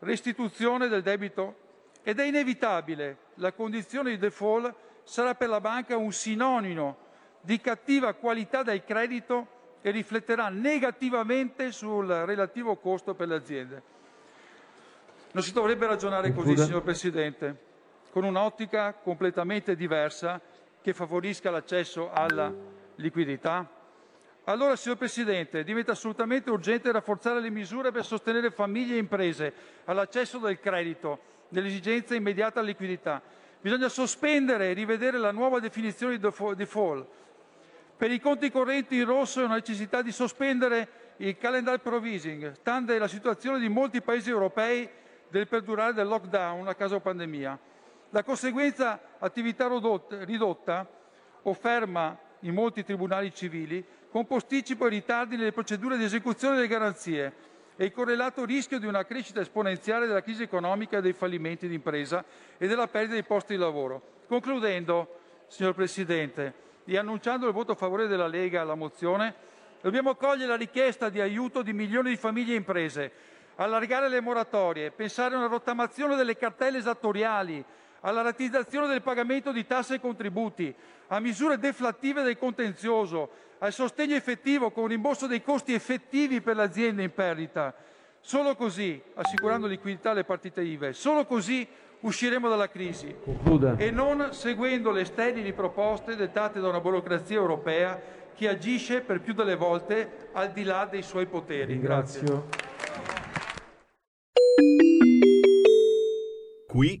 restituzione del debito ed è inevitabile. La condizione di default sarà per la banca un sinonimo di cattiva qualità del credito e rifletterà negativamente sul relativo costo per le aziende. Non si dovrebbe ragionare così, signor Presidente, con un'ottica completamente diversa che favorisca l'accesso alla liquidità? Allora, signor Presidente, diventa assolutamente urgente rafforzare le misure per sostenere famiglie e imprese all'accesso del credito nell'esigenza immediata liquidità. Bisogna sospendere e rivedere la nuova definizione di default. Per i conti correnti in rosso è una necessità di sospendere il calendar provisioning, stante la situazione di molti paesi europei del perdurare del lockdown a causa pandemia. La conseguenza attività ridotta, o ferma in molti tribunali civili con posticipo e ritardi nelle procedure di esecuzione delle garanzie e il correlato rischio di una crescita esponenziale della crisi economica dei fallimenti di impresa e della perdita di posti di lavoro. Concludendo, signor Presidente, e annunciando il voto favorevole della Lega alla mozione, dobbiamo cogliere la richiesta di aiuto di milioni di famiglie e imprese, allargare le moratorie, pensare a una rottamazione delle cartelle esattoriali, alla rateizzazione del pagamento di tasse e contributi, a misure deflattive del contenzioso, al sostegno effettivo con rimborso dei costi effettivi per le aziende in perdita. Solo così, assicurando liquidità alle partite IVA, solo così usciremo dalla crisi Concluda. e non seguendo le sterili proposte dettate da una burocrazia europea che agisce per più delle volte al di là dei suoi poteri. Grazie. Qui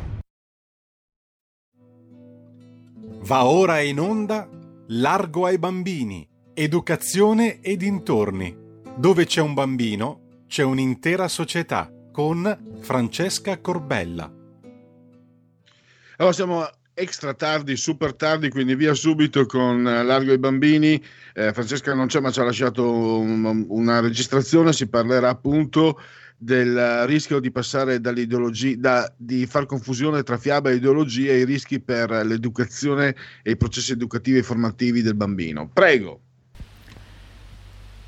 Va ora in onda Largo ai bambini, educazione e dintorni. Dove c'è un bambino, c'è un'intera società con Francesca Corbella. Allora siamo extra tardi, super tardi, quindi via subito con eh, Largo ai bambini. Eh, Francesca non c'è ma ci ha lasciato un- una registrazione, si parlerà appunto del rischio di passare dall'ideologia, da, di far confusione tra fiaba e ideologia e i rischi per l'educazione e i processi educativi e formativi del bambino. Prego.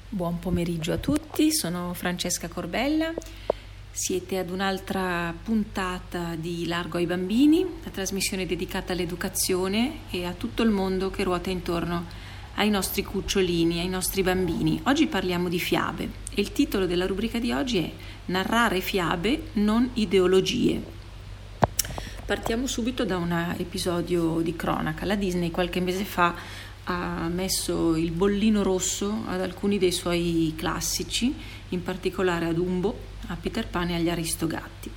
Buon pomeriggio a tutti, sono Francesca Corbella Siete ad un'altra puntata di Largo ai bambini, la trasmissione dedicata all'educazione e a tutto il mondo che ruota intorno ai nostri cucciolini, ai nostri bambini. Oggi parliamo di fiabe e il titolo della rubrica di oggi è Narrare fiabe, non ideologie. Partiamo subito da un episodio di cronaca. La Disney qualche mese fa ha messo il bollino rosso ad alcuni dei suoi classici, in particolare a Dumbo, a Peter Pan e agli Aristogatti,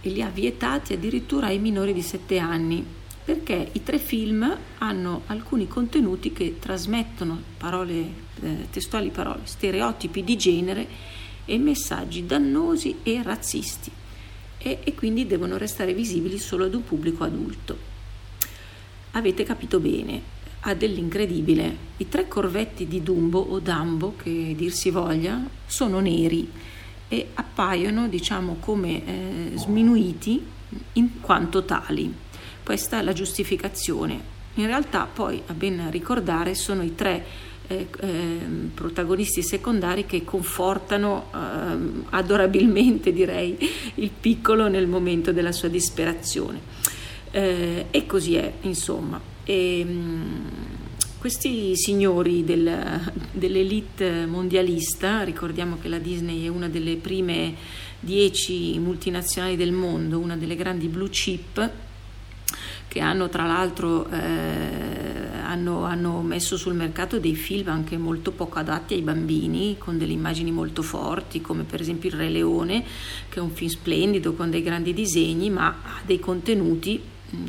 e li ha vietati addirittura ai minori di 7 anni, perché i tre film hanno alcuni contenuti che trasmettono parole, eh, testuali parole, stereotipi di genere e messaggi dannosi e razzisti e, e quindi devono restare visibili solo ad un pubblico adulto. Avete capito bene, ha dell'incredibile. I tre corvetti di Dumbo o Dumbo, che dir si voglia, sono neri e appaiono, diciamo, come eh, sminuiti in quanto tali. Questa è la giustificazione. In realtà poi, a ben ricordare, sono i tre eh, eh, protagonisti secondari che confortano eh, adorabilmente, direi, il piccolo nel momento della sua disperazione. Eh, e così è, insomma. E, mh, mm, questi signori del, dell'elite mondialista, ricordiamo che la Disney è una delle prime dieci multinazionali del mondo, una delle grandi blue chip, che hanno tra l'altro eh, hanno, hanno, messo sul mercato dei film anche molto poco adatti ai bambini, con delle immagini molto forti, come per esempio Il Re Leone, che è un film splendido con dei grandi disegni, ma ha dei contenuti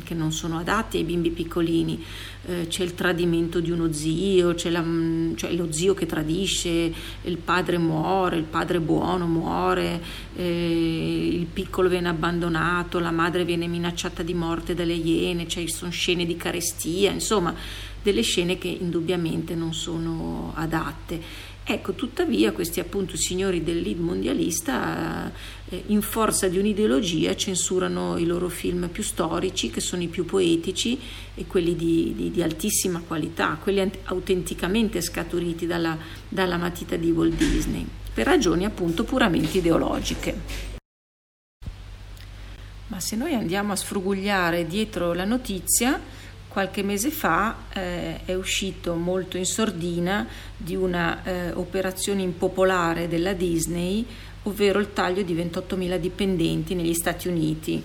che non sono adatti ai bimbi piccolini. Eh, c'è il tradimento di uno zio, c'è la, mm, cioè lo zio che tradisce, il padre muore, il padre buono muore, eh, il piccolo viene abbandonato, la madre viene minacciata di morte dalle iene, cioè sono scene di carestia, insomma delle scene che indubbiamente non sono adatte. Ecco, tuttavia questi appunto signori del lead mondialista eh, in forza di un'ideologia censurano i loro film più storici, che sono i più poetici e quelli di, di, di altissima qualità, quelli autenticamente scaturiti dalla, dalla matita di Walt Disney, per ragioni appunto puramente ideologiche. Ma se noi andiamo a sfrugugliare dietro la notizia, qualche mese fa eh, è uscito molto in sordina di una eh, operazione impopolare della Disney, ovvero il taglio di 28.000 dipendenti negli Stati Uniti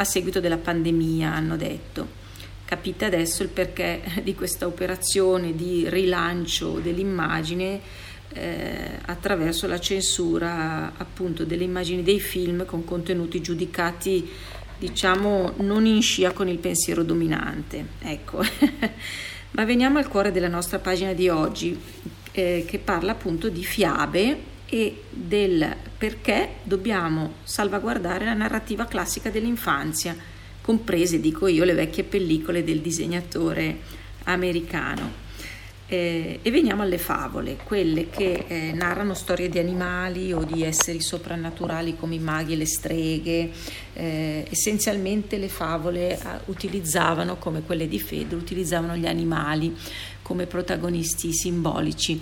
a seguito della pandemia, hanno detto. Capite adesso il perché di questa operazione di rilancio dell'immagine eh, attraverso la censura appunto delle immagini dei film con contenuti giudicati diciamo non in scia con il pensiero dominante. Ecco. Ma veniamo al cuore della nostra pagina di oggi, eh, che parla appunto di fiabe e del perché dobbiamo salvaguardare la narrativa classica dell'infanzia, comprese, dico io, le vecchie pellicole del disegnatore americano. Eh, e veniamo alle favole, quelle che eh, narrano storie di animali o di esseri soprannaturali come i maghi e le streghe. Eh, essenzialmente le favole eh, utilizzavano, come quelle di Fede, utilizzavano gli animali come protagonisti simbolici.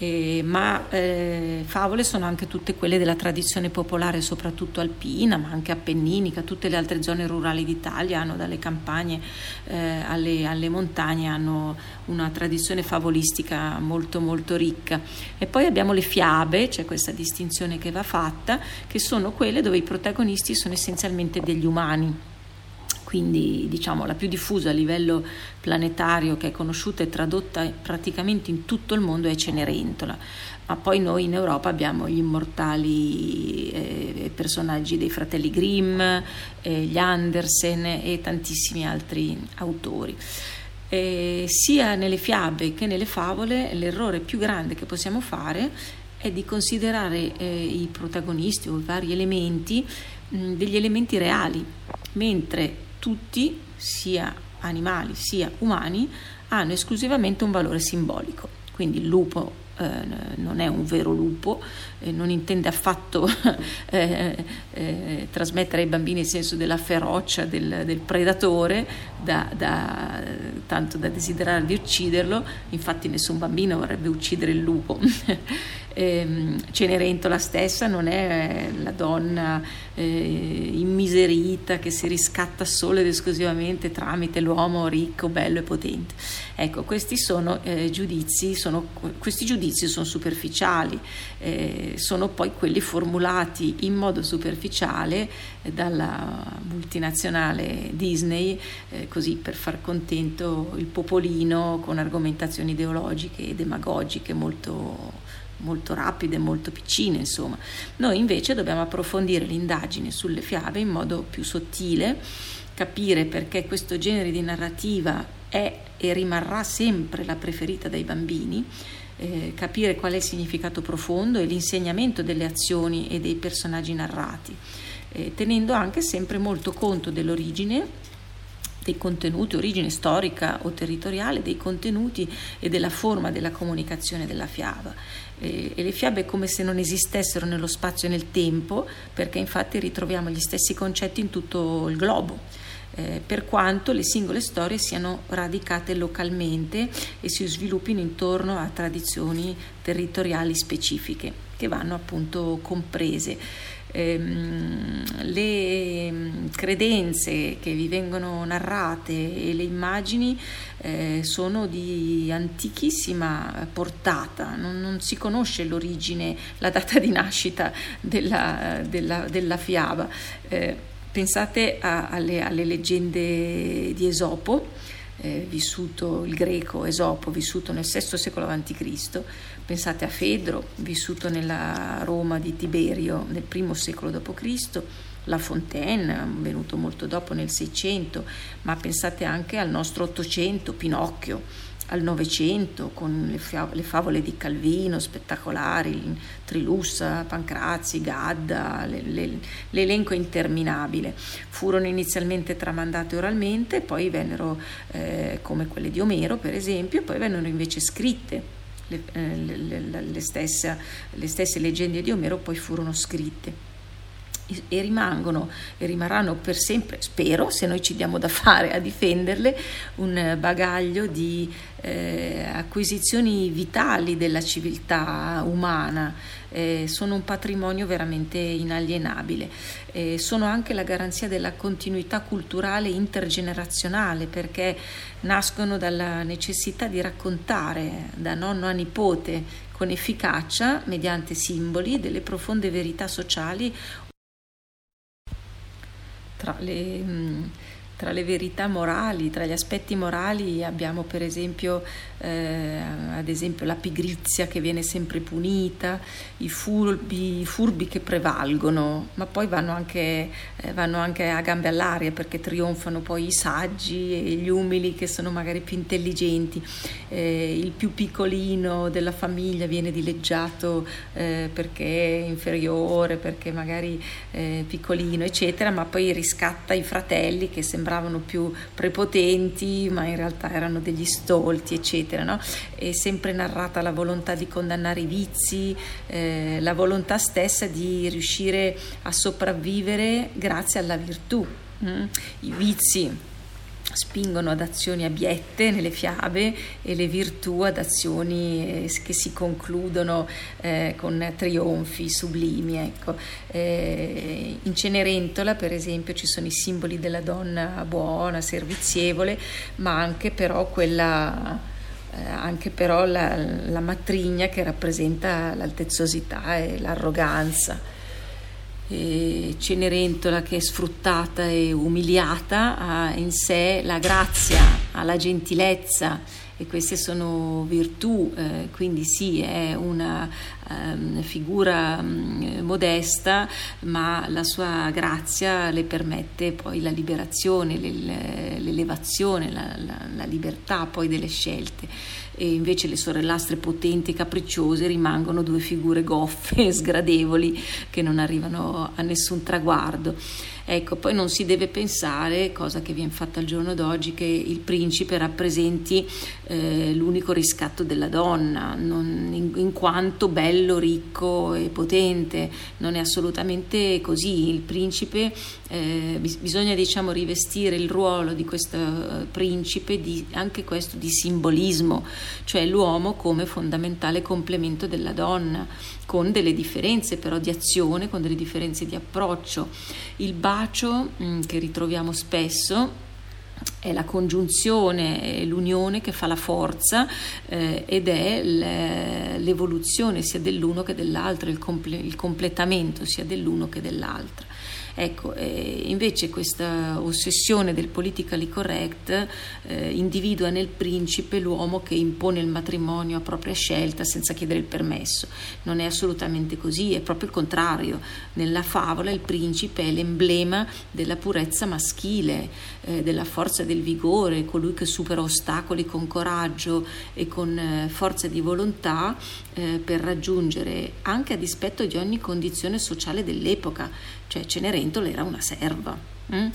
Eh, ma eh, favole sono anche tutte quelle della tradizione popolare, soprattutto alpina, ma anche appenninica, tutte le altre zone rurali d'Italia hanno dalle campagne eh, alle, alle, montagne, hanno una tradizione favolistica molto molto ricca. E poi abbiamo le fiabe, c'è questa distinzione che va fatta, che sono quelle dove i protagonisti sono essenzialmente degli umani quindi diciamo la più diffusa a livello planetario che è conosciuta e tradotta praticamente in tutto il mondo è Cenerentola, ma poi noi in Europa abbiamo gli immortali eh, personaggi dei fratelli Grimm, eh, gli Andersen e tantissimi altri autori. Eh, sia nelle fiabe che nelle favole l'errore più grande che possiamo fare è di considerare eh, i protagonisti o i vari elementi mh, degli elementi reali, mentre tutti, sia animali sia umani, hanno esclusivamente un valore simbolico. Quindi il lupo eh, non è un vero lupo, non intende affatto eh, eh, trasmettere ai bambini il senso della ferocia del, del predatore, da, da, tanto da desiderare di ucciderlo, infatti nessun bambino vorrebbe uccidere il lupo. ehm, Cenerentola stessa non è la donna eh, immiserita che si riscatta solo ed esclusivamente tramite l'uomo ricco, bello e potente. Ecco, questi sono eh, giudizi, sono, questi giudizi sono superficiali, eh, sono poi quelli formulati in modo superficiale dalla multinazionale Disney, eh, così per far contento il popolino con argomentazioni ideologiche e demagogiche molto molto rapide, molto piccine, insomma. Noi invece dobbiamo approfondire l'indagine sulle fiabe in modo più sottile, capire perché questo genere di narrativa è e rimarrà sempre la preferita dai bambini, eh, capire qual è il significato profondo e l'insegnamento delle azioni e dei personaggi narrati, eh, tenendo anche sempre molto conto dell'origine dei contenuti, origine storica o territoriale dei contenuti e della forma della comunicazione della fiaba e, e le fiabe è come se non esistessero nello spazio e nel tempo, perché infatti ritroviamo gli stessi concetti in tutto il globo. Eh, per quanto le singole storie siano radicate localmente e si sviluppino intorno a tradizioni territoriali specifiche che vanno appunto comprese ehm, le mm, credenze che vi vengono narrate e le immagini eh, sono di antichissima portata, non, non, si conosce l'origine, la data di nascita della, della, della fiaba. Eh, pensate a, alle, alle leggende di Esopo, eh, vissuto il greco Esopo, vissuto nel VI secolo a.C., pensate a Fedro, vissuto nella Roma di Tiberio nel I secolo d.C., La Fontaine, venuto molto dopo nel 600, ma pensate anche al nostro Ottocento, Pinocchio, al Novecento con le, le, favole di Calvino spettacolari, Trilussa, Pancrazzi, Gadda, le, le, l'elenco interminabile. Furono inizialmente tramandate oralmente, poi vennero, eh, come quelle di Omero per esempio, poi vennero invece scritte. Le, eh, stesse, le stesse leggende di Omero poi furono scritte e rimangono e rimarranno per sempre, spero, se noi ci diamo da fare a difenderle, un bagaglio di eh, acquisizioni vitali della civiltà umana, eh, sono un patrimonio veramente inalienabile, eh, sono anche la garanzia della continuità culturale intergenerazionale perché nascono dalla necessità di raccontare da nonno a nipote con efficacia, mediante simboli, delle profonde verità sociali tra le, mm, tra le verità morali, tra gli aspetti morali abbiamo per esempio, eh, esempio la pigrizia che viene sempre punita, i furbi, i furbi che prevalgono, ma poi vanno anche, eh, vanno anche, a gambe all'aria perché trionfano poi i saggi e gli umili che sono magari più intelligenti. Eh, il più piccolino della famiglia viene dileggiato eh, perché è inferiore, perché magari è piccolino, eccetera, ma poi riscatta i fratelli che sembrano sembravano più prepotenti, ma in realtà erano degli stolti, eccetera. No? È sempre narrata la volontà di condannare i vizi, eh, la volontà stessa di riuscire a sopravvivere grazie alla virtù. Mm? I vizi spingono ad azioni abiette nelle fiabe e le virtù ad azioni eh, che si concludono eh, con trionfi sublimi. Ecco. Eh, in Cenerentola, per esempio, ci sono i simboli della donna buona, servizievole, ma anche però quella eh, anche però la, la matrigna che rappresenta l'altezzosità e l'arroganza eh, Cenerentola che è sfruttata e umiliata ha in sé la grazia, ha la gentilezza e queste sono virtù, eh, quindi sì, è una um, figura um, modesta, ma la sua grazia le permette poi la liberazione, l'elevazione, la, la, la libertà poi delle scelte e invece le sorellastre potenti e capricciose rimangono due figure goffe e sgradevoli che non arrivano a nessun traguardo. Ecco, poi non si deve pensare, cosa che viene fatta al giorno d'oggi, che il principe rappresenti eh, l'unico riscatto della donna, non, in, in, quanto bello ricco e potente, non è assolutamente così. Il principe eh, bisogna diciamo rivestire il ruolo di questo eh, principe di, anche questo di simbolismo, cioè l'uomo come fondamentale complemento della donna, con delle differenze però di azione, con delle differenze di approccio. Il bacio mh, mm, che ritroviamo spesso è la congiunzione, è l'unione che fa la forza eh, ed è l'evoluzione sia dell'uno che dell'altro, il, comple- il completamento sia dell'uno che dell'altro. Ecco, eh, invece questa ossessione del politically correct eh, individua nel principe l'uomo che impone il matrimonio a propria scelta senza chiedere il permesso. Non è assolutamente così, è proprio il contrario. Nella favola il principe è l'emblema della purezza maschile, eh, della forza del vigore, colui che supera ostacoli con coraggio e con eh, forza di volontà eh, per raggiungere, anche a dispetto di ogni condizione sociale dell'epoca, cioè Cenerentola era una serva. Mm?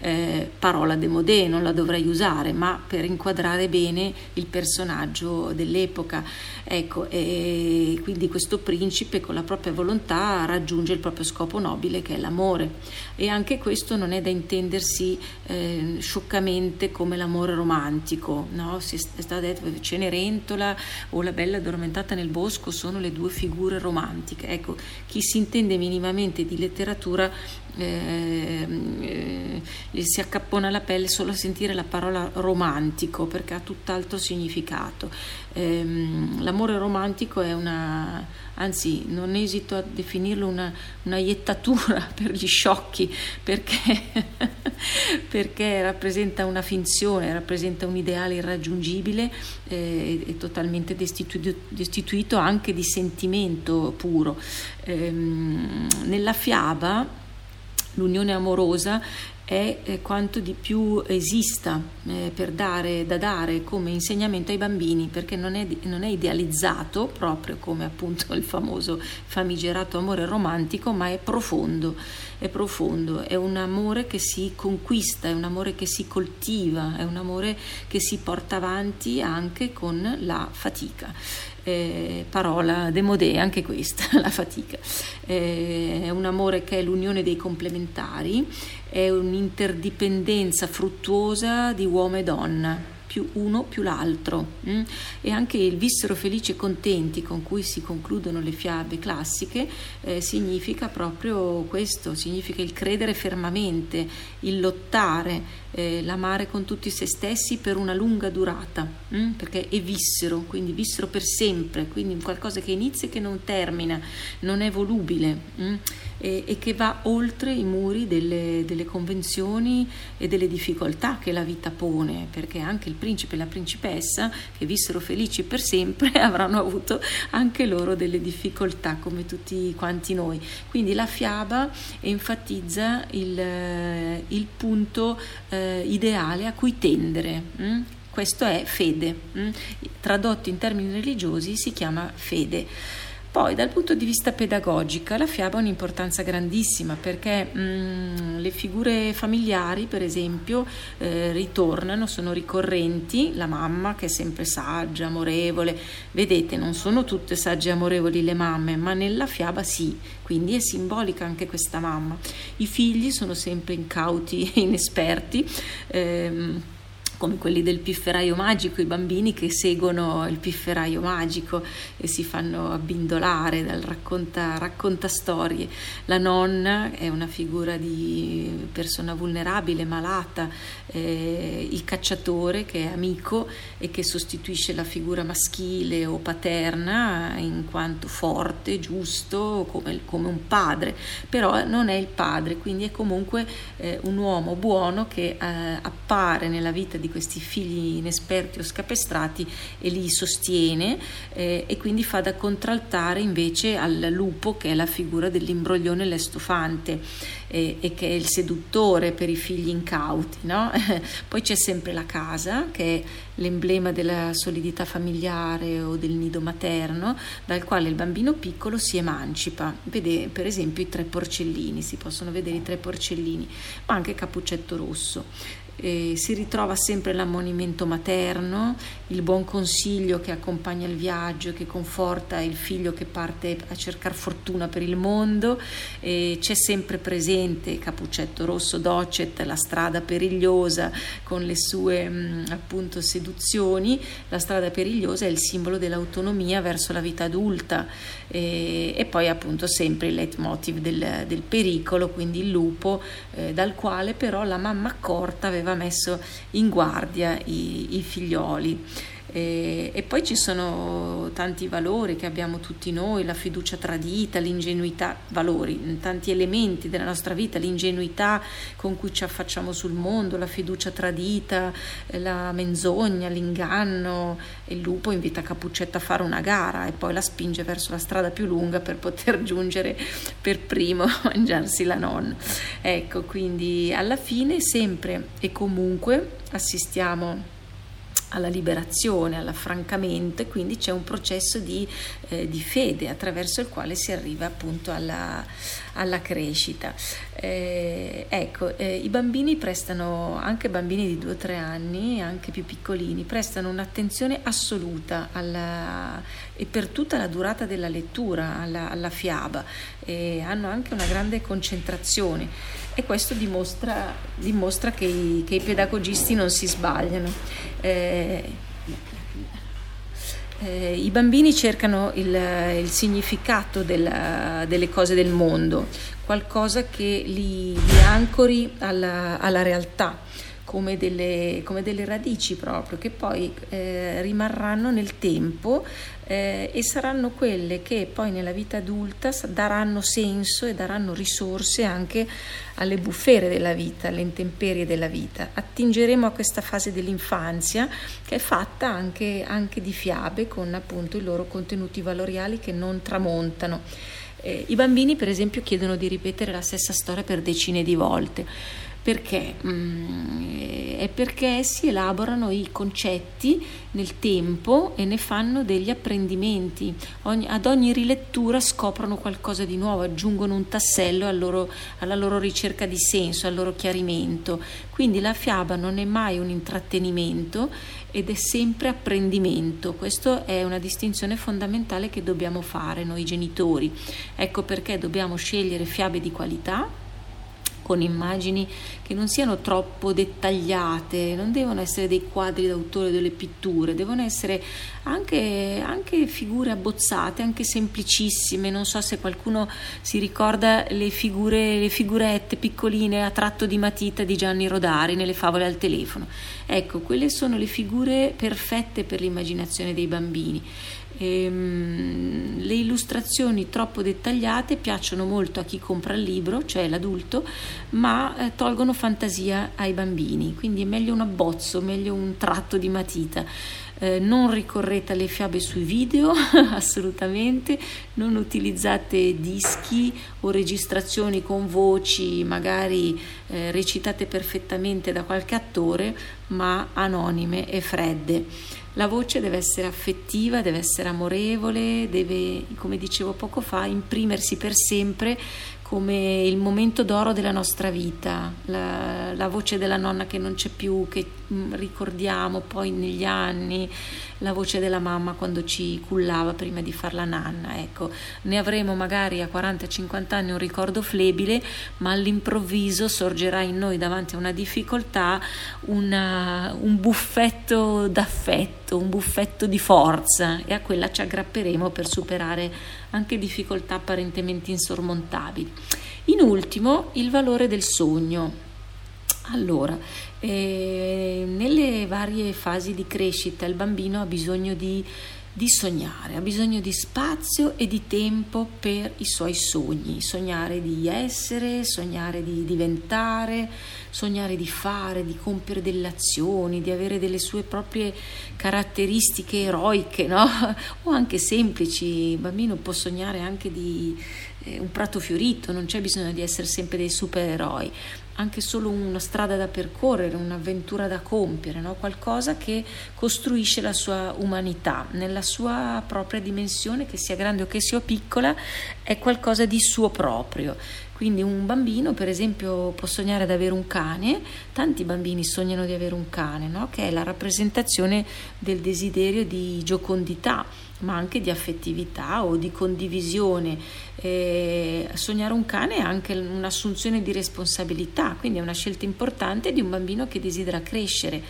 Eh, parola demodè, non la dovrei usare, ma per inquadrare bene il personaggio dell'epoca. Ecco, e quindi questo principe con la propria volontà raggiunge il proprio scopo nobile che è l'amore. E anche questo non è da intendersi eh, scioccamente come l'amore romantico, no? Si è stato detto che Cenerentola o la bella addormentata nel bosco sono le due figure romantiche. Ecco, chi si intende minimamente di letteratura eh, eh, si accappona la pelle solo a sentire la parola romantico perché ha tutt'altro significato. Eh, l'amore romantico è una, anzi non esito a definirlo una, una iettatura per gli sciocchi perché, perché, rappresenta una finzione, rappresenta un ideale irraggiungibile eh, e totalmente destituito, destituito, anche di sentimento puro. Ehm, nella fiaba l'unione amorosa è quanto di più esista eh, per dare, da dare come insegnamento ai bambini, perché non è, non è, idealizzato proprio come appunto il famoso famigerato amore romantico, ma è profondo, è profondo, è un amore che si conquista, è un amore che si coltiva, è un amore che si porta avanti anche con la fatica eh, parola demodè, anche questa, la fatica. Eh, è un amore che è l'unione dei complementari, è un'interdipendenza fruttuosa di uomo e donna più uno più l'altro mm? e anche il vissero felici e contenti con cui si concludono le fiabe classiche eh, significa proprio questo, significa il credere fermamente, il lottare, eh, l'amare con tutti se stessi per una lunga durata, mm? perché è vissero, quindi vissero per sempre, quindi qualcosa che inizia e che non termina, non è volubile. Mm? e, e che va oltre i muri delle, delle, convenzioni e delle difficoltà che la vita pone, perché anche il principe e la principessa, che vissero felici per sempre, avranno avuto anche loro delle difficoltà, come tutti quanti noi. Quindi la fiaba enfatizza il, il punto eh, ideale a cui tendere. Hm? Questo è fede, hm? tradotto in termini religiosi si chiama fede. Poi dal punto di vista pedagogico la fiaba ha un'importanza grandissima perché mh, mm, le figure familiari per esempio eh, ritornano, sono ricorrenti, la mamma che è sempre saggia, amorevole, vedete non sono tutte sagge e amorevoli le mamme ma nella fiaba sì, quindi è simbolica anche questa mamma. I figli sono sempre incauti e inesperti. Ehm, come quelli del pifferaio magico, i bambini che seguono il pifferaio magico e si fanno abbindolare dal racconta, racconta storie. La nonna è una figura di persona vulnerabile, malata, eh, il cacciatore che è amico e che sostituisce la figura maschile o paterna in quanto forte, giusto, come, come un padre, però non è il padre, quindi è comunque eh, un uomo buono che eh, appare nella vita di questi figli inesperti o scapestrati e li sostiene eh, e quindi fa da contraltare invece al lupo che è la figura dell'imbroglione l'estofante e, e che è il seduttore per i figli incauti. No? Poi c'è sempre la casa che è l'emblema della solidità familiare o del nido materno, dal quale il bambino piccolo si emancipa. Vede per esempio i tre porcellini, si possono vedere i tre porcellini, ma anche Capuccetto Rosso eh, si ritrova sempre l'ammonimento materno, il buon consiglio che accompagna il viaggio, che conforta il figlio che parte a cercare fortuna per il mondo, eh, c'è sempre presente Capuccetto Rosso Docet, la strada perigliosa con le sue mh, appunto seduzioni, la strada perigliosa è il simbolo dell'autonomia verso la vita adulta eh, e poi appunto sempre il leitmotiv del, del pericolo, quindi il lupo, eh, dal quale però la mamma accorta aveva messo in guardia i, i figlioli. E, e, poi ci sono tanti valori che abbiamo tutti noi, la fiducia tradita, l'ingenuità, valori, tanti elementi della nostra vita, l'ingenuità con cui ci affacciamo sul mondo, la fiducia tradita, la menzogna, l'inganno. Il lupo invita Capuccetta a fare una gara e poi la spinge verso la strada più lunga per poter giungere per primo a mangiarsi la nonna. Ecco, quindi alla fine sempre e comunque assistiamo alla liberazione, all'affrancamento e quindi c'è un processo di, eh, di, fede attraverso il quale si arriva appunto alla, alla crescita. Eh, ecco, eh, i bambini prestano, anche bambini di 2-3 anni, anche più piccolini, prestano un'attenzione assoluta alla, e per tutta la durata della lettura alla, alla fiaba e hanno anche una grande concentrazione e questo dimostra, dimostra che, i, che, i, pedagogisti non si sbagliano. Eh, eh, I bambini cercano il, il significato della, delle cose del mondo, qualcosa che li, li ancori alla, alla realtà come delle, come delle, radici proprio, che poi eh, rimarranno nel tempo eh, e saranno quelle che poi nella vita adulta daranno senso e daranno risorse anche alle bufere della vita, alle intemperie della vita. Attingeremo a questa fase dell'infanzia che è fatta anche, anche di fiabe con appunto i loro contenuti valoriali che non tramontano. Eh, I bambini, per esempio, chiedono di ripetere la stessa storia per decine di volte. Perché? Mm, è perché si elaborano i concetti nel tempo e ne fanno degli apprendimenti. Ad ogni rilettura scoprono qualcosa di nuovo, aggiungono un tassello alla loro ricerca di senso, al loro chiarimento. Quindi la fiaba non è mai un intrattenimento ed è sempre apprendimento. Questa è una distinzione fondamentale che dobbiamo fare noi genitori. Ecco perché dobbiamo scegliere fiabe di qualità con immagini che non siano troppo dettagliate, non devono essere dei quadri d'autore, delle pitture, devono essere anche, anche figure abbozzate, anche semplicissime. Non so se qualcuno si ricorda le figure, le figurette piccoline a tratto di matita di Gianni Rodari nelle favole al telefono. Ecco, quelle sono le figure perfette per l'immaginazione dei bambini. Ehm, le illustrazioni troppo dettagliate piacciono molto a chi compra il libro, cioè l'adulto, ma eh, tolgono fantasia ai bambini, quindi è meglio un abbozzo, meglio un tratto di matita. Eh, non ricorrete alle fiabe sui video, assolutamente, non utilizzate dischi o registrazioni con voci magari eh, recitate perfettamente da qualche attore, ma anonime e fredde. La voce deve essere affettiva, deve essere amorevole, deve, come dicevo poco fa, imprimersi per sempre come il momento d'oro della nostra vita, la, la, voce della nonna che non c'è più, che mm, ricordiamo poi negli anni, la voce della mamma quando ci cullava prima di far la nanna. Ecco, ne avremo magari a 40-50 anni un ricordo flebile, ma all'improvviso sorgerà in noi davanti a una difficoltà una, un buffetto d'affetto, un buffetto di forza e a quella ci aggrapperemo per superare anche difficoltà apparentemente insormontabili. In ultimo, il valore del sogno. Allora, eh, nelle varie fasi di crescita il bambino ha bisogno di, di, sognare, ha bisogno di spazio e di tempo per i suoi sogni, sognare di essere, sognare di diventare, sognare di fare, di compiere delle azioni, di avere delle sue proprie caratteristiche eroiche, no? o anche semplici. Il bambino può sognare anche di, un prato fiorito, non c'è bisogno di essere sempre dei supereroi, anche solo una strada da percorrere, un'avventura da compiere, no? qualcosa che costruisce la sua umanità nella sua propria dimensione, che sia grande o che sia piccola, è qualcosa di suo proprio. Quindi un bambino, per esempio, può sognare di avere un cane, tanti bambini sognano di avere un cane, no? che è la rappresentazione del desiderio di giocondità, ma anche di affettività o di condivisione. Eh, sognare un cane è anche un'assunzione di responsabilità, quindi è una scelta importante di un bambino che desidera crescere.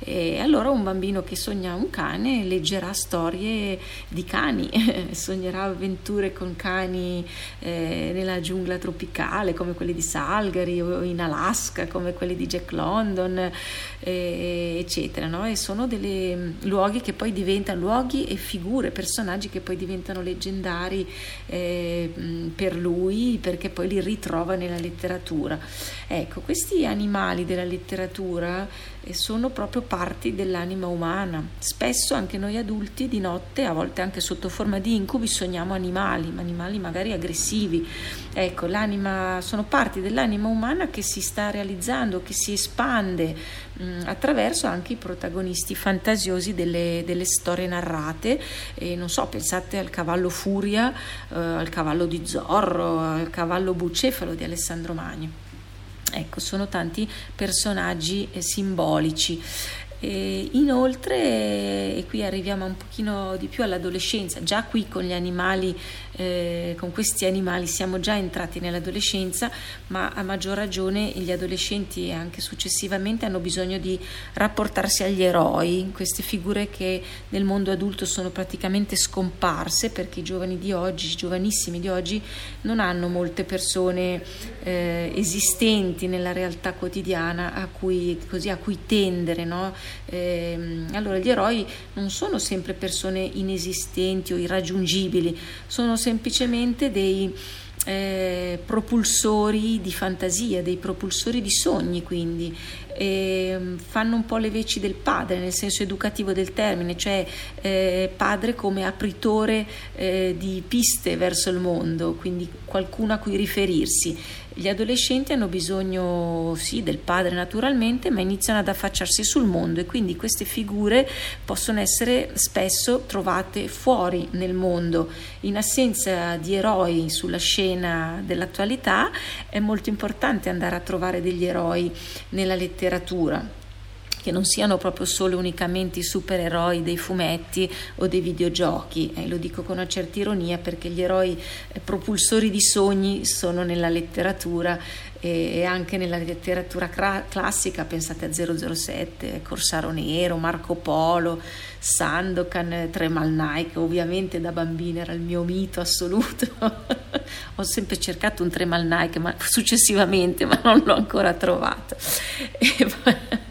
E allora un bambino che sogna un cane leggerà storie di cani, sognerà avventure con cani eh, nella giungla tropicale come quelli di Salgari o in Alaska come quelli di Jack London, eccetera. No? E sono dei mm, luoghi che poi diventano luoghi e figure, personaggi che poi diventano leggendari eh, mm, per lui perché poi li ritrova nella letteratura. Ecco, questi animali della letteratura eh, sono proprio parti dell'anima umana. Spesso anche noi adulti di notte, a volte anche sotto forma di incubi, sogniamo animali, ma animali magari aggressivi. Ecco, l'anima sono parti dell'anima umana che si sta realizzando, che si espande mh, attraverso anche i protagonisti fantasiosi delle, delle storie narrate. E non so, pensate al cavallo Furia, eh, al cavallo di Zorro, al cavallo Bucefalo di Alessandro Magno. Ecco, sono tanti personaggi eh, simbolici. E inoltre, e qui arriviamo un pochino di più all'adolescenza, già qui con gli animali eh, con questi animali siamo già entrati nell'adolescenza, ma a maggior ragione gli adolescenti e anche successivamente hanno bisogno di rapportarsi agli eroi, queste figure che nel mondo adulto sono praticamente scomparse perché i giovani di oggi, i giovanissimi di oggi non hanno molte persone eh, esistenti nella realtà quotidiana a cui, così, a cui tendere. No? Eh, allora gli eroi non sono sempre persone inesistenti o irraggiungibili, sono sempre semplicemente dei eh, propulsori di fantasia, dei propulsori di sogni, quindi eh, fanno un po' le veci del padre nel senso educativo del termine, cioè eh, padre come apritore eh, di piste verso il mondo, quindi qualcuno a cui riferirsi. Gli adolescenti hanno bisogno sì del padre naturalmente, ma iniziano ad affacciarsi sul mondo e quindi queste figure possono essere spesso trovate fuori nel mondo. In assenza di eroi sulla scena dell'attualità è molto importante andare a trovare degli eroi nella letteratura che non siano proprio solo unicamente i supereroi dei fumetti o dei videogiochi. Eh, lo dico con una certa ironia perché gli eroi eh, propulsori di sogni sono nella letteratura e anche nella letteratura classica, pensate a 007, Corsaro Nero, Marco Polo, Sandokan, Tremal che ovviamente da bambina era il mio mito assoluto. Ho sempre cercato un Tremal Nike ma successivamente, ma non l'ho ancora trovato.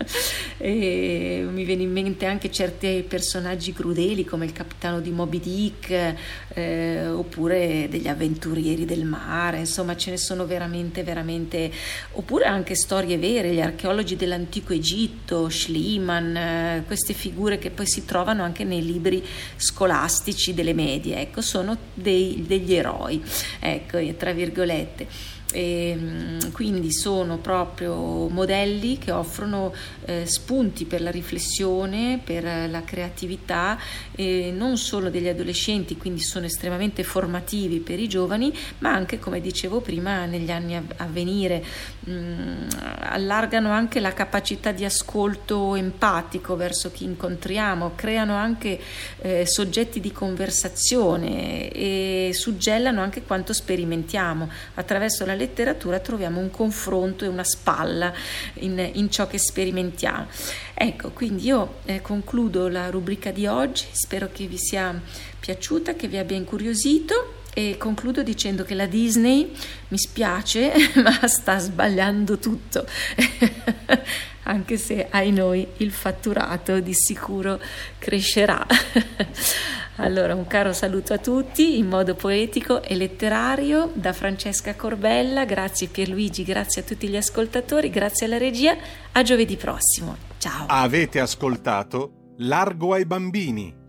Mi viene in mente anche certi personaggi crudeli come il capitano di Moby Dick eh, oppure degli avventurieri del mare, insomma ce ne sono veramente, veramente, oppure anche storie vere, gli archeologi dell'antico Egitto, Schliemann, eh, queste figure che poi si trovano anche nei libri scolastici delle medie, ecco, sono dei, degli eroi, ecco, tra virgolette. E, ehm, quindi sono proprio modelli che offrono eh, spunti per la riflessione, per la creatività, eh, non solo degli adolescenti, quindi sono estremamente formativi per i giovani, ma anche, come dicevo prima, negli anni a, a venire. Mh, mm, allargano anche la capacità di ascolto empatico verso chi incontriamo, creano anche eh, soggetti di conversazione e suggellano anche quanto sperimentiamo. Attraverso la letteratura troviamo un confronto e una spalla in, in ciò che sperimentiamo. Ecco, quindi io eh, concludo la rubrica di oggi, spero che vi sia piaciuta, che vi abbia incuriosito e concludo dicendo che la Disney mi spiace, ma sta sbagliando tutto. Anche se ai noi il fatturato di sicuro crescerà. Allora, un caro saluto a tutti in modo poetico e letterario da Francesca Corbella, grazie Pierluigi, grazie a tutti gli ascoltatori, grazie alla regia, a giovedì prossimo. Ciao. Avete ascoltato Largo ai bambini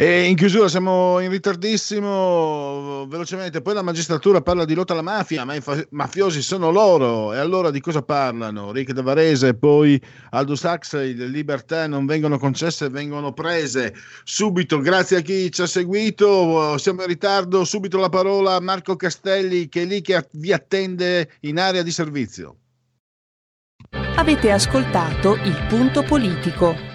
E in chiusura siamo in ritardissimo, velocemente, poi la magistratura parla di lotta alla mafia, ma i fa- mafiosi sono loro, e allora di cosa parlano? Rick De Varese, poi Aldo Sax, le libertà non vengono concesse, vengono prese. Subito, grazie a chi ci ha seguito, siamo in ritardo, subito la parola a Marco Castelli che è lì che vi attende in area di servizio. Avete ascoltato il punto politico.